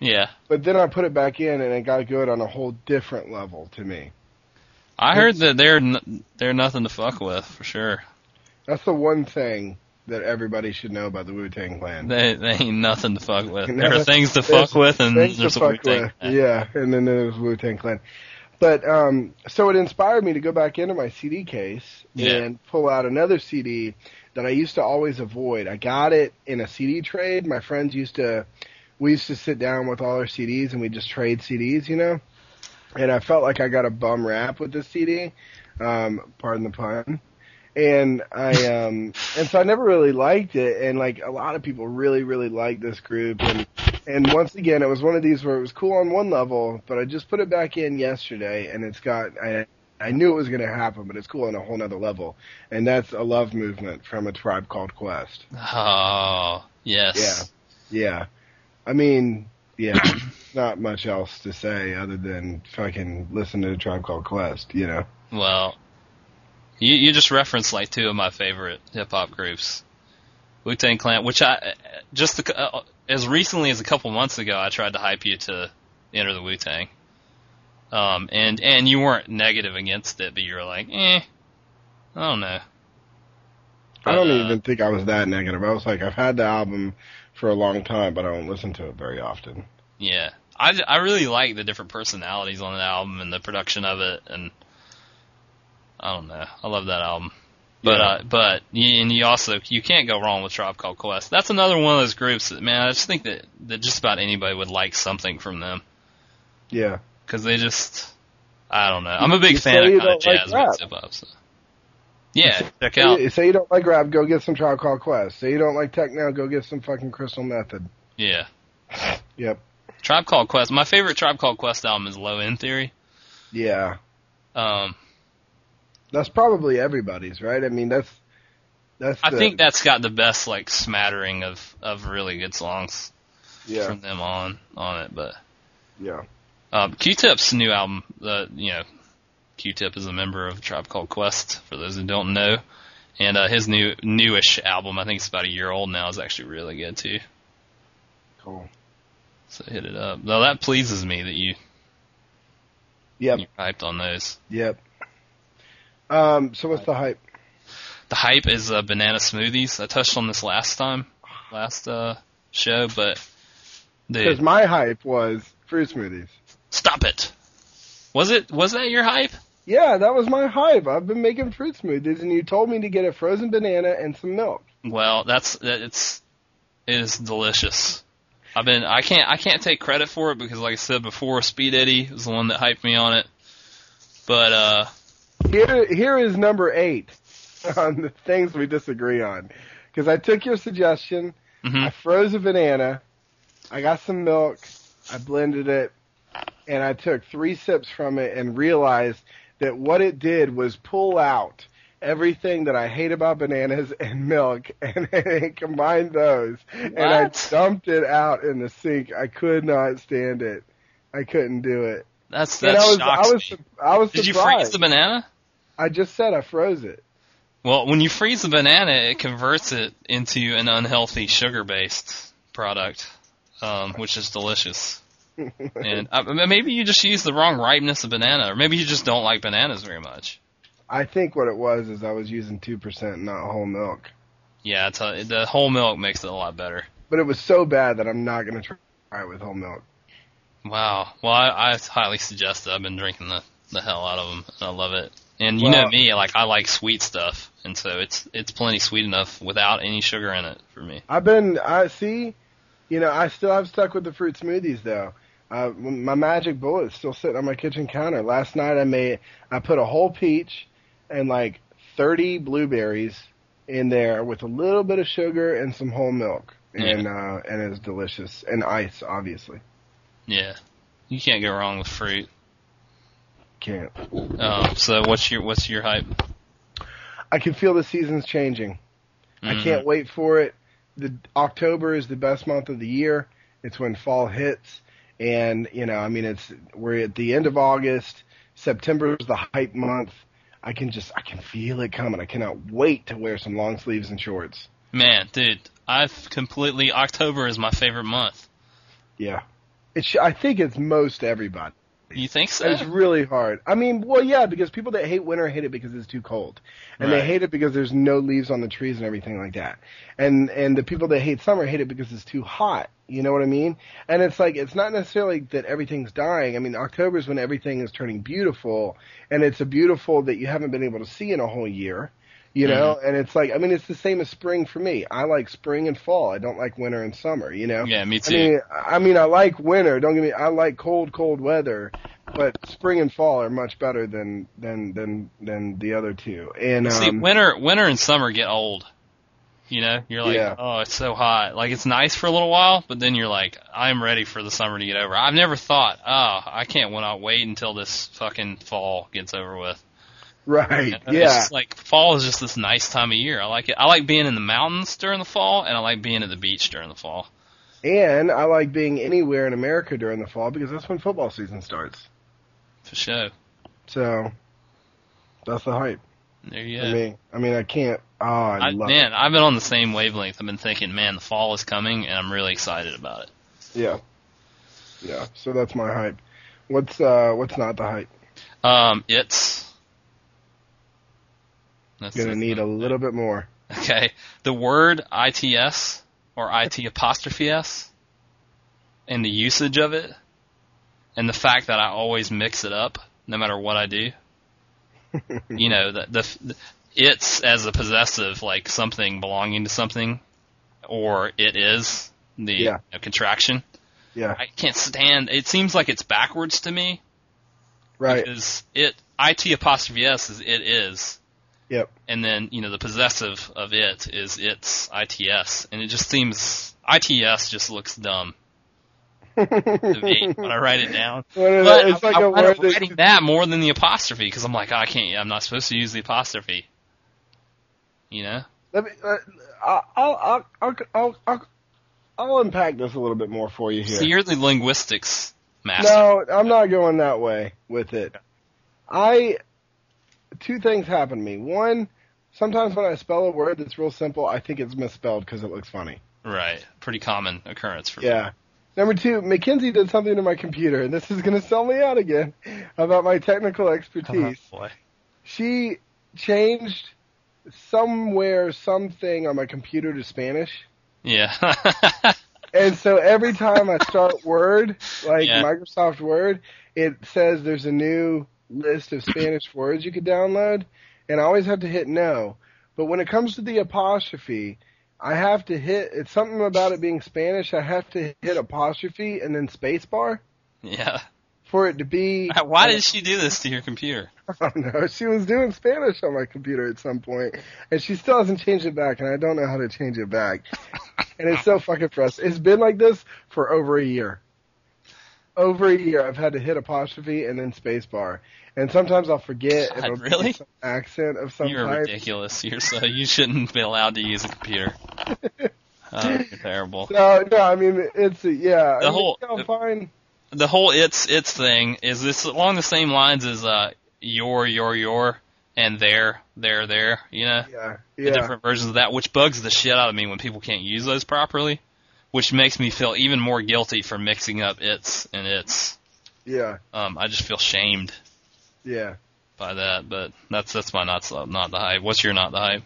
Yeah. but then I put it back in and it got good on a whole different level to me. I heard that they're n- they're nothing to fuck with for sure. That's the one thing that everybody should know about the Wu Tang Clan. They they ain't nothing to fuck with. No, There are things to fuck with, and to there's fuck Wu-Tang. with. Yeah, and then there's Wu Tang Clan. But um, so it inspired me to go back into my CD case Yeah. and pull out another CD that I used to always avoid. I got it in a CD trade. My friends used to, we used to sit down with all our CDs and we just trade CDs, you know. And I felt like I got a bum rap with this CD. Um, pardon the pun. And I um and so I never really liked it and like a lot of people really really liked this group and and once again it was one of these where it was cool on one level but I just put it back in yesterday and it's got I I knew it was going to happen but it's cool on a whole nother level and that's a love movement from a tribe called Quest. Oh yes. Yeah. Yeah. I mean, yeah, not much else to say other than fucking listen to a tribe called Quest, you know. Well, you you just referenced like two of my favorite hip hop groups, Wu Tang Clan, which I just uh, as recently as a couple months ago I tried to hype you to enter the Wu Tang, um, and and you weren't negative against it, but you were like, eh, I don't know. I don't Uh, even think I was that negative. I was like, I've had the album for a long time, but I don't listen to it very often. Yeah, I, I really like the different personalities on the album and the production of it, and I don't know, I love that album. But Yeah. uh, but you, and you also you can't go wrong with Tribe Called Quest. That's another one of those groups that man, I just think that that just about anybody would like something from them Yeah. because they just I don't know. I'm a big You fan of kind of like jazz mix hip hop. So. Yeah, check out. say you don't like rap, go get some Tribe Called Quest. Say you don't like techno, go get some fucking Crystal Method. Yeah, Yep. Tribe Called Quest. My favorite Tribe Called Quest album is Low End Theory. Yeah. Um, That's probably everybody's, right? I mean, that's that's. I the- think that's got the best like smattering of of really good songs yeah, from them on on it. But yeah. um, Q-Tip's new album, the you know, Q-Tip is a member of a Tribe Called Quest. For those who don't know, and uh, his new newish album, I think it's about a year old now, is actually really good too. Cool. So hit it up. Though that pleases me that you Yep, you hyped on those. yep. Um, so what's the hype? The hype is uh, banana smoothies. I touched on this last time, last uh, show, but Because my hype was fruit smoothies. stop it. Was it? Was that your hype? Yeah, that was my hype. I've been making fruit smoothies, and you told me to get a frozen banana and some milk. Well, that's it's it is delicious. I've been I can't I can't take credit for it because like I said before, Speed Eddie was the one that hyped me on it. But uh Here, here is number eight on the things we disagree on. Because I took your suggestion, mhm. I froze a banana, I got some milk, I blended it, and I took three sips from it and realized that what it did was pull out everything that I hate about bananas and milk and it combined those and I dumped it out in the sink. I could not stand it. I couldn't do it. that's And that I was, shocks I was, me. I was Did you freeze the banana? I just said I froze it. Well, when you freeze the banana, it converts it into an unhealthy sugar-based product, um, which is delicious. and uh, maybe you just use the wrong ripeness of banana, or maybe you just don't like bananas very much. I think what it was is I was using two percent, not whole milk. Yeah, it's a, the whole milk makes it a lot better. But it was so bad that I'm not going to try it with whole milk. Wow. Well, I, I highly suggest it. I've been drinking the the hell out of them, and I love it. And you Well- know me, like I like sweet stuff, and so it's it's plenty sweet enough without any sugar in it for me. I've been, I see, you know, I still have stuck with the fruit smoothies though. Uh, my magic bullet is still sitting on my kitchen counter. Last night I made, I put a whole peach and like 30 blueberries in there with a little bit of sugar and some whole milk. And, uh, and it's delicious. And ice, obviously. Yeah, you can't go wrong with fruit. Can't. Um, so what's your what's your hype? I can feel the seasons changing. I Mhm. can't wait for it. The October is the best month of the year. It's when fall hits, and you know, I mean, it's we're at the end of August. September is the hype month. I can just, I can feel it coming. I cannot wait to wear some long sleeves and shorts. Man, dude, I've completely October is my favorite month. Yeah, it. Sh- I think it's most everybody. You think so? It's really hard. I mean, well, yeah, because people that hate winter hate it because it's too cold, and Right. they hate it because there's no leaves on the trees and everything like that. And and the people that hate summer hate it because it's too hot. You know what I mean? And it's like it's not necessarily that everything's dying. I mean, October is when everything is turning beautiful, and it's a beautiful that you haven't been able to see in a whole year. You know, and it's like I mean, it's the same as spring for me. I like spring and fall. I don't like winter and summer. You know. yeah, me too I mean, I mean, I like winter. Don't get me. I like cold, cold weather, but spring and fall are much better than than than than the other two. And See, um, winter winter and summer get old. You know, you're like, Yeah. oh, it's so hot. Like it's nice for a little while, but then you're like, I'm ready for the summer to get over. I've never thought, oh, I can't wait until this fucking fall gets over with. Right, It's yeah, just like fall is just this nice time of year. I like it. I like being in the mountains during the fall, and I like being at the beach during the fall. and I like being anywhere in America during the fall because that's when football season starts. For sure. So that's the hype. There you I go. mean, I mean, I can't. Oh, I, I, love man, I've been on the same wavelength. I've been thinking, man, the fall is coming, and I'm really excited about it. it. Yeah, yeah. So that's my hype. What's uh, what's not the hype? Um, it's that's Gonna need a little bit more. Okay, the word its or it apostrophe s, and the usage of it, and the fact that I always mix it up no matter what I do. you know, the, the the it's as a possessive, like something belonging to something, or it is the Yeah. you know, contraction. Yeah, I can't stand. It seems like it's backwards to me right. because it it apostrophe s is it is, Yep. and then you know the possessive of it is its its, and it just seems its just looks dumb. when I write it down. Well, But it's like I, a I word that- writing that more than the apostrophe because I'm like, oh, I can't. I'm not supposed to use the apostrophe. You know? Let me. Uh, I'll, I'll, I'll, I'll, I'll, I'll unpack this a little bit more for you here. So you're the linguistics master. No, I'm not going that way with it. I two things happen to me. One, sometimes when I spell a word that's real simple, I think it's misspelled because it looks funny. Right. Pretty common occurrence for Yeah. Number two, Mackenzie did something to my computer, and this is going to sell me out again about my technical expertise. Oh, boy. She changed somewhere something on my computer to Spanish. Yeah. And so every time I start Word, like Yeah. Microsoft Word, it says there's a new list of Spanish words you could download, and I always have to hit no. But when it comes to the apostrophe, I have to hit, it's something about it being Spanish, I have to hit apostrophe and then spacebar yeah. for it to be. Why did she do this to your computer? I don't know. She was doing Spanish on my computer at some point, and she still hasn't changed it back, and I don't know how to change it back. and it's so fucking frustrating. It's been like this for over a year. Over a year, I've had to hit apostrophe and then spacebar, and sometimes I'll forget God, if I'm really? some accent of some You're type. ridiculous. You're so you shouldn't be allowed to use a computer. Oh, you're terrible. No, no, I mean it's yeah. The I mean, whole- the- fine. The whole it's it's thing is this along the same lines as uh your your your and there there there. You know. Yeah, the different versions of that, which bugs the shit out of me when people can't use those properly, which makes me feel even more guilty for mixing up its and its. Yeah, Um, I just feel shamed yeah. by that, but that's that's my not not the hype. What's your not the hype?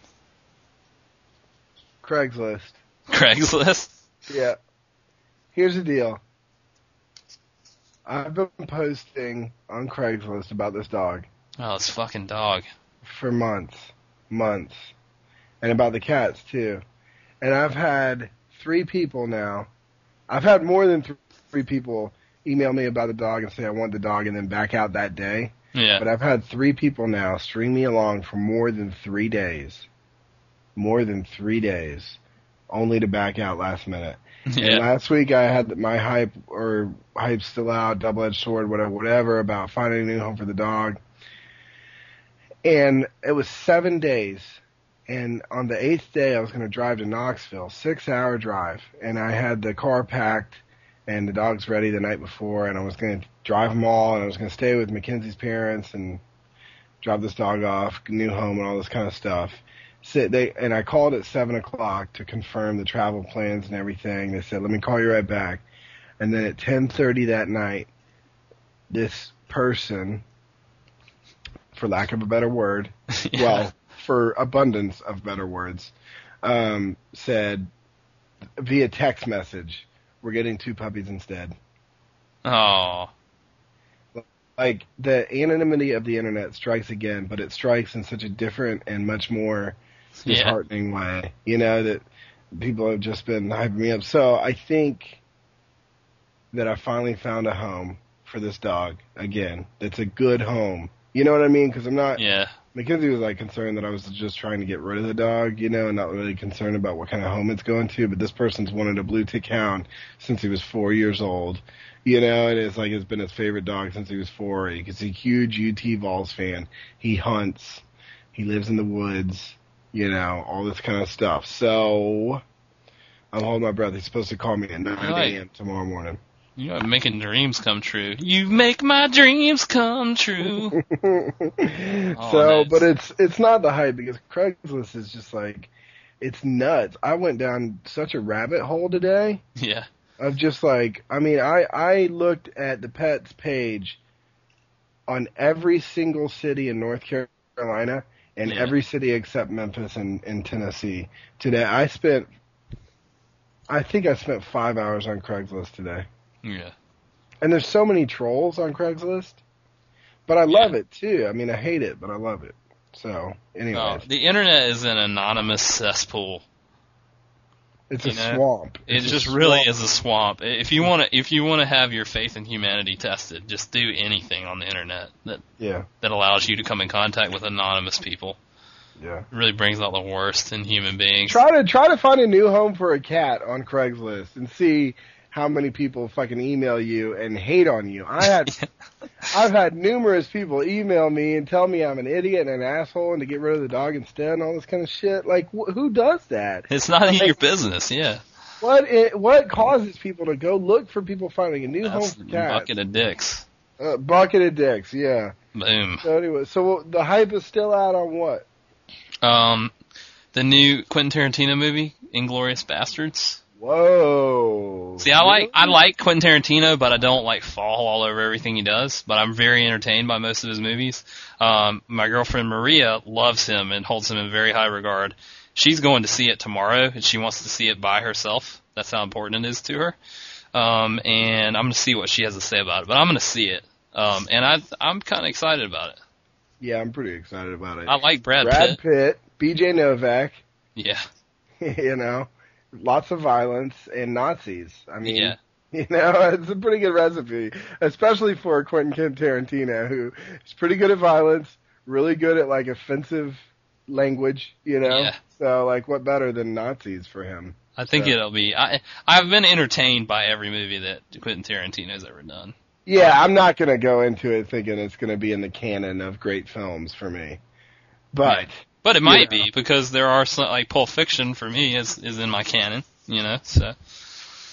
Craigslist. Craigslist. Yeah. Here's the deal. I've been posting on Craigslist about this dog Oh, this fucking dog. for months, months, and about the cats too. And I've had three people now. I've had more than three people email me about the dog and say I want the dog and then back out that day. Yeah. But I've had three people now string me along for more than three days. More than three days. Only to back out last minute. And Yeah. last week I had my hype or hype still out, double edged sword, whatever, whatever about finding a new home for the dog. And it was seven days. And on the eighth day I was going to drive to Knoxville, six hour drive. And I had the car packed and the dogs ready the night before and I was going to drive them all and I was going to stay with Mackenzie's parents and drop this dog off, new home and all this kind of stuff sit they and I called at seven o'clock to confirm the travel plans and everything. They said, "Let me call you right back." And then at ten thirty that night, this person, for lack of a better word, Yeah. well, for abundance of better words, um, said via text message, "We're getting two puppies instead." Oh. Like the anonymity of the internet strikes again, but it strikes in such a different and much more Yeah. disheartening way. You know that people have just been hyping me up. So I think that I finally found a home for this dog again. That's a good home. You know what I mean? Because I'm not. Yeah. Mackenzie was like concerned that I was just trying to get rid of the dog, you know, and not really concerned about what kind of home it's going to. But this person's wanted a blue tick hound since he was four years old, you know, and it's like it's been his favorite dog since he was four. He's a huge UT Vols fan. He hunts. He lives in the woods, you know, all this kind of stuff. So I'm holding my breath. He's supposed to call me at 9 a.m. tomorrow morning. You are making dreams come true. You make my dreams come true. Oh, so, nice. but it's it's not the hype because Craigslist is just like it's nuts. I went down such a rabbit hole today yeah. of just like I mean I I looked at the pets page on every single city in North Carolina and Yeah. every city except Memphis and, and Tennessee today. I spent I think I spent five hours on Craigslist today. Yeah. And there's so many trolls on Craigslist. But I love Yeah. it too. I mean I hate it, but I love it. So anyways. the internet is an anonymous cesspool. It's You a know, swamp. It It's a just really is a swamp. If you want to, if you want to have your faith in humanity tested, just do anything on the internet that Yeah, that allows you to come in contact with anonymous people. yeah. It really brings out the worst in human beings. Try to try to find a new home for a cat on Craigslist and see how many people fucking email you and hate on you. I had, I've had numerous people email me and tell me I'm an idiot and an asshole and to get rid of the dog instead and all this kind of shit. Like, wh- who does that? It's not Like- your business, yeah. What it, what causes people to go look for people finding a new That's home for cats? bucket of dicks. Uh, bucket of dicks, yeah. Boom. So anyway, so the hype is still out on what? Um, the new Quentin Tarantino movie, Inglourious Basterds. Whoa. See, I like I like Quentin Tarantino, but I don't like fall all over everything he does. But I'm very entertained by most of his movies. Um, my girlfriend Maria loves him and holds him in very high regard. She's going to see it tomorrow, and she wants to see it by herself. That's how important it is to her. Um, and I'm going to see what she has to say about it. But I'm going to see it. Um, and I I'm kind of excited about it. Yeah, I'm pretty excited about it. I like Brad, Brad Pitt. Pitt, B.J. Novak, Yeah, you know, lots of violence and Nazis. I mean, yeah, you know, it's a pretty good recipe, especially for Quentin Tarantino, who is pretty good at violence, really good at like offensive language, you know. Yeah. So like, what better than Nazis for him? I think So- it'll be. I I've been entertained by every movie that Quentin Tarantino's ever done. Yeah, I'm not gonna go into it thinking it's gonna be in the canon of great films for me, but. But it might Yeah. be because there are some like Pulp Fiction for me is is in my canon, you know. So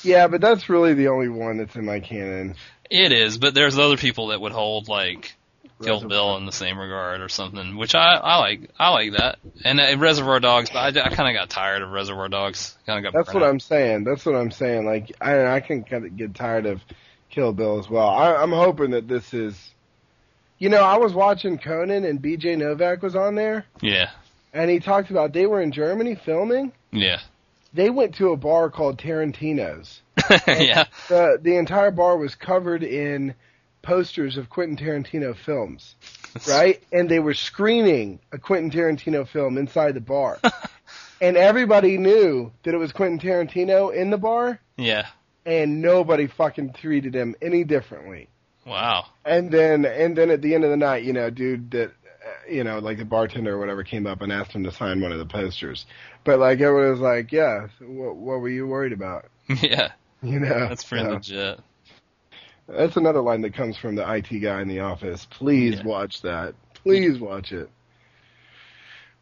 Yeah, but that's really the only one that's in my canon. it is, but there's other people that would hold like Kill Reservoir- Bill in the same regard or something, which I I like. I like that. And uh, Reservoir Dogs, but I, I kind of got tired of Reservoir Dogs. Kind of got. That's what I'm saying. That's what I'm saying. Like I, I can kind of get tired of Kill Bill as well. I, I'm hoping that this is, you know, I was watching Conan and B.J. Novak was on there, Yeah, and he talked about they were in Germany filming. yeah, They went to a bar called Tarantino's. yeah. The the entire bar was covered in posters of Quentin Tarantino films, right? And they were screening a Quentin Tarantino film inside the bar. and everybody knew that it was Quentin Tarantino in the bar, Yeah. and nobody fucking treated him any differently. Wow. And then and then at the end of the night, you know, dude that uh, you know, like the bartender or whatever came up and asked him to sign one of the posters. But like everyone was like, "Yeah, what, what were you worried about?" Yeah, You know, that's pretty So- legit. That's another line that comes from the IT guy in the office. Please Yeah. watch that. Please watch it.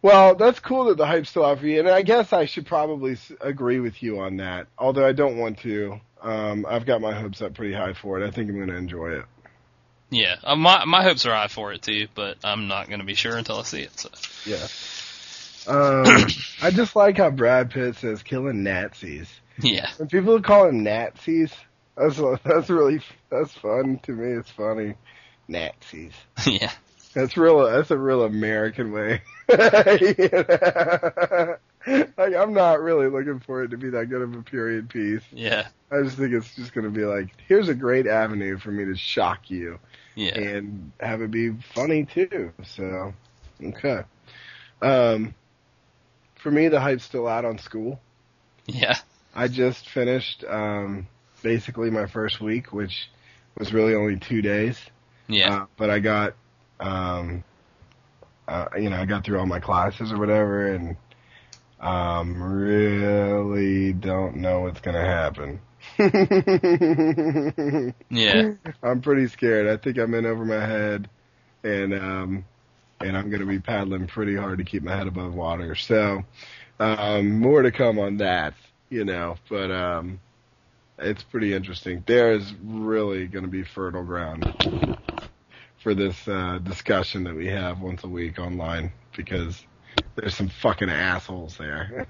Well, that's cool that the hype's still out for you, and I guess I should probably agree with you on that. Although I don't want to. Um, I've got my hopes up pretty high for it. I think I'm going to enjoy it. Yeah, uh, my my hopes are high for it too, but I'm not going to be sure until I see it. So Yeah. Um, I just like how Brad Pitt says killing Nazis. yeah, When people call him Nazis, that's that's really that's fun to me. It's funny. Nazis. yeah, That's real. That's a real American way. like I'm not really looking for it to be that good of a period piece. yeah, I just think it's just going to be like, here's a great avenue for me to shock you yeah. and have it be funny too. So, okay. Um, for me, the hype's still out on school. Yeah, I just finished um, basically my first week, which was really only two days. yeah, Uh, but I got, um, uh, you know, I got through all my classes or whatever, and um, really don't know what's gonna happen. yeah, I'm pretty scared. I think I'm in over my head, and um, and I'm gonna be paddling pretty hard to keep my head above water. So, um, more to come on that, you know. But um, it's pretty interesting. There is really gonna be fertile ground for this uh, discussion that we have once a week online because there's some fucking assholes there.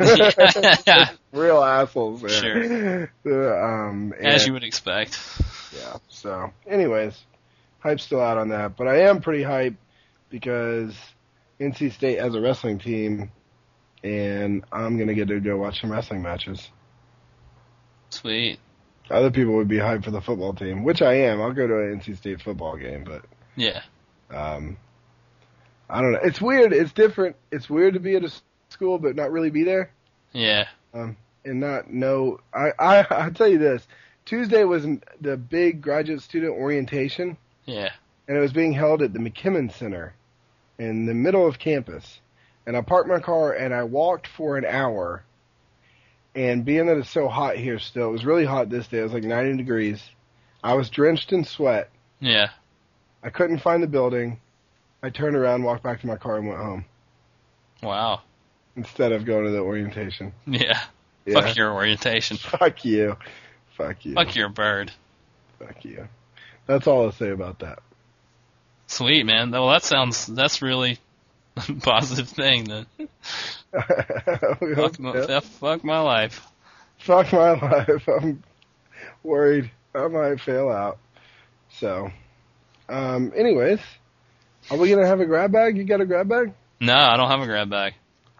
yeah. Real assholes there. Sure. Uh, um, As you would expect. yeah. So, anyways, hype's still out on that, but I am pretty hyped because NC State has a wrestling team, and I'm gonna get to go watch some wrestling matches. Sweet. Other people would be hyped for the football team, which I am. I'll go to an NC State football game, but Yeah. um, I don't know. It's weird. It's different. It's weird to be at a s- school but not really be there. Yeah. um, and not know. I, I I tell you this: Tuesday was the big graduate student orientation, Yeah. and it was being held at the McKimmon Center in the middle of campus. And I parked my car and I walked for an hour, And being that it's so hot here still, it was really hot this day. It was like 90 degrees. I was drenched in sweat. Yeah. I couldn't find the building. I turned around, walked back to my car, and went home Wow. instead of going to the orientation. Yeah. Yeah. Fuck your orientation. Fuck you. Fuck you. Fuck your bird. Fuck you. That's all I'll say about that. Sweet man. Well, that sounds that's really a positive thing. Then fuck, my, Yeah. fuck my life. Fuck my life. I'm worried I might fail out. So, um, anyways, are we gonna have a grab bag? You got a grab bag? No, I don't have a grab bag.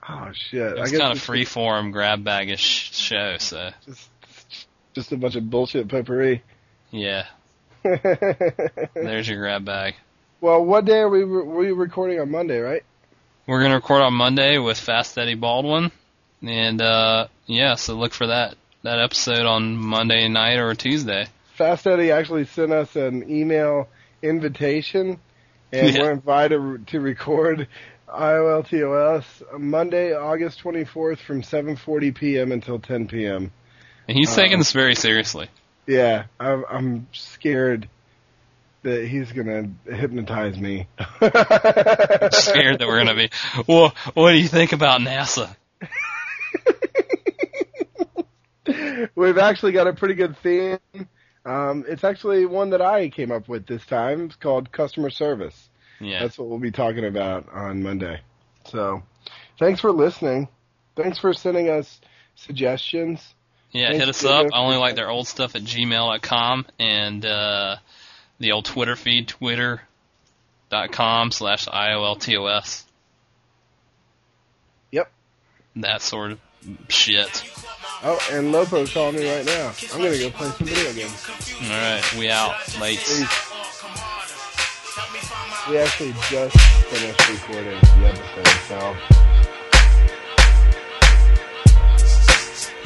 Oh shit! It's kind of free form grab bagish show. So Just, just a bunch of bullshit potpourri. yeah, there's your grab bag. well, what day are we? we recording on Monday, right? We're gonna record on Monday with Fast Eddie Baldwin, and uh yeah, so look for that that episode on Monday night or Tuesday. Fast Eddie actually sent us an email invitation, and Yeah. we're invited to record IOLTOS Monday, August 24th from 7:40 p.m. until 10 p.m. And he's Uh, taking this very seriously. Yeah, I'm, I'm scared that he's gonna hypnotize me. Scared that we're gonna be. Well, what do you think about NASA? We've actually got a pretty good theme. Um, it's actually one that I came up with this time. It's called customer service. Yeah, That's what we'll be talking about on Monday. So, thanks for listening. Thanks for sending us suggestions. yeah. thanks Hit us up. I only like their old stuff at gmail.com and uh, the old Twitter feed, twitter.com slash IOLTOS. Yep. That sort of shit. Oh, and Lopo's calling me right now. I'm gonna go play some video games. All right, we out. Late. We actually just finished recording the episode, so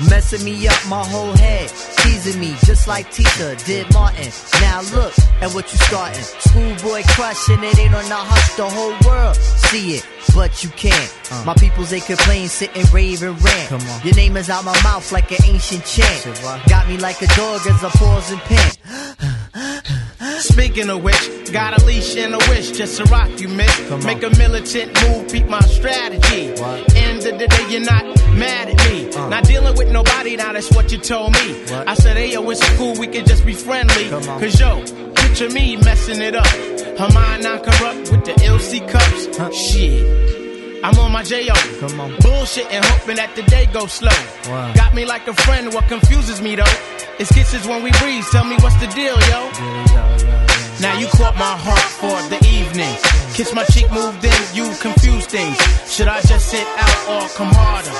Messing me up my whole head, teasing me just like Tisha did Martin. Now look at what you starting. Schoolboy crushing it ain't on the hush, the whole world see it, but you can't. Uh. My peoples they complain, sit and rave and rant. Come on. Your name is out my mouth like an ancient chant. Got me like a dog as I pause and pant. Speaking of which, got a leash and a wish just to rock you, miss. Make a militant move, peep my strategy. What? End of the day, you're not mad at me. Uh. Not dealing with nobody, now that's what you told me. What? I said, hey, yo, it's cool, we can just be friendly. Cause yo, picture me messing it up. Her mind not corrupt with the LC cups. Huh. Shit. I'm on my J.O. Come on. Bullshit and hoping that the day goes slow. Wow. Got me like a friend, what confuses me though. It's kisses when we breathe, tell me what's the deal, yo. Now you caught my heart for the evening. Kiss my cheek, moved in, you confuse things. Should I just sit out or come harder?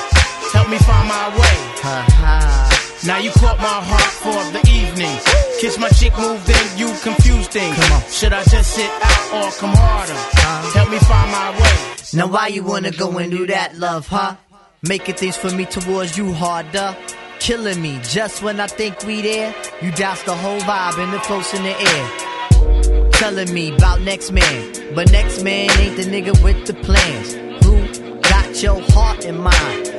Help me find my way. Ha ha. Now you caught my heart for the evening. Kiss my cheek, moved in, you confuse things. Come on. Should I just sit out or come harder? Uh-huh. Help me find my way. Now why you wanna go and do that, love, huh? Making things for me towards you harder. Killing me just when I think we there. You douse the whole vibe and the floats in the air. Telling me about next man. But next man ain't the nigga with the plans. Who got your heart in mind?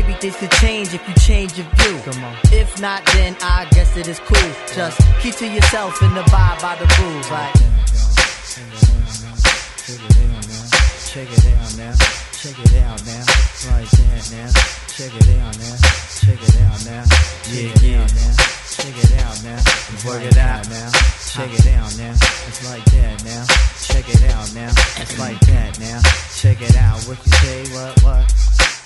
Maybe things could change if you change your view. Come on. If not, then I guess it is cool. Just keep to yourself and abide by the rules. Like, Check it out now. Check it out now. Right there now. Check it out now. Check it out now. Yeah, yeah. Now. Check it out now. Work it out now. Check it out now. It's like that now. Check it out now. It's like that now. Check it out. What you say? What? What?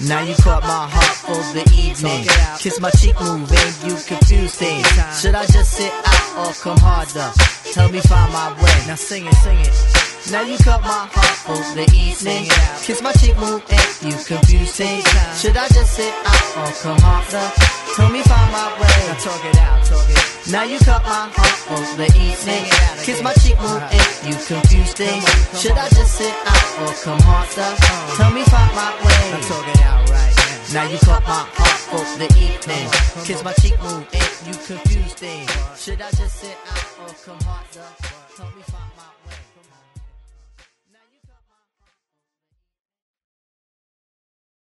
now you caught my heart for the evening. Kiss my cheek move and you confuse things. Should I just sit out or come harder? Help me find my way. Now sing it, sing it. Now you cut my heart for the evening. Kiss my cheek, move, and you confuse things. Should I just sit out or come harder? Tell me find my way. Now talk it out, talk it. Now you cut my heart for the evening. Kiss my cheek, move, and you confuse things. Should I just sit out or come harder? Tell me find my way. Now talk it out right now. you cut my heart for the evening. Kiss my cheek, move, and you confuse things. Should I just sit out or come harder? Tell me find my way.